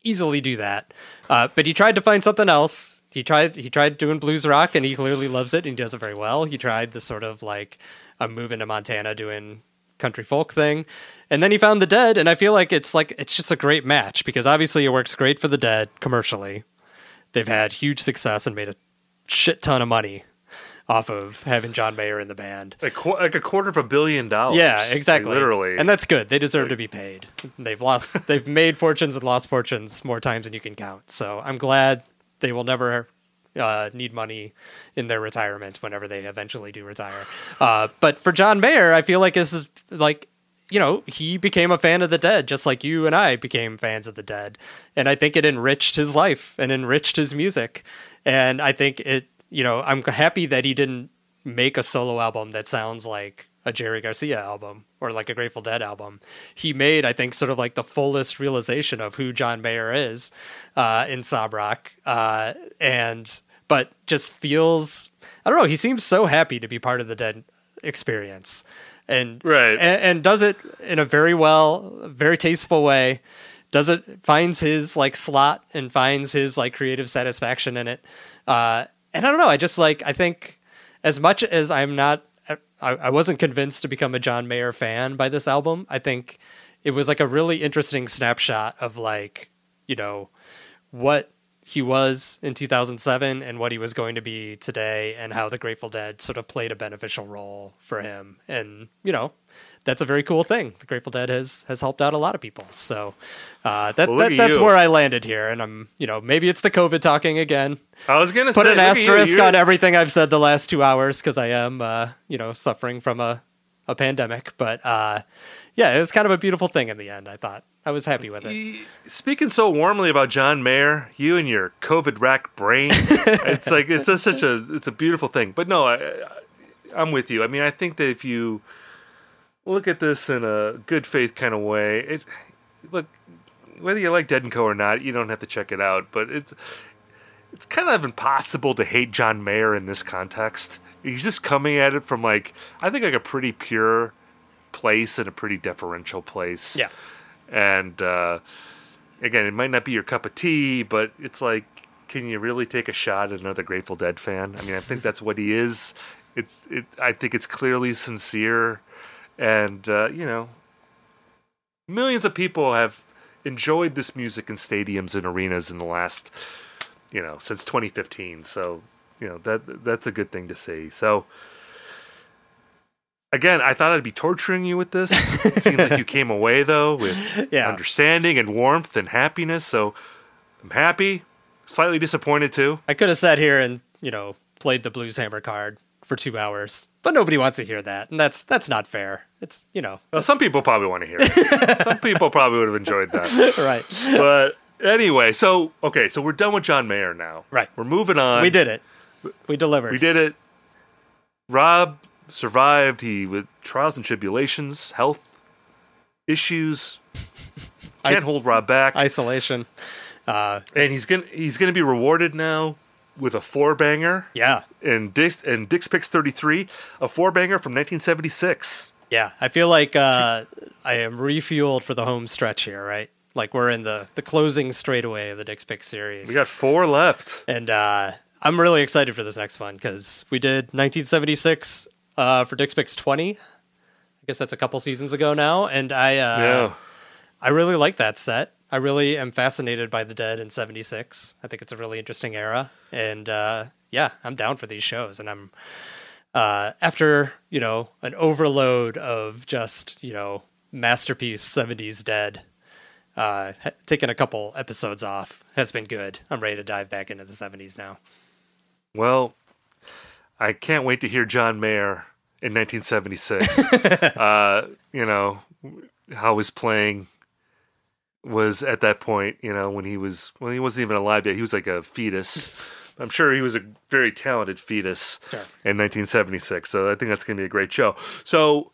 easily do that. Uh, but he tried to find something else. He tried he tried doing blues rock, and he clearly loves it, and he does it very well. He tried the sort of like I'm moving to Montana doing country folk thing, and then he found the Dead, and I feel like it's like it's just a great match because obviously it works great for the Dead commercially. They've had huge success and made a shit ton of money off of having John Mayer in the band. like, qu- like a quarter of a billion dollars Yeah, Like, exactly. literally and that's good. They deserve to be paid. They've lost, they've made fortunes and lost fortunes more times than you can count. So I'm glad they will never uh, need money in their retirement whenever they eventually do retire. Uh, but for John Mayer, I feel like this is like. You know, he became a fan of the dead, just like you and I became fans of the dead. And I think it enriched his life and enriched his music. And I think it, you know, I'm happy that he didn't make a solo album that sounds like a Jerry Garcia album or like a Grateful Dead album. He made, I think, sort of like the fullest realization of who John Mayer is uh, in Sob Rock, uh, and but just feels I don't know. He seems so happy to be part of the Dead experience, and Right. and, and does it in a very well, very tasteful way. Does it finds his like slot and finds his like creative satisfaction in it. Uh, and I don't know. I just like I think as much as I'm not, I, I wasn't convinced to become a John Mayer fan by this album. I think it was like a really interesting snapshot of like you know what he was in 2007 and what he was going to be today and how the Grateful Dead sort of played a beneficial role for him. And, you know, that's a very cool thing. The Grateful Dead has has helped out a lot of people. So uh, that, Well, that that's you. where I landed here. And I'm, you know, maybe it's the COVID talking again. I was gonna Put say, an you, asterisk you're- on everything I've said the last two hours because I am, uh, you know, suffering from a, a pandemic. But uh, yeah, it was kind of a beautiful thing in the end. I thought I was happy with it. Speaking so warmly about John Mayer, you and your COVID racked brain, it's like it's a, such a it's a beautiful thing. But no, I, I, I'm with you. I mean, I think that if you look at this in a good faith kind of way, it look whether you like Dead and Co or not, you don't have to check it out. But it's it's kind of impossible to hate John Mayer in this context. He's just coming at it from like I think like a pretty pure place and a pretty deferential place. Yeah. And uh, again, it might not be your cup of tea, but it's like, can you really take a shot at another Grateful Dead fan? I mean, I think that's what he is. It's, it. I think it's clearly sincere, and uh, you know, millions of people have enjoyed this music in stadiums and arenas in the last, you know, since 2015. So, you know, that that's a good thing to see. So. Again, I thought I'd be torturing you with this. It seems like you came away though with Yeah. understanding and warmth and happiness. So I'm happy, slightly disappointed too. I could have sat here and you know played the blues hammer card for two hours, but nobody wants to hear that, and that's that's not fair. It's you know Well, some people probably want to hear it. some people probably would have enjoyed that. right. But anyway, so okay, so we're done with John Mayer now. Right. We're moving on. we did it. We delivered. We did it. Rob survived. He with trials and tribulations, health issues. Can't I- hold Rob back. Isolation. Uh, and he's gonna he's gonna be rewarded now with a four banger. Yeah. And Dick's and Dick's Picks thirty three, a four banger from nineteen seventy six. Yeah, I feel like uh, I am refueled for the home stretch here, right? Like we're in the the closing straightaway of the Dick's Picks series. We got four left, and uh, I'm really excited for this next one because we did 1976 uh, for Dick's Picks 20. I guess that's a couple seasons ago now, and I uh, Yeah. I really like that set. I really am fascinated by the Dead in '76. I think it's a really interesting era, and uh, yeah, I'm down for these shows. And I'm uh, after you know an overload of just you know masterpiece '70s Dead. Uh, taking a couple episodes off has been good. I'm ready to dive back into the '70s now. Well, I can't wait to hear John Mayer in 1976. uh, you know how he's playing was at that point. You know when he was when he wasn't even alive yet. He was like a fetus. I'm sure he was a very talented fetus Sure. in 1976. So I think that's going to be a great show. So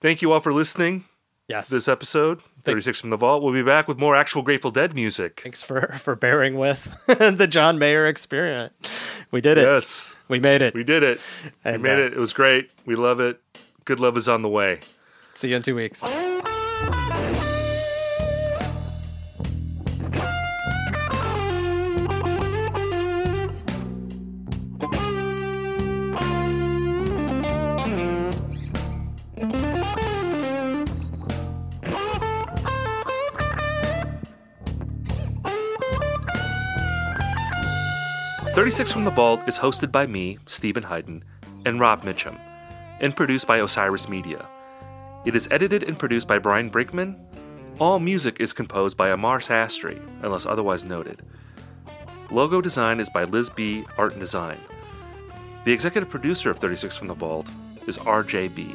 thank you all for listening. Yes. This episode, 36 from the Vault. We'll be back with more actual Grateful Dead music. Thanks for for bearing with the John Mayer experience. We did it. Yes. We made it. We did it. And, we made uh, it. It was great. We love it. Good love is on the way. See you in two weeks. Thirty-six from the Vault is hosted by me, Steven Hyden, and Rob Mitchum, and produced by Osiris Media. It is edited and produced by Brian Brinkman. All music is composed by Amar Sastry, unless otherwise noted. Logo design is by Liz Bee Art and Design. The executive producer of 36 from the Vault is RJ Bee.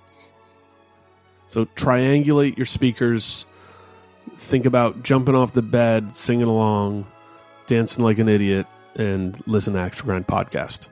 So triangulate your speakers. Think about jumping off the bed, singing along, dancing like an idiot, and listen to Axe Grind podcast.